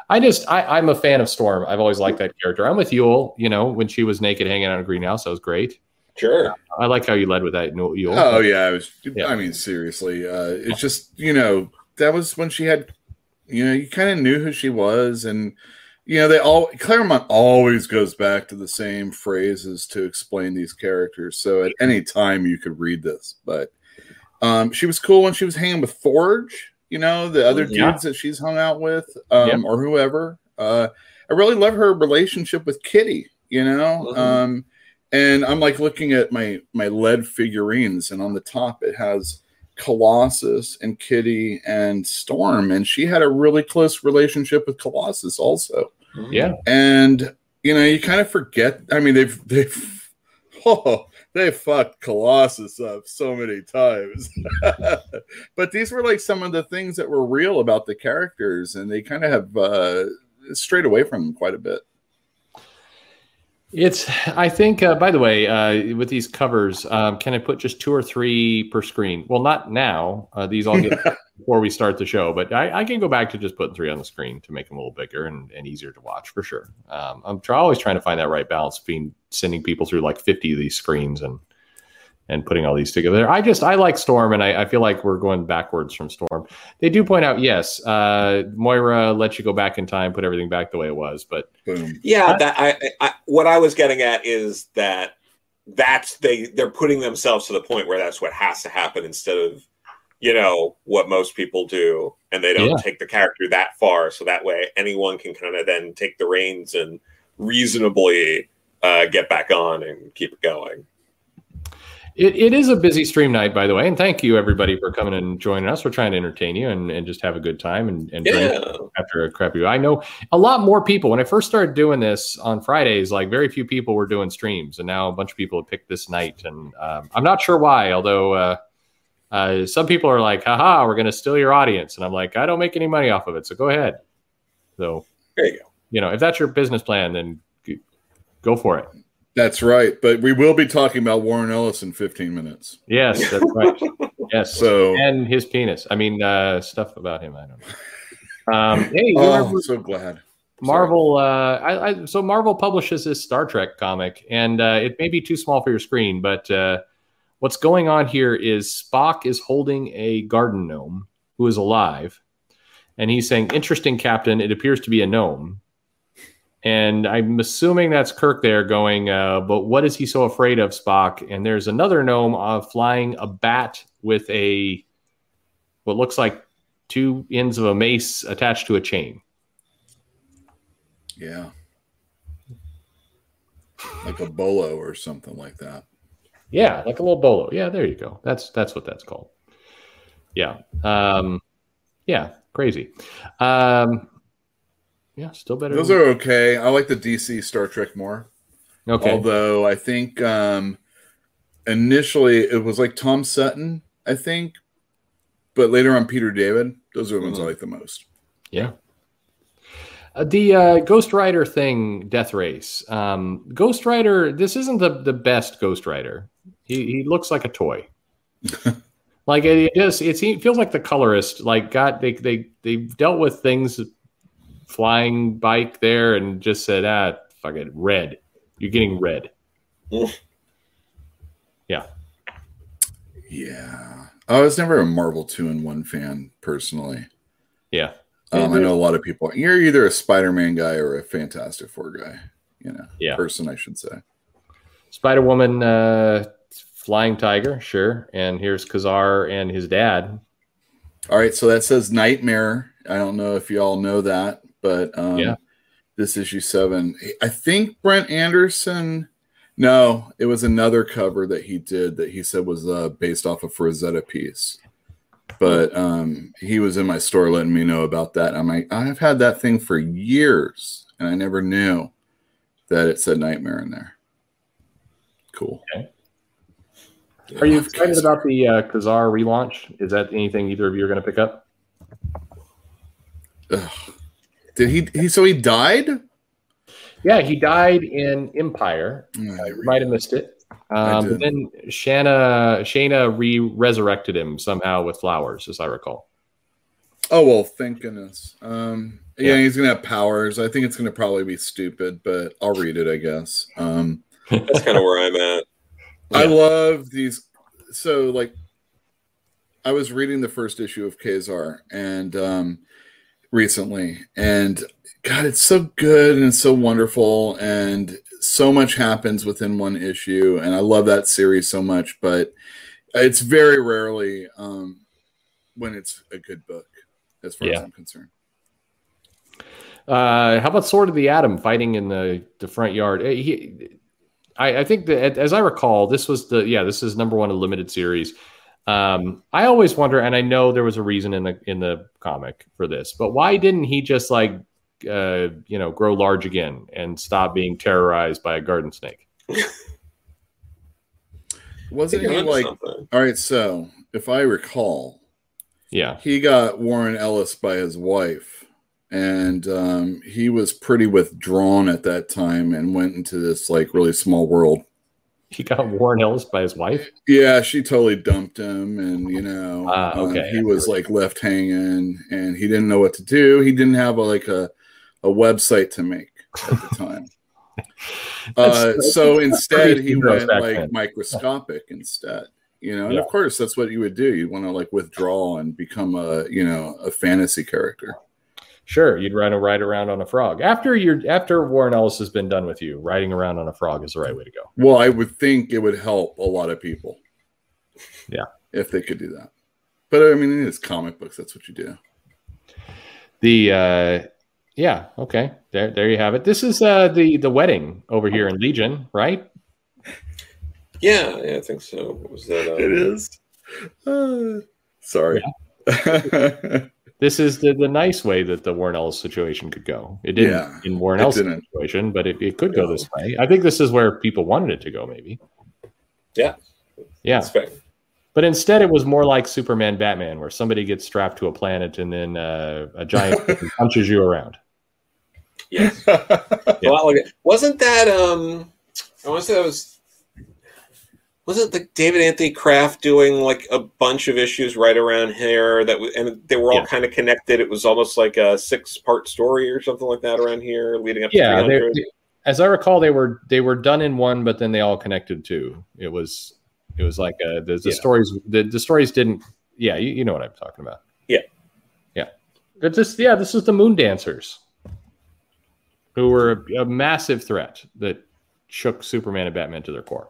Speaker 1: I just, I, am a fan of Storm. I've always liked that character. I'm with Uel. You know, when she was naked hanging out in a greenhouse, that was great.
Speaker 2: Sure.
Speaker 1: I like how you led with that, Uel.
Speaker 3: Oh yeah, I was. Yeah. I mean, seriously, uh, it's just you know that was when she had you know, you kind of knew who she was, and you know, they all Claremont always goes back to the same phrases to explain these characters. So at any time you could read this, but um, she was cool when she was hanging with Forge. You know, the other yeah. dudes that she's hung out with, um, yep. or whoever. Uh, I really love her relationship with Kitty. You know, mm-hmm. um, and I'm like looking at my my lead figurines, and on the top it has Colossus and Kitty and Storm, and she had a really close relationship with Colossus also.
Speaker 1: Yeah,
Speaker 3: and you know you kind of forget. I mean, they've they've oh they fucked Colossus up so many times, but these were like some of the things that were real about the characters, and they kind of have uh, strayed away from them quite a bit.
Speaker 1: It's. I think. Uh, by the way, uh, with these covers, um, can I put just two or three per screen? Well, not now. Uh, these all get before we start the show, but I, I, can go back to just putting three on the screen to make them a little bigger and, and easier to watch for sure. Um, I'm try, always trying to find that right balance between sending people through like 50 of these screens and and putting all these together. I just I like Storm, and I, I, feel like we're going backwards from Storm. They do point out, yes, uh, Moira lets you go back in time, put everything back the way it was, but
Speaker 2: yeah, that I, I, what I was getting at is that that's they they're putting themselves to the point where that's what has to happen instead of you know what most people do, and they don't yeah. take the character that far, so that way anyone can kind of then take the reins and reasonably uh, get back on and keep it going.
Speaker 1: It, it is a busy stream night, by the way, and thank you everybody for coming and joining us. We're trying to entertain you and, and just have a good time and, and yeah. after a crappy. I know a lot more people when I first started doing this on Fridays. Like very few people were doing streams, and now a bunch of people have picked this night, and um, I'm not sure why. Although uh, uh, some people are like, "Haha, we're going to steal your audience," and I'm like, "I don't make any money off of it, so go ahead." So
Speaker 2: there you go.
Speaker 1: You know, if that's your business plan, then go for it.
Speaker 3: That's right. But we will be talking about Warren Ellis in 15 minutes.
Speaker 1: Yes, that's right. yes. So and his penis. I mean, uh, stuff about him. I don't know. Um, hey,
Speaker 3: oh, I'm so glad.
Speaker 1: Marvel. Uh, I, I, so Marvel publishes this Star Trek comic, and uh, it may be too small for your screen, but uh, what's going on here is Spock is holding a garden gnome who is alive, and he's saying, "Interesting, Captain. It appears to be a gnome." And I'm assuming that's Kirk there going, uh, but what is he so afraid of, Spock? And there's another gnome uh, flying a bat with a what looks like two ends of a mace attached to a chain.
Speaker 3: Yeah. Like a bolo or something like that.
Speaker 1: Yeah, like a little bolo. Yeah, there you go. That's that's what that's called. Yeah. Um, yeah, crazy. Um, yeah, still better.
Speaker 3: Those are okay. I like the DC Star Trek more. Okay. Although I think um, initially it was like Tom Sutton, I think, but later on Peter David. Those are the ones mm-hmm. I like the most.
Speaker 1: Yeah. Uh, the uh, Ghost Rider thing, Death Race. Um, Ghost Rider. This isn't the the best Ghost Rider. He he looks like a toy. like it, it just it feels like the colorist like got they they they've dealt with things flying bike there and just said, ah, fuck it, red. You're getting red. yeah.
Speaker 3: Yeah. I was never a Marvel two in one fan personally.
Speaker 1: Yeah.
Speaker 3: Um, I know a lot of people. You're either a Spider Man guy or a Fantastic Four guy. You know,
Speaker 1: yeah.
Speaker 3: person, I should say.
Speaker 1: Spider Woman, uh, Flying Tiger, sure. And here's Ka-Zar and his dad.
Speaker 3: All right, so that says Nightmare. I don't know if y'all know that but um,
Speaker 1: yeah.
Speaker 3: this issue seven, I think Brent Anderson. No, it was another cover that he did that he said was uh, based off a Frazetta piece. But um, he was in my store letting me know about that. I'm like, I've had that thing for years, and I never knew that it said Nightmare in there. Cool.
Speaker 1: Okay. Are you excited about the uh, Ka-Zar relaunch? Is that anything either of you are going to pick up?
Speaker 3: Ugh, did he? He so he died.
Speaker 1: Yeah, he died in Empire. Mm, might have missed it. Um, but then Shanna Shayna re resurrected him somehow with flowers, as I recall.
Speaker 3: Oh well, thank goodness. Um, yeah, yeah, he's gonna have powers. I think it's gonna probably be stupid, but I'll read it. I guess. Um,
Speaker 2: That's kind of where I'm at.
Speaker 3: I love these. So like, I was reading the first issue of Ka-Zar, and um, recently, and God, it's so good and so wonderful, and so much happens within one issue, and I love that series so much. But it's very rarely um, when it's a good book, as far yeah. as I'm concerned.
Speaker 1: Uh, how about Sword of the Atom fighting in the, the front yard? Eh, he, I, I think that as I recall, this was the yeah, this is number one in limited series. Um, I always wonder, and I know there was a reason in the in the comic for this, but why didn't he just like uh, you know grow large again and stop being terrorized by a garden snake?
Speaker 3: Wasn't he like something. all right? So if I recall,
Speaker 1: yeah,
Speaker 3: he got Warren Ellis by his wife, and um, he was pretty withdrawn at that time and went into this like really small world.
Speaker 1: He got Warren Ellis by his wife.
Speaker 3: Yeah, she totally dumped him, and you know,
Speaker 1: Ah,
Speaker 3: um, he was like left hanging, and he didn't know what to do. He didn't have a, like a a website to make at the time. uh, so instead, he went like
Speaker 1: then.
Speaker 3: microscopic instead. You know, and
Speaker 1: Yeah.
Speaker 3: of course, that's what you would do. You want to like withdraw and become a you know a fantasy character.
Speaker 1: Sure, you'd ride a ride around on a frog. After you're after Warren Ellis has been done with you, riding around on a frog is the right way to go.
Speaker 3: Well, I would think it would help a lot of people.
Speaker 1: Yeah.
Speaker 3: if they could do that. But I mean, it's comic books. That's what you do.
Speaker 1: The uh yeah, okay. There there you have it. This is uh the the wedding over here in Legion, right?
Speaker 2: Yeah, yeah, I think so. What was that? uh,
Speaker 3: It is. Uh, sorry.
Speaker 1: This is the the nice way that the Warren Ellis situation could go. It didn't
Speaker 3: Yeah,
Speaker 1: in Warren Ellis
Speaker 3: didn't.
Speaker 1: situation, but it, it could go this way. I think this is where people wanted it to go, maybe.
Speaker 2: Yeah.
Speaker 1: Yeah.
Speaker 2: That's fair.
Speaker 1: But instead, it was more like Superman Batman, where somebody gets strapped to a planet and then uh, a giant punches you around.
Speaker 2: Yes. A lot like it. Wasn't that um I want to say that was wasn't the David Anthony Kraft doing like a bunch of issues right around here that and they were all
Speaker 1: Yeah.
Speaker 2: kind of connected. It was almost like a six part story or something like that around here leading up
Speaker 1: Yeah,
Speaker 2: to 300.
Speaker 1: as I recall, they were they were done in one, but then they all connected too. It was it was like uh, the, the
Speaker 2: Yeah.
Speaker 1: stories the, the stories didn't. Yeah, you, you know what I'm talking about.
Speaker 2: Yeah.
Speaker 1: yeah. But this yeah, this is the Moon Dancers, who were a, a massive threat that shook Superman and Batman to their core.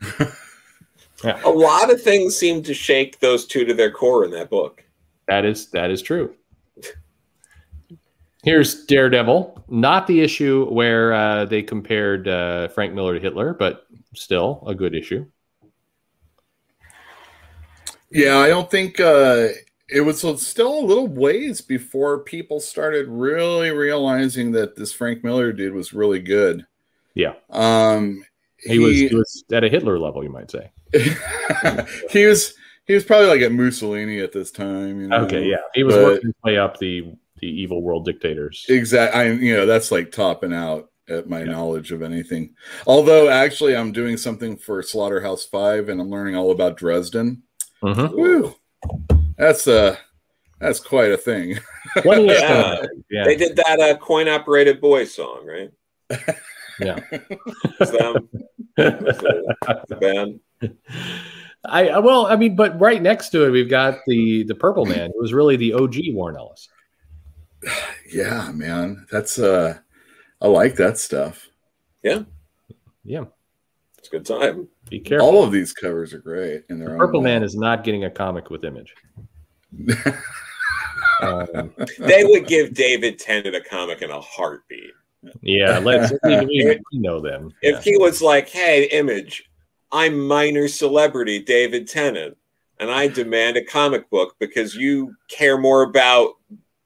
Speaker 1: yeah,
Speaker 2: A lot of things seem to shake those two to their core in that book.
Speaker 1: that is that is true. Here's Daredevil, not the issue where uh, they compared uh, Frank Miller to Hitler, but still a good issue.
Speaker 3: Yeah, I don't think uh, it was still a little ways before people started really realizing that this Frank Miller dude was really good.
Speaker 1: Yeah.
Speaker 3: Um,
Speaker 1: He, was, he was at a Hitler level, you might say.
Speaker 3: he was he was probably like a Mussolini at this time. You know?
Speaker 1: Okay, yeah, he was
Speaker 3: but-
Speaker 1: working his way up the the evil world dictators.
Speaker 3: Exactly. I you know that's like topping out at my
Speaker 1: Yeah.
Speaker 3: knowledge of anything. Although actually, I'm doing something for Slaughterhouse Five, and I'm learning all about Dresden.
Speaker 1: Mhm.
Speaker 3: Woo! That's uh that's quite a thing.
Speaker 2: Yeah.
Speaker 1: Yeah,
Speaker 2: They did that uh, coin operated boy song, right?
Speaker 1: Yeah.
Speaker 2: It's them. The band.
Speaker 1: I well, I mean, but right next to it, we've got the the Purple Man. It was really the OG Warren Ellis.
Speaker 3: yeah, man, that's uh, I like that stuff.
Speaker 1: Yeah, yeah,
Speaker 2: It's a good time.
Speaker 1: be careful.
Speaker 3: All of these covers are great in their
Speaker 1: the Purple
Speaker 3: way.
Speaker 1: Man is not getting a comic with Image. Um,
Speaker 2: They would give David Tennant a comic in a heartbeat.
Speaker 1: Yeah, let's we, we, we know them.
Speaker 2: If
Speaker 1: Yeah.
Speaker 2: he was like, "Hey, Image, I'm minor celebrity David Tennant, and I demand a comic book because you care more about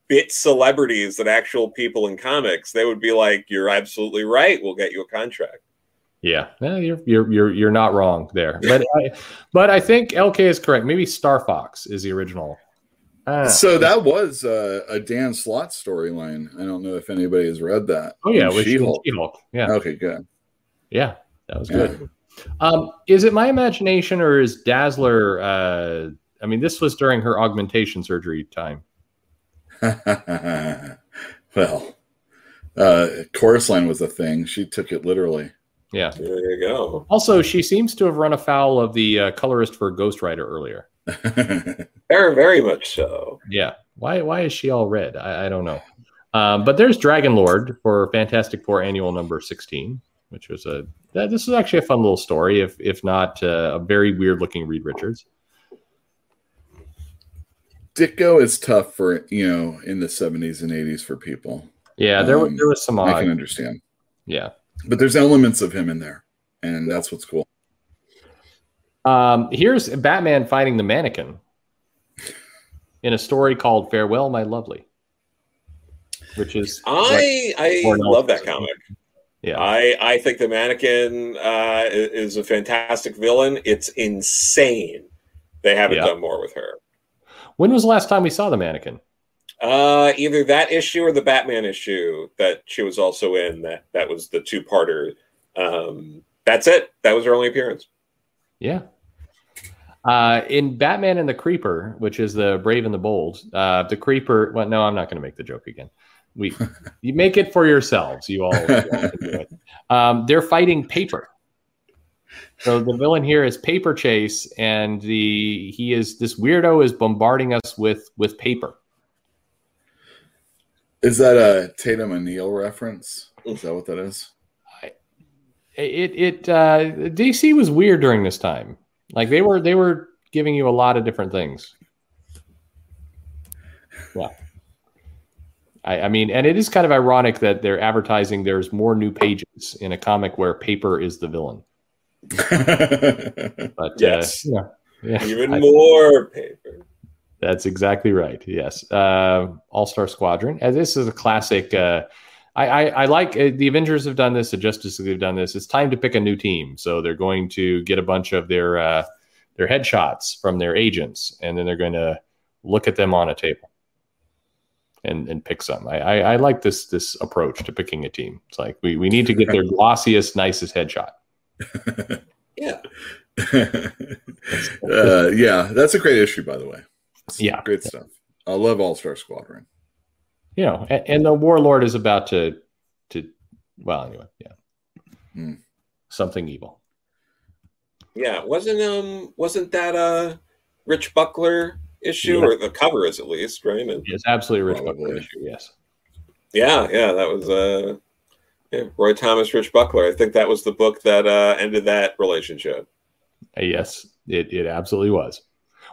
Speaker 2: bit celebrities than actual people in comics," they would be like, "You're absolutely right. We'll get you a contract."
Speaker 1: Yeah, no, you're you're you're you're not wrong there. But I, but I think LK is correct. Maybe Star Fox is the original. Ah.
Speaker 3: So that was uh, a Dan Slott storyline. I don't know if anybody has read that.
Speaker 1: oh yeah, with
Speaker 3: She-Hulk.
Speaker 1: She-Hulk. Yeah,
Speaker 3: Okay, good.
Speaker 1: yeah, that was
Speaker 3: Yeah.
Speaker 1: good. Um, is it my imagination or is Dazzler? Uh, I mean, this was during her augmentation surgery time.
Speaker 3: well, uh, chorus line was a thing. She took it literally.
Speaker 1: Yeah.
Speaker 2: There you go.
Speaker 1: Also, she seems to have run afoul of the uh, colorist for Ghost Rider earlier.
Speaker 2: Very, very much so.
Speaker 1: Yeah. Why? Why is she all red? I, I don't know. Um, but there's Dragon Lord for Fantastic Four Annual Number 16, which was a that, this is actually a fun little story, if if not uh, a very weird looking Reed Richards.
Speaker 3: Ditko is tough for you know in the seventies and eighties for people.
Speaker 1: Yeah, there was
Speaker 3: Um,
Speaker 1: there was some
Speaker 3: I can understand,
Speaker 1: Yeah.
Speaker 3: but there's elements of him in there, and that's what's cool.
Speaker 1: Um, here's Batman fighting the mannequin in a story called "Farewell, My Lovely," which is
Speaker 2: I I love that comic.
Speaker 1: yeah.
Speaker 2: I I think the mannequin uh, is a fantastic villain. It's insane. They haven't
Speaker 1: Yeah.
Speaker 2: done more with her.
Speaker 1: When was the last time we saw the mannequin?
Speaker 2: Uh, either that issue or the Batman issue that she was also in. That that was the two parter. Um, that's it. That was her only appearance.
Speaker 1: Yeah. Uh, in Batman and the Creeper, which is the Brave and the Bold, uh, the Creeper. Well, no, I'm not going to make the joke again. We, you make it for yourselves. You all, you all can do it. Um, they're fighting paper. So the villain here is Paper Chase, and the he is this weirdo is bombarding us with with paper.
Speaker 3: Is that a Tatum O'Neal reference? Is that what that is?
Speaker 1: It it uh, DC was weird during this time. Like they were they were giving you a lot of different things. Yeah. I, I mean, and it is kind of ironic that they're advertising there's more new pages in a comic where paper is the villain. but
Speaker 2: yes,
Speaker 1: uh, yeah,
Speaker 2: yeah, even I, more paper.
Speaker 1: That's exactly right. Yes, uh, All Star Squadron. And this is a classic. Uh, I, I, I, like uh, the Avengers have done this. The Justice League have done this. It's time to pick a new team. So they're going to get a bunch of their uh, their headshots from their agents, and then they're going to look at them on a table and and pick some. I, I, I like this this approach to picking a team. It's like we, we need to get their glossiest, nicest headshot.
Speaker 2: yeah.
Speaker 3: uh, yeah, that's a great issue, by the way.
Speaker 1: Yeah,
Speaker 3: great stuff. I love All Star Squadron.
Speaker 1: You know, and, and, the Warlord is about to to well, anyway, yeah, mm. something evil.
Speaker 2: Yeah, wasn't um wasn't that a Rich Buckler issue yeah. or the cover is at least right?
Speaker 1: And, it's absolutely Rich Probably. Buckler issue. Yes.
Speaker 2: Yeah, yeah, that was uh yeah, Roy Thomas, Rich Buckler. I think that was the book that uh, ended that relationship.
Speaker 1: Yes, it, it absolutely was.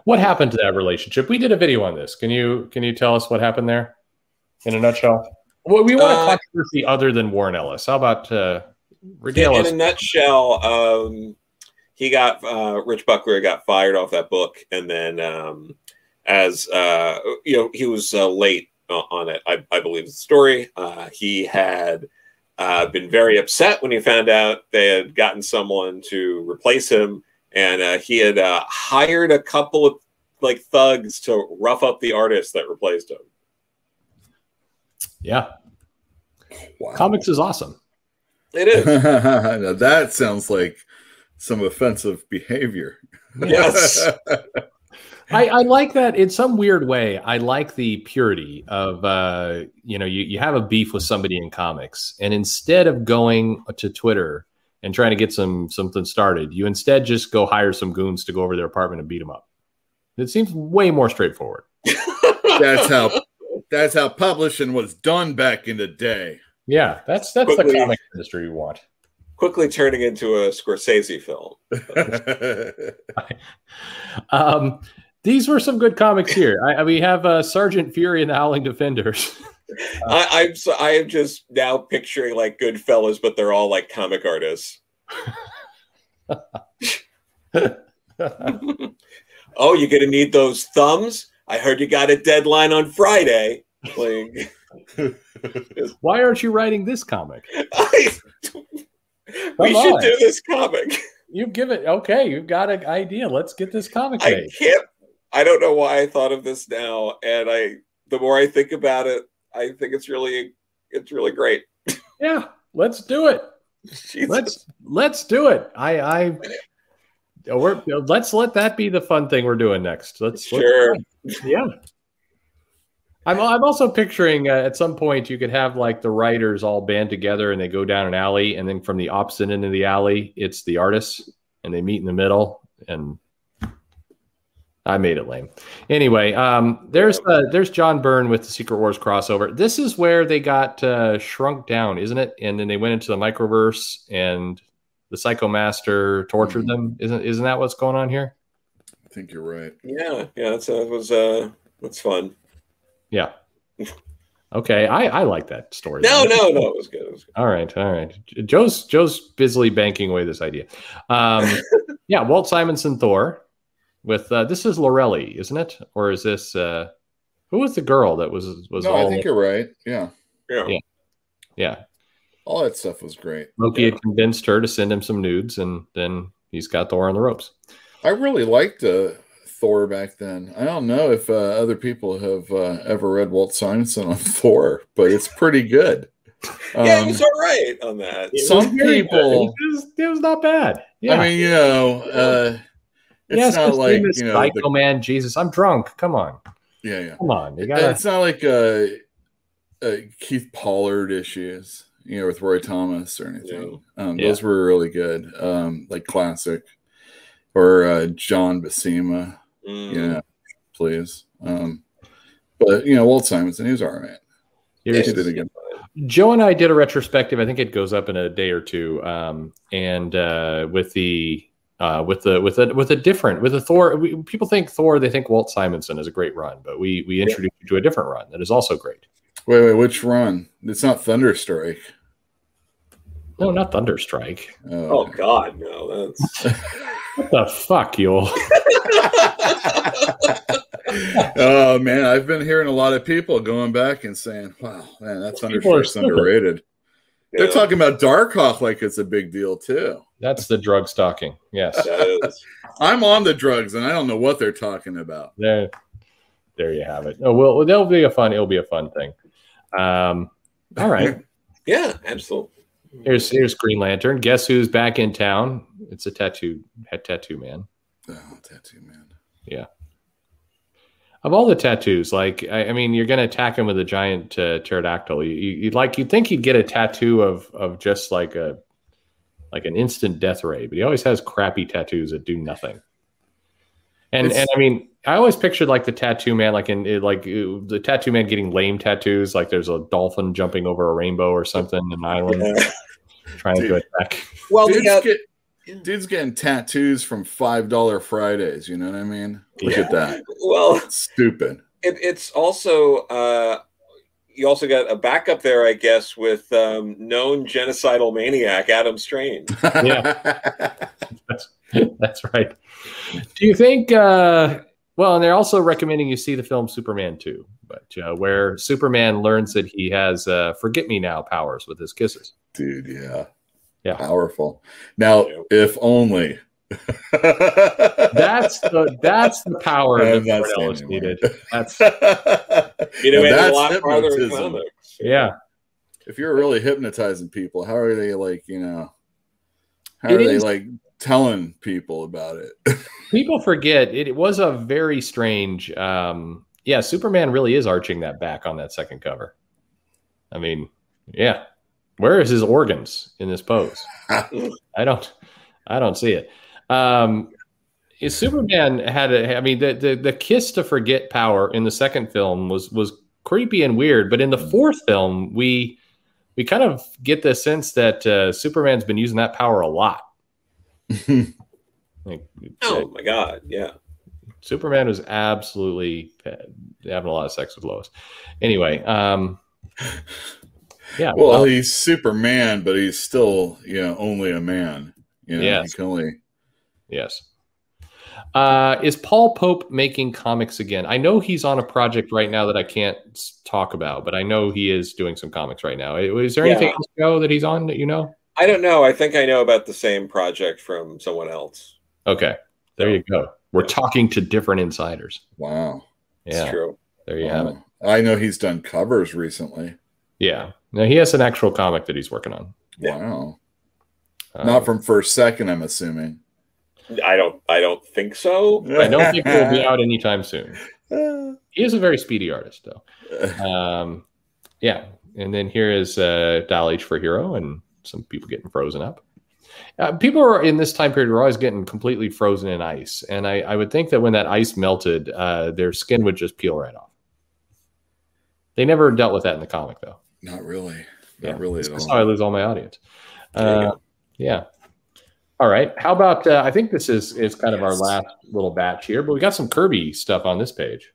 Speaker 1: What happened to that relationship? We did a video on this. Can you can you tell us what happened there in a nutshell? Well, we want a uh, controversy other than Warren Ellis. How about uh,
Speaker 2: regale in, in a nutshell? Um, he got uh, Rich Buckler got fired off that book, and then um, as uh, you know, he was uh, late on it. I, I believe the story. Uh, he had uh, been very upset when he found out they had gotten someone to replace him, and uh, he had uh, hired a couple of like thugs to rough up the artist that replaced him.
Speaker 1: Yeah, wow. comics is awesome.
Speaker 2: It is.
Speaker 3: now that sounds like some offensive behavior.
Speaker 2: Yes.
Speaker 1: I, I, like that in some weird way. I like the purity of uh, you know you, you have a beef with somebody in comics, and instead of going to Twitter and trying to get some something started, you instead just go hire some goons to go over their apartment and beat them up. It seems way more straightforward.
Speaker 3: that's how that's how publishing was done back in the day.
Speaker 1: Yeah, that's that's quickly, the comic industry you want.
Speaker 2: Quickly turning into a Scorsese film.
Speaker 1: um, these were some good comics here. I, we have uh, Sergeant Fury and the Howling Defenders.
Speaker 2: Uh, I, I'm so, I am just now picturing like Goodfellas, but they're all like comic artists. oh, you're gonna need those thumbs. I heard you got a deadline on Friday. Like,
Speaker 1: why aren't you writing this comic?
Speaker 2: I, we on. should do this comic.
Speaker 1: You give it okay. You've got an idea. Let's get this comic.
Speaker 2: I can't I don't know why I thought of this now, and I the more I think about it, I think it's really it's really great.
Speaker 1: Yeah, let's do it. Jesus. Let's let's do it. I I we're let's let that be the fun thing we're doing next. Let's
Speaker 2: sure.
Speaker 1: Let's, yeah. I'm I'm also picturing uh, at some point you could have like the writers all band together and they go down an alley and then from the opposite end of the alley it's the artists and they meet in the middle and I made it lame. Anyway, um, there's uh, there's John Byrne with the Secret Wars crossover. This is where they got uh, shrunk down, isn't it? And then they went into the microverse, and the Psycho Master tortured mm-hmm. them. Isn't isn't that what's going on here?
Speaker 3: I think you're right.
Speaker 2: Yeah, yeah, that's uh, was uh, that's fun.
Speaker 1: Yeah. Okay, I, I like that story.
Speaker 2: No, no, no, it was good. It was good.
Speaker 1: All right, all right. Joe's Joe's busily banking away this idea. Um, yeah, Walt Simonson Thor with uh, this is Lorelei, isn't it? Or is this uh, who was the girl that was was?
Speaker 3: No, I think you're right. Yeah.
Speaker 2: yeah,
Speaker 1: yeah, yeah.
Speaker 3: All that stuff was great.
Speaker 1: Loki
Speaker 3: yeah.
Speaker 1: had convinced her to send him some nudes, and then he's got Thor on the ropes.
Speaker 3: I really liked uh, Thor back then. I don't know if uh, other people have uh, ever read Walt Simonson on Thor, but it's pretty good.
Speaker 2: yeah, um, he's all right on that.
Speaker 3: Some people,
Speaker 1: it was, it was, not bad. Yeah.
Speaker 3: I mean, you know, uh, it's yes, not like you know,
Speaker 1: Psycho the, Man. Jesus, I'm drunk. Come on.
Speaker 3: Yeah, yeah.
Speaker 1: Come on. You gotta...
Speaker 3: It's not like uh, uh, Keith Pollard issues, you know, with Roy Thomas or anything. Yeah. Um, yeah. Those were really good, um, like classic, or uh, John Buscema. Mm. Yeah, please. Um, but you know, Walt Simonson, he was all right. He did it again.
Speaker 1: Joe and I did a retrospective. I think it goes up in a day or two. Um, and uh, with the uh, with the with a with a different with a Thor, we, people think Thor. They think Walt Simonson is a great run, but we we introduced yeah. you to a different run that is also great.
Speaker 3: Wait, wait, which run? It's not Thunderstrike.
Speaker 1: No, not Thunderstrike.
Speaker 2: Oh, oh God, no! That's
Speaker 1: what the fuck, you.
Speaker 3: oh man, I've been hearing a lot of people going back and saying, "Wow, man, that's Thunderstrike's underrated." Yeah. They're talking about Darkhawk like it's a big deal too.
Speaker 1: That's the drug stalking. Yes,
Speaker 3: I'm on the drugs, and I don't know what they're talking about.
Speaker 1: There, there you have it. Oh well, that'll be a fun. It'll be a fun thing. Um, all right.
Speaker 2: yeah, absolutely.
Speaker 1: Here's here's Green Lantern. Guess who's back in town? It's a tattoo tattoo man.
Speaker 3: Oh, tattoo man.
Speaker 1: Yeah. Of all the tattoos, like I, I mean, you're going to attack him with a giant uh, pterodactyl. You, you, would like you'd think he'd get a tattoo of of just like a like an instant death ray, but he always has crappy tattoos that do nothing. And it's, and I mean, I always pictured like the tattoo man, like in like the tattoo man getting lame tattoos, like there's a dolphin jumping over a rainbow or something, an island yeah. trying Dude. to attack.
Speaker 3: Well, dudes, got, get, dudes getting tattoos from five dollar Fridays. You know what I mean? Look yeah. at that.
Speaker 2: Well,
Speaker 3: it's stupid.
Speaker 2: It, it's also uh, you also got a backup there, I guess, with um, known genocidal maniac Adam Strange.
Speaker 1: yeah, that's, that's right. Do you think? Uh, well, and they're also recommending you see the film Superman 2, but uh, where Superman learns that he has uh, forget me now powers with his kisses.
Speaker 3: Dude, yeah.
Speaker 1: Yeah.
Speaker 3: Powerful. Now, if only.
Speaker 1: that's the that's the power that that's Ellis needed. That's
Speaker 2: you know, that's a lot farther in comics.
Speaker 1: Yeah.
Speaker 3: If you're really hypnotizing people, how are they like, you know, how it are is, they like telling people about it.
Speaker 1: people forget it, it, was a very strange. Um, yeah, Superman really is arching that back on that second cover. I mean, yeah, where is his organs in this pose? I don't, I don't see it. Um, Superman had a, I mean, the, the the kiss to forget power in the second film was was creepy and weird, but in the fourth film, we we kind of get the sense that uh, Superman's been using that power a lot
Speaker 2: like, oh my god, yeah.
Speaker 1: Superman was absolutely having a lot of sex with Lois. Anyway, um, yeah.
Speaker 3: Well, well, he's Superman, but he's still, you know, only a man. You know, yes. can only.
Speaker 1: Yes. Uh, is Paul Pope making comics again? I know he's on a project right now that I can't talk about, but I know he is doing some comics right now. Is there anything yeah. else that he's on that you know?
Speaker 2: I don't know. I think I know about the same project from someone else.
Speaker 1: Okay. There you go. We're talking to different insiders.
Speaker 3: Wow.
Speaker 1: Yeah. true. There you wow. have it.
Speaker 3: I know he's done covers recently.
Speaker 1: Yeah. Now he has an actual comic that he's working on.
Speaker 3: Wow. Um, Not from first second, I'm assuming.
Speaker 2: I don't I don't think so.
Speaker 1: I don't think it will be out anytime soon. He is a very speedy artist though. Um, yeah. And then here is uh, Dial H for Hero and some people getting frozen up. Uh, people are in this time period are always getting completely frozen in ice, and I, I would think that when that ice melted, uh, their skin would just peel right off. They never dealt with that in the comic, though.
Speaker 3: Not really. Not yeah. really.
Speaker 1: That's how I lose all my audience. Uh, yeah. All right. How about? Uh, I think this is is kind yes. of our last little batch here, but we got some Kirby stuff on this page.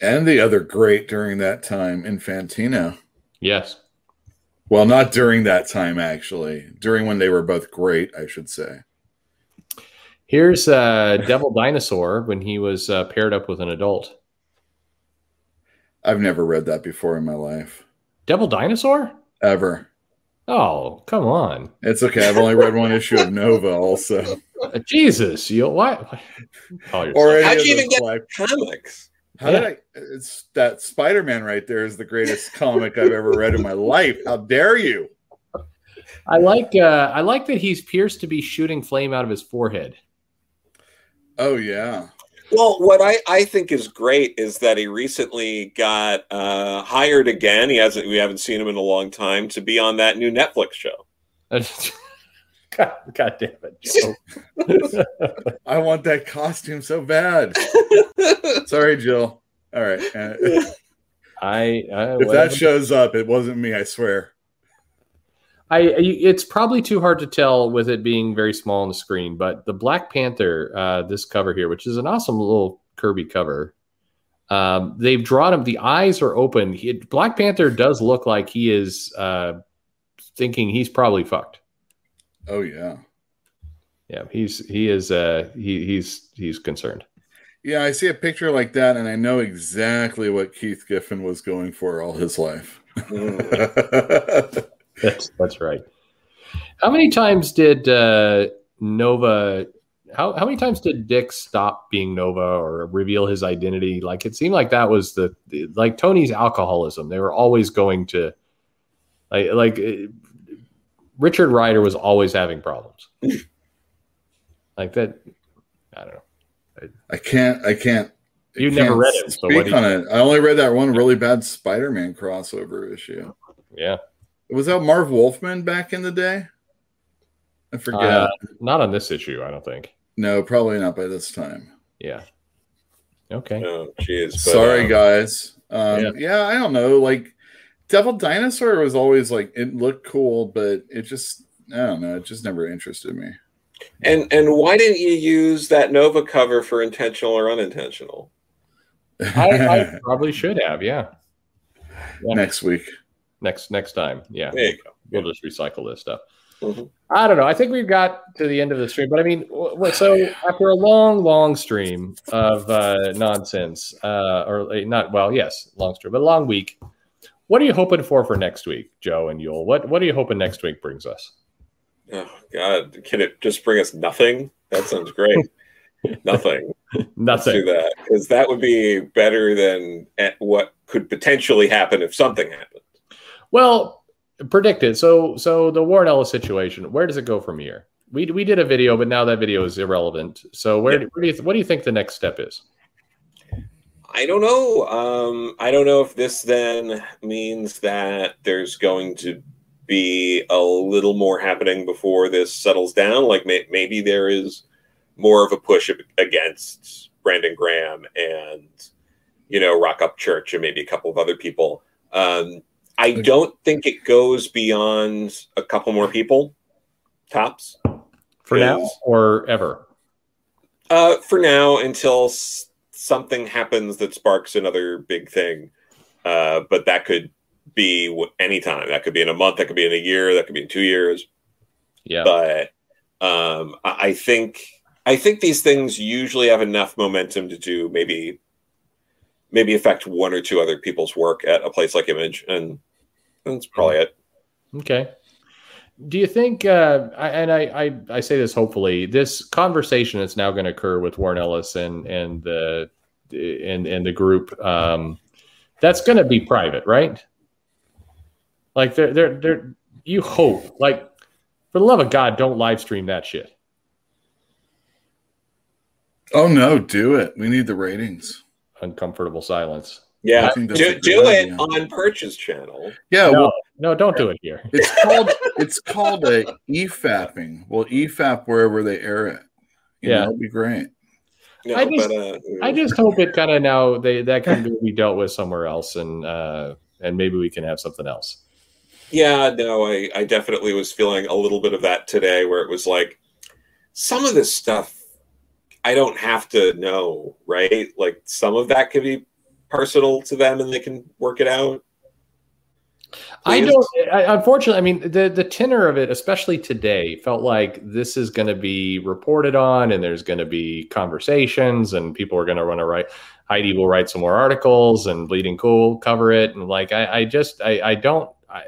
Speaker 3: And the other great during that time, Infantino.
Speaker 1: Yes.
Speaker 3: Well, not during that time, actually. During when they were both great, I should say.
Speaker 1: Here's uh, Devil Dinosaur when he was uh, paired up with an adult.
Speaker 3: I've never read that before in my life.
Speaker 1: Devil Dinosaur?
Speaker 3: Ever.
Speaker 1: Oh, come on.
Speaker 3: It's okay. I've only read one issue of Nova also.
Speaker 1: Jesus, you what?
Speaker 3: Or
Speaker 2: How'd you even
Speaker 3: those
Speaker 2: get comics?
Speaker 3: How
Speaker 1: Yeah.
Speaker 3: did I? It's that Spider Man right there is the greatest comic I've ever read in my life. How dare you?
Speaker 1: I like uh, I like that he's pierced to be shooting flame out of his forehead.
Speaker 3: Oh yeah.
Speaker 2: Well, what I, I think is great is that he recently got uh, hired again. He hasn't we haven't seen him in a long time to be on that new Netflix show.
Speaker 1: God, God damn it! Joe.
Speaker 3: I want that costume so bad. Sorry, Jill. All right.
Speaker 1: I, I
Speaker 3: if
Speaker 1: whatever.
Speaker 3: that shows up, it wasn't me. I swear.
Speaker 1: I I- it's probably too hard to tell with it being very small on the screen, but the Black Panther, uh, this cover here, which is an awesome little Kirby cover, um, they've drawn him. The eyes are open. He, Black Panther does look like he is uh, thinking he's probably fucked.
Speaker 3: Oh yeah.
Speaker 1: Yeah, he's he is uh, he he's he's concerned.
Speaker 3: Yeah, I see a picture like that, and I know exactly what Keith Giffen was going for all his life.
Speaker 1: That's that's right. How many times did uh, Nova? How how many times did Dick stop being Nova or reveal his identity? Like it seemed like that was the like Tony's alcoholism. They were always going to like like Richard Rider was always having problems. like that, I don't know.
Speaker 3: I can't. I can't.
Speaker 1: You never
Speaker 3: can't
Speaker 1: read it, so what
Speaker 3: Speak on
Speaker 1: you-
Speaker 3: it. I only read that one really bad Spider-Man crossover issue.
Speaker 1: Yeah,
Speaker 3: Was that Marv Wolfman back in the day? I forget.
Speaker 1: Uh, not on this issue. I don't think.
Speaker 3: no, probably not by this time.
Speaker 1: Yeah. Okay.
Speaker 2: oh, jeez. but,
Speaker 3: Sorry,
Speaker 2: um,
Speaker 3: guys. Um,
Speaker 1: Yeah.
Speaker 3: yeah. I don't know. Like Devil Dinosaur was always like it looked cool, but it just I don't know. It just never interested me.
Speaker 2: And and why didn't you use that Nova cover for intentional or unintentional?
Speaker 1: I, I probably should have. Yeah. Yeah.
Speaker 3: Next week.
Speaker 1: Next next time. Yeah.
Speaker 2: There you go.
Speaker 1: We'll just recycle this stuff.
Speaker 2: Mhm.
Speaker 1: I don't know. I think we've got to the end of the stream, but I mean, w- w- so after a long, long stream of uh, nonsense, uh, or uh, not, well, yes, long stream, but a long week. What are you hoping for for next week, Joe and Uel? What What are you hoping next week brings us?
Speaker 2: Oh God, can it just bring us nothing? That sounds great. nothing. Let's do that because that would be better than at what could potentially happen if something happened.
Speaker 1: Well, predicted. So, so the Warren Ellis situation. Where does it go from here? We we did a video, but now that video is irrelevant. So, where,
Speaker 2: Yeah.
Speaker 1: where do you what do you think the next step is?
Speaker 2: I don't know. Um, I don't know if this then means that there's going to be a little more happening before this settles down. Like may- maybe there is more of a push against Brandon Graham and you know Rock Up Church and maybe a couple of other people. Um, I don't think it goes beyond a couple more people, tops.
Speaker 1: For now or ever?
Speaker 2: Uh, for now, until s- something happens that sparks another big thing. Uh, but that could be w- anytime. That could be in a month. That could be in a year. That could be in two years.
Speaker 1: Yeah.
Speaker 2: But um, I I think I think these things usually have enough momentum to do maybe maybe affect one or two other people's work at a place like Image, and that's probably it.
Speaker 1: Okay. Do you think, uh, I, and I, I, I say this hopefully, this conversation that's now going to occur with Warren Ellis and and the and and the group, um, that's going to be private, right? Like they're they're they're you hope like for the love of God, don't live stream that shit.
Speaker 3: Oh no, do it. We need the ratings.
Speaker 1: Uncomfortable silence.
Speaker 2: Yeah,
Speaker 3: I think that's
Speaker 2: do, do it
Speaker 3: idea.
Speaker 2: on Perch's channel.
Speaker 3: Yeah,
Speaker 1: No,
Speaker 3: well,
Speaker 1: no, don't do it here.
Speaker 3: it's called it's called a EFAPing. Well, EFAP wherever they air it. You
Speaker 1: Yeah.
Speaker 3: know, it'd be great.
Speaker 2: No,
Speaker 1: I just-
Speaker 2: but, uh,
Speaker 1: I just hope it kind of now they that can be dealt with somewhere else, and uh, and maybe we can have something else.
Speaker 2: Yeah, no, I, I definitely was feeling a little bit of that today where it was like some of this stuff I don't have to know, right? Like some of that could be personal to them and they can work it out.
Speaker 1: I don't. I, unfortunately, I mean the the tenor of it, especially today, felt like this is going to be reported on, and there's going to be conversations, and people are going to want to write. Heidi will write some more articles, and Bleeding Cool cover it, and like I, I just I, I don't. I,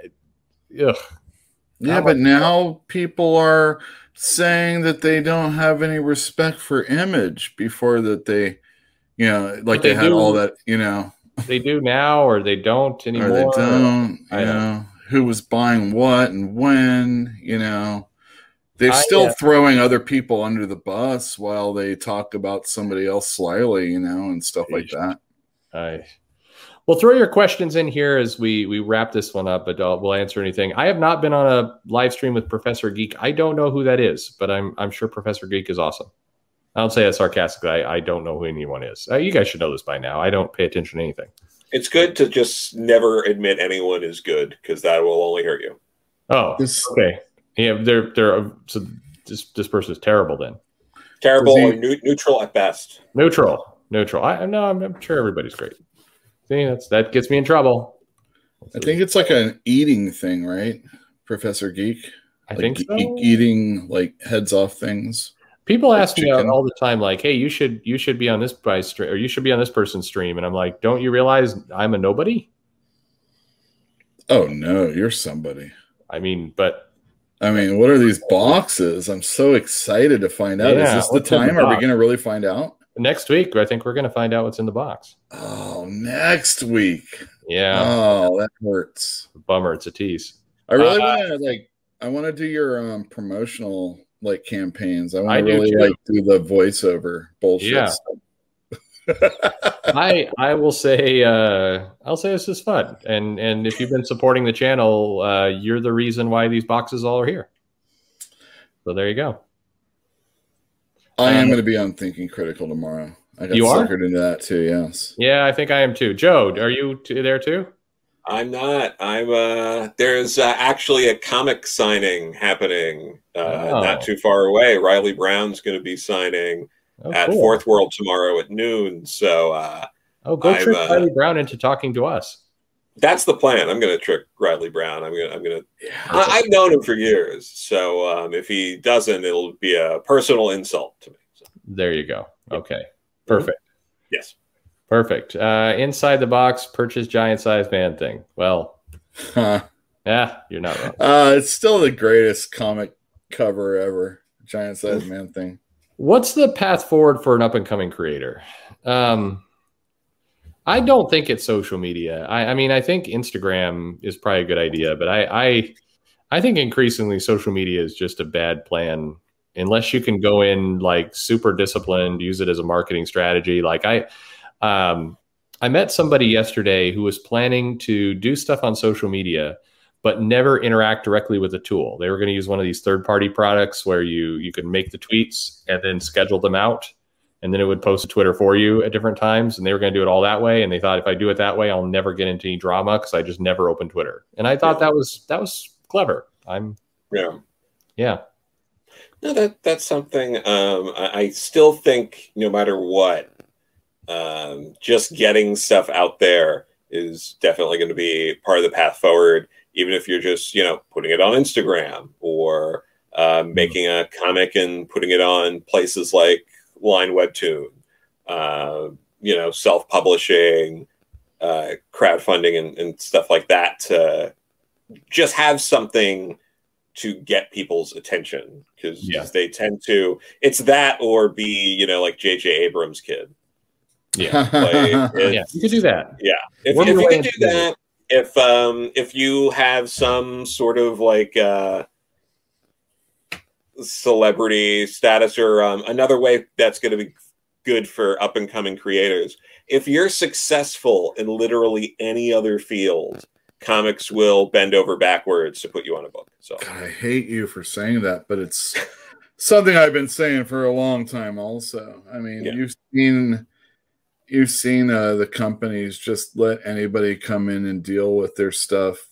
Speaker 1: ugh.
Speaker 3: Yeah, but now people are saying that they don't have any respect for image before that they, you know, like they, they, had do, all that, you know.
Speaker 1: They do now, or they don't anymore.
Speaker 3: Or they don't. You know, know, who was buying what and when, you know. They're I, still throwing other people under the bus while they talk about somebody else slyly, you know, and stuff like that.
Speaker 1: I well, throw your questions in here as we we wrap this one up, but uh, we'll answer anything. I have not been on a live stream with Professor Geek. I don't know who that is, but I'm I'm sure Professor Geek is awesome. I don't say that sarcastically. I, I don't know who anyone is. Uh, you guys should know this by now. I don't pay attention to anything.
Speaker 2: It's good to just never admit anyone is good because that will only hurt you.
Speaker 1: Oh, this, okay. Yeah, they're they're so this this person is terrible then.
Speaker 2: Terrible he, or ne- neutral at best.
Speaker 1: Neutral, neutral. I know. I'm, I'm sure everybody's great. See, that's that gets me in trouble.
Speaker 3: I think it's like an eating thing, right, Professor Geek?
Speaker 1: I like think so.
Speaker 3: E- eating like heads off things.
Speaker 1: People ask me all the time, like, "Hey, you should you should be on this by stream, or you should be on this person's stream," and I'm like, "Don't you realize I'm a nobody?"
Speaker 3: Oh no, you're somebody.
Speaker 1: I mean, but
Speaker 3: I mean, what are these boxes? I'm so excited to find out. Yeah, Is this the time? The are we going to really find out?
Speaker 1: next week, I think we're going to find out what's in the box.
Speaker 3: Oh, next week.
Speaker 1: Yeah.
Speaker 3: Oh, that hurts.
Speaker 1: Bummer. It's a tease.
Speaker 3: I really uh, want to like. I want to do your um, promotional like campaigns. I want to really too. like do the voiceover bullshit. Yeah.
Speaker 1: I I will say uh, I'll say this is fun, and and if you've been supporting the channel, uh, you're the reason why these boxes all are here. So there you go.
Speaker 3: I am um, going to be on Thinking Critical tomorrow. I got you suckered are? into that too. Yes.
Speaker 1: Yeah, I think I am too. Joe, are you t- there too?
Speaker 2: I'm not. I'm. uh There's uh, actually a comic signing happening uh, oh. not too far away. Riley Brown's going to be signing oh, at cool. Fourth World tomorrow at noon. So. uh
Speaker 1: Oh, go I'm, trick uh, Riley Brown into talking to us.
Speaker 2: That's the plan. I'm going to trick Riley Brown. I'm going. to I'm going to. I, have known him for years, so um, if he doesn't, it'll be a personal insult to me. So.
Speaker 1: There you go. Okay, perfect.
Speaker 2: Yes,
Speaker 1: perfect. Uh, inside the box, purchase giant size man thing. Well, huh. yeah, you're not wrong.
Speaker 3: Uh, it's still the greatest comic cover ever. Giant size man thing.
Speaker 1: What's the path forward for an up and coming creator? Um, I don't think it's social media. I, I, mean, I think Instagram is probably a good idea, but I, I, I think increasingly social media is just a bad plan unless you can go in like super disciplined, use it as a marketing strategy. Like I, um, I met somebody yesterday who was planning to do stuff on social media, but never interact directly with the tool. They were going to use one of these third-party products where you you could make the tweets and then schedule them out and then it would post to Twitter for you at different times. And they were going to do it all that way. And they thought if I do it that way, I'll never get into any drama because I just never open Twitter. And I thought yeah. that was that was clever. I'm
Speaker 2: yeah
Speaker 1: yeah.
Speaker 2: No, that that's something. Um, I, I still think no matter what, um, just getting stuff out there is definitely going to be part of the path forward. Even if you're just you know putting it on Instagram or uh, making a comic and putting it on places like line webtoon, uh, you know, self publishing, uh, crowdfunding, and, and stuff like that to just have something to get people's attention because yeah. they tend to it's that or be you know like jj abrams kid
Speaker 1: yeah like, yeah you could do that
Speaker 2: yeah if, if you can do that if um if you have some sort of like uh celebrity status or um, another way that's going to be good for up and coming creators. If you're successful in literally any other field, comics will bend over backwards to put you on a book. So
Speaker 3: God, I hate you for saying that, but it's something I've been saying for a long time. Also, I mean, yeah. you've seen you've seen uh, the companies just let anybody come in and deal with their stuff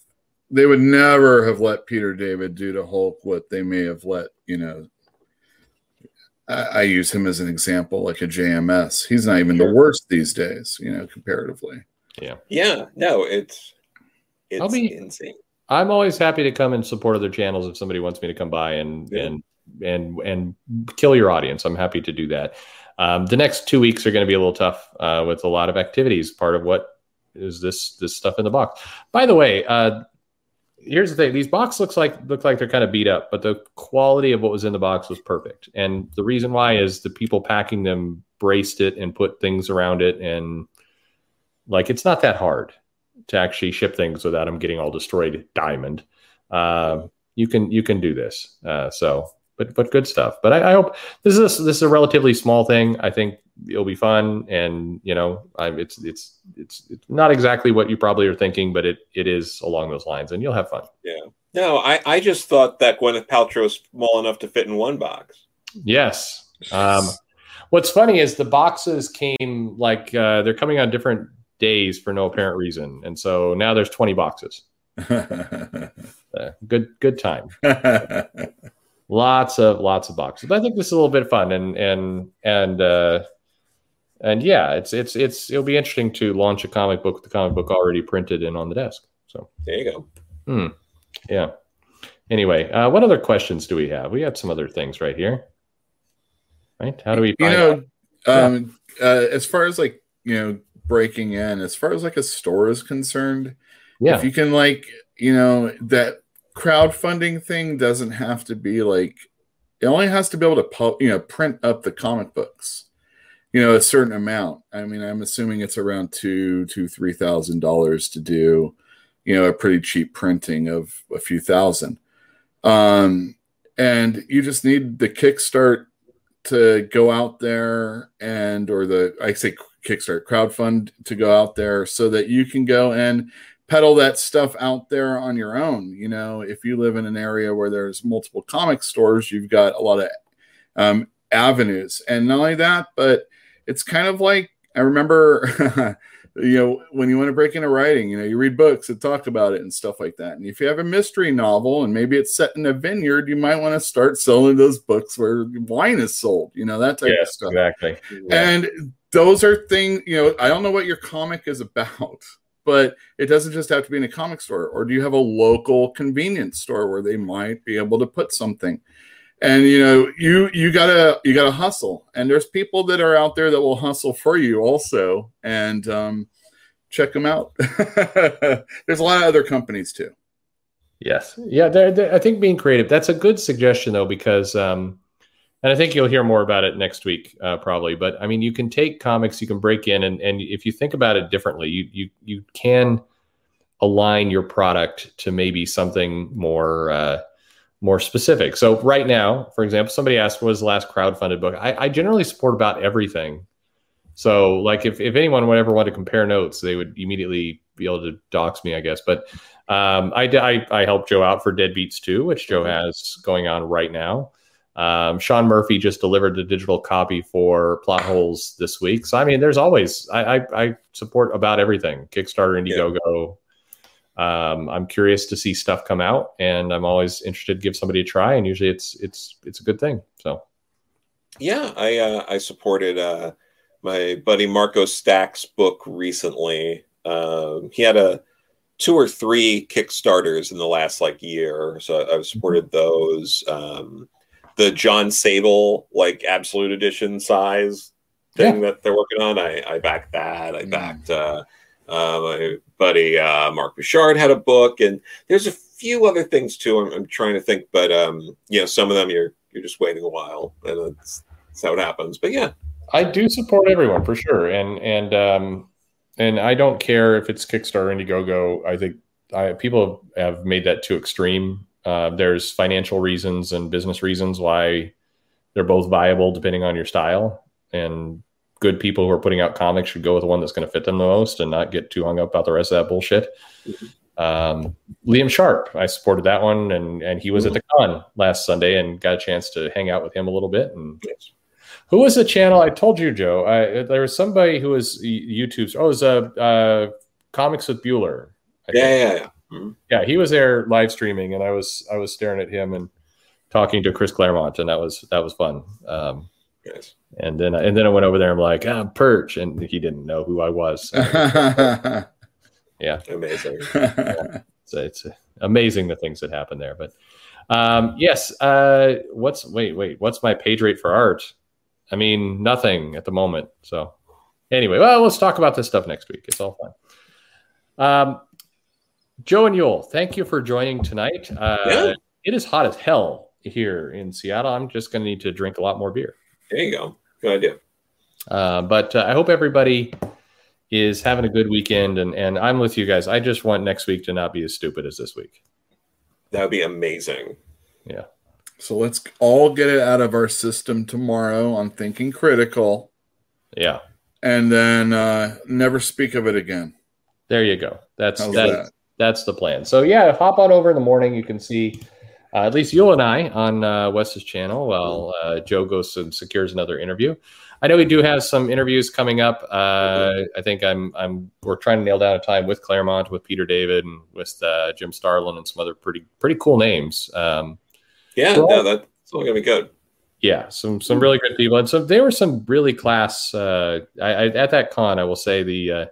Speaker 3: they would never have let Peter David do to Hulk what they may have let, you know. I, I use him as an example, like a JMS. He's not even sure. the worst these days, you know, comparatively.
Speaker 1: Yeah.
Speaker 2: Yeah. No, it's it's I'll be, insane.
Speaker 1: I'm always happy to come and support other channels if somebody wants me to come by and yeah. and and and kill your audience. I'm happy to do that. Um, the next two weeks are going to be a little tough uh, with a lot of activities. Part of what is this this stuff in the box. By the way, uh, here's the thing: these boxes looks like look like they're kind of beat up, but the quality of what was in the box was perfect. And the reason why is the people packing them braced it and put things around it, and like it's not that hard to actually ship things without them getting all destroyed. Diamond, uh, you can you can do this. Uh, so, but but good stuff. But I, I hope this is this is a relatively small thing. I think it'll be fun and you know I, it's, it's it's it's not exactly what you probably are thinking but it it is along those lines and you'll have fun.
Speaker 2: Yeah. No i i just thought that gwyneth paltrow was small enough to fit in one box.
Speaker 1: Yes. Um what's funny is the boxes came like uh they're coming on different days for no apparent reason. And so now there's 20 boxes. Uh, good good time lots of lots of boxes but i think this is a little bit fun and and and uh and yeah, it's it's it's it'll be interesting to launch a comic book with the comic book already printed and on the desk. So
Speaker 2: there you go.
Speaker 1: Hmm. Yeah. Anyway, uh, what other questions do we have? We have some other things right here. Right? How do we?
Speaker 3: You know, um, uh, as far as like you know, breaking in, as far as like a store is concerned, yeah, if you can like you know that crowdfunding thing doesn't have to be like it only has to be able to pu- you know print up the comic books you know a certain amount. I mean i'm assuming it's around two to three thousand dollars to do you know a pretty cheap printing of a few thousand. Um and you just need the kickstart to go out there and or the i say kickstart crowdfund to go out there so that you can go and peddle that stuff out there on your own you know if you live in an area where there's multiple comic stores you've got a lot of um, avenues and not only that but it's kind of like I remember, you know, when you want to break into writing, you know, you read books that talk about it and stuff like that. And if you have a mystery novel and maybe it's set in a vineyard, you might want to start selling those books where wine is sold, you know, that type yes, of stuff.
Speaker 1: Exactly.
Speaker 3: Yeah. And those are things, you know, I don't know what your comic is about, but it doesn't just have to be in a comic store. Or do you have a local convenience store where they might be able to put something? and you know you you gotta you gotta hustle and there's people that are out there that will hustle for you also and um, check them out there's a lot of other companies too
Speaker 1: yes yeah they're, they're, i think being creative that's a good suggestion though because um, and i think you'll hear more about it next week uh, probably but i mean you can take comics you can break in and, and if you think about it differently you you you can align your product to maybe something more uh, more specific. So right now, for example, somebody asked, what was the last crowdfunded book? I, I generally support about everything. So like if, if anyone would ever want to compare notes, they would immediately be able to dox me, I guess. But um, I, I, I helped Joe out for Deadbeats too, which Joe has going on right now. Um, Sean Murphy just delivered the digital copy for Plot Holes this week. So I mean, there's always I, I, I support about everything: Kickstarter, Indiegogo, um, I'm curious to see stuff come out, and I'm always interested to give somebody a try. And usually, it's it's it's a good thing. So,
Speaker 2: yeah, I uh, I supported uh, my buddy Marco Stack's book recently. Um, he had a two or three Kickstarters in the last like year, so I've mm-hmm. supported those. Um, the Jon Sable like Absolute Edition size thing yeah. that they're working on, I I backed that. I mm. backed. Uh, uh, my buddy uh, Mark Bouchard had a book, and there's a few other things too. I'm, I'm trying to think, but um, you know, some of them you're you're just waiting a while, and that's, that's how it happens. But yeah,
Speaker 1: I do support everyone for sure, and and um, and I don't care if it's Kickstarter, Indiegogo. I think I, people have made that too extreme. Uh, there's financial reasons and business reasons why they're both viable depending on your style, and good people who are putting out comics should go with the one that's going to fit them the most and not get too hung up about the rest of that bullshit. Um, Liam Sharp, I supported that one, and and he was at the con last Sunday and got a chance to hang out with him a little bit. And who was the channel? I told you, Joe. I, there was somebody who was YouTube's. Oh, it was a uh, uh, comics with Bueller.
Speaker 2: Yeah, yeah, yeah. Mm-hmm.
Speaker 1: Yeah, he was there live streaming, and I was I was staring at him and talking to Chris Claremont, and that was that was fun. Um, yes. And then and then I went over there. And I'm like, I'm Perch, and he didn't know who I was. So. yeah,
Speaker 2: amazing. yeah.
Speaker 1: So it's amazing the things that happen there. But um, yes, uh, what's wait wait what's my page rate for art? I mean nothing at the moment. So anyway, well let's talk about this stuff next week. It's all fun. Um, Joe and Uel, thank you for joining tonight. Uh, yeah. It is hot as hell here in Seattle. I'm just going to need to drink a lot more beer.
Speaker 2: There you go. Good idea.
Speaker 1: Uh, but uh, I hope everybody is having a good weekend, and and I'm with you guys. I just want next week to not be as stupid as this week.
Speaker 2: That would be amazing.
Speaker 1: Yeah.
Speaker 3: So let's all get it out of our system tomorrow on thinking critical.
Speaker 1: Yeah.
Speaker 3: And then uh, never speak of it again.
Speaker 1: There you go. That's that's that? That's the plan. So yeah, hop on over in the morning. You can see uh, at least you and I on uh, Wes's channel while uh, Joe goes and secures another interview. I know we do have some interviews coming up. Uh, I think I'm I'm we're trying to nail down a time with Claremont, with Peter David, and with uh, Jim Starlin, and some other pretty pretty cool names. Um,
Speaker 2: yeah, all, no, that's all gonna be good.
Speaker 1: Yeah, some some really good people, and so there were some really class. Uh, I, I, at that con, I will say the.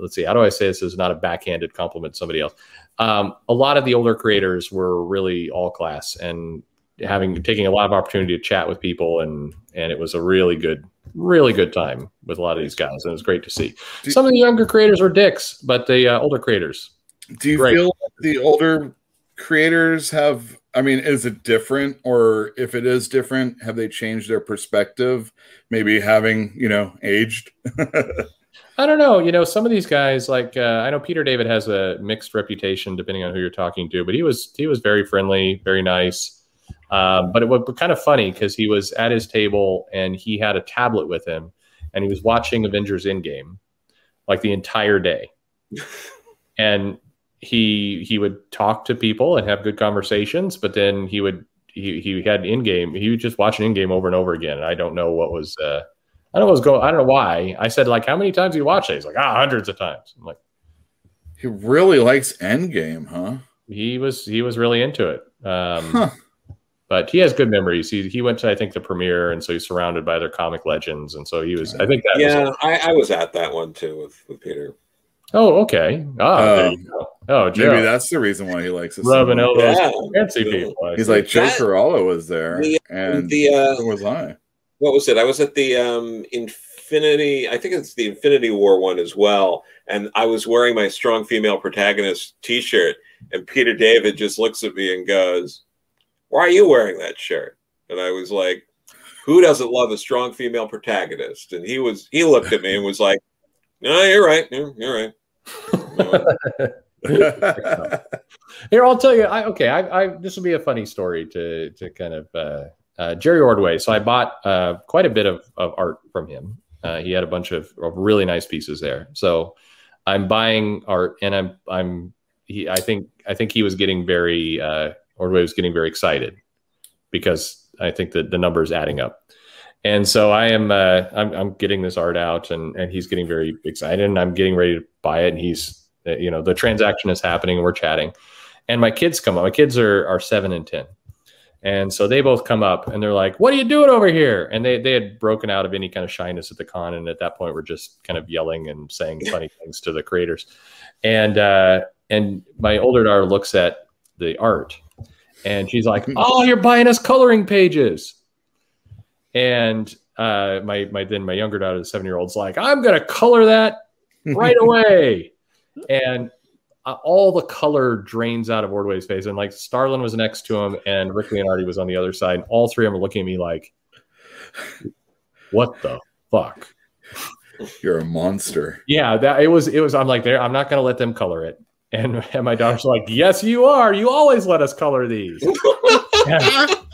Speaker 1: Let's see, how do I say this is not a backhanded compliment to somebody else? Um, a lot of the older creators were really all class and having taking a lot of opportunity to chat with people and and it was a really good really good time with a lot of these guys and it was great to see some of the younger creators are dicks but the uh, older creators
Speaker 3: do you great. feel like the older creators have i mean is it different or if it is different have they changed their perspective maybe having you know aged
Speaker 1: I don't know. You know, some of these guys, like uh, I know Peter David has a mixed reputation depending on who you're talking to, but he was he was very friendly, very nice. Um, but it was kind of funny because he was at his table and he had a tablet with him, and he was watching Avengers Endgame like the entire day, and he he would talk to people and have good conversations, but then he would he he had Endgame. He was just watch watching Endgame over and over again. And I don't know what was. Uh, I don't know what's going. I don't know why. I said like, how many times do you watch it? He's like, ah, hundreds of times. I'm like,
Speaker 3: he really likes Endgame, huh?
Speaker 1: He was he was really into it. Um, huh. But he has good memories. He he went to I think the premiere, and so he's surrounded by other comic legends, and so he was. I think that.
Speaker 2: Yeah, I, I, was at that one too with with Peter.
Speaker 1: Oh, okay. Oh, oh,
Speaker 3: Joe. maybe that's the reason why he likes it.
Speaker 1: Rubbing elbows, yeah. fancy people.
Speaker 3: He's like Joe Corallo was there, the, and the uh, was I
Speaker 2: what was it? I was at the um, Infinity. I think it's the Infinity War one as well, and I was wearing my strong female protagonist T-shirt, and Peter David just looks at me and goes, "Why are you wearing that shirt?" And I was like, "Who doesn't love a strong female protagonist?" And he was he looked at me and was like, "No, you're right. You're, you're right."
Speaker 1: Here, I'll tell you. I, okay, I, I, this will be a funny story to to kind of uh, uh, Jerry Ordway. So I bought uh, quite a bit of, of art from him. Uh, he had a bunch of, of, really nice pieces there. So I'm buying art, and I'm I'm he. I think I think he was getting very uh, Ordway was getting very excited because I think that the numbers adding up. And so I am uh, I'm, I'm getting this art out, and and he's getting very excited, and I'm getting ready to buy it, and he's uh, you know the transaction is happening, and we're chatting, and my kids come up. My kids are are seven and ten and so they both come up and they're like, What are you doing over here? And they, they had broken out of any kind of shyness at the con. And at that point, we're just kind of yelling and saying funny things to the creators. And, uh, and my older daughter looks at the art and she's like, Oh, you're buying us coloring pages. And uh, my, my, then my younger daughter, the seven year old's like, I'm going to color that right away. and uh, all the color drains out of Ordway's face. And like Starlin was next to him and Rick Leonardi was on the other side. And all three of them are looking at me like, what the fuck?
Speaker 3: You're a monster.
Speaker 1: Yeah, that it was, it was, I'm like, there, I'm not going to let them color it. And, and my daughter's like, yes, you are. You always let us color these. and,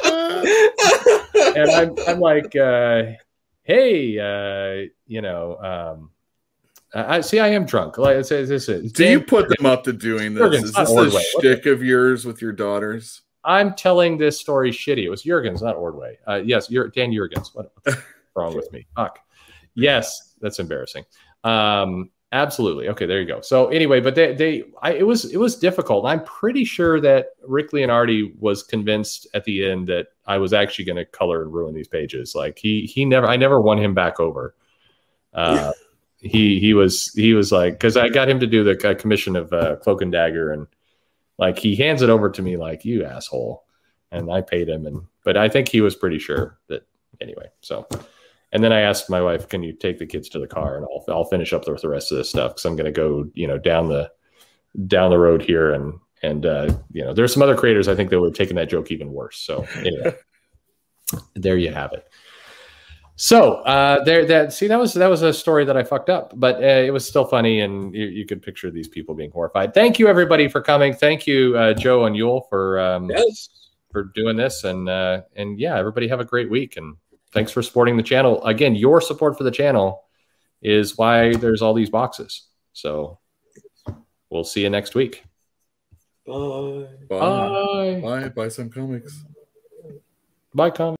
Speaker 1: and I'm, I'm like, uh, hey, uh, you know, um, I see. I am drunk. Like, it's, this is.
Speaker 3: Do you put them up to doing this? Is this a shtick of yours with your daughters?
Speaker 1: I'm telling this story shitty. It was Jurgens, not Ordway. Uh, yes, you're Dan Jurgens. What, what's wrong with me? Fuck. Yes, that's embarrassing. Um, absolutely. Okay, there you go. So anyway, but they, they, I, it was, it was difficult. I'm pretty sure that Rick Leonardi was convinced at the end that I was actually going to color and ruin these pages. Like he, he never, I never won him back over. Uh, he he was he was like because I got him to do the commission of uh, Cloak and Dagger, and like he hands it over to me like you asshole, and I paid him, and but I think he was pretty sure that anyway. So, and then I asked my wife, "Can you take the kids to the car, and I'll I'll finish up with the rest of this stuff because I'm going to go you know down the down the road here, and and uh, you know, there's some other creators I think that would have taken that joke even worse. So anyway, there you have it. So uh, there, that see that was that was a story that I fucked up, but uh, it was still funny, and you, you, could picture these people being horrified. Thank you everybody for coming. Thank you, uh, Joe and Uel, for um, yes. for doing this, and uh, and yeah, everybody have a great week, and thanks for supporting the channel. Again, your support for the channel is why there's all these boxes. So we'll see you next week.
Speaker 3: Bye. Bye. Bye. Bye. Buy some comics.
Speaker 1: Bye, comics.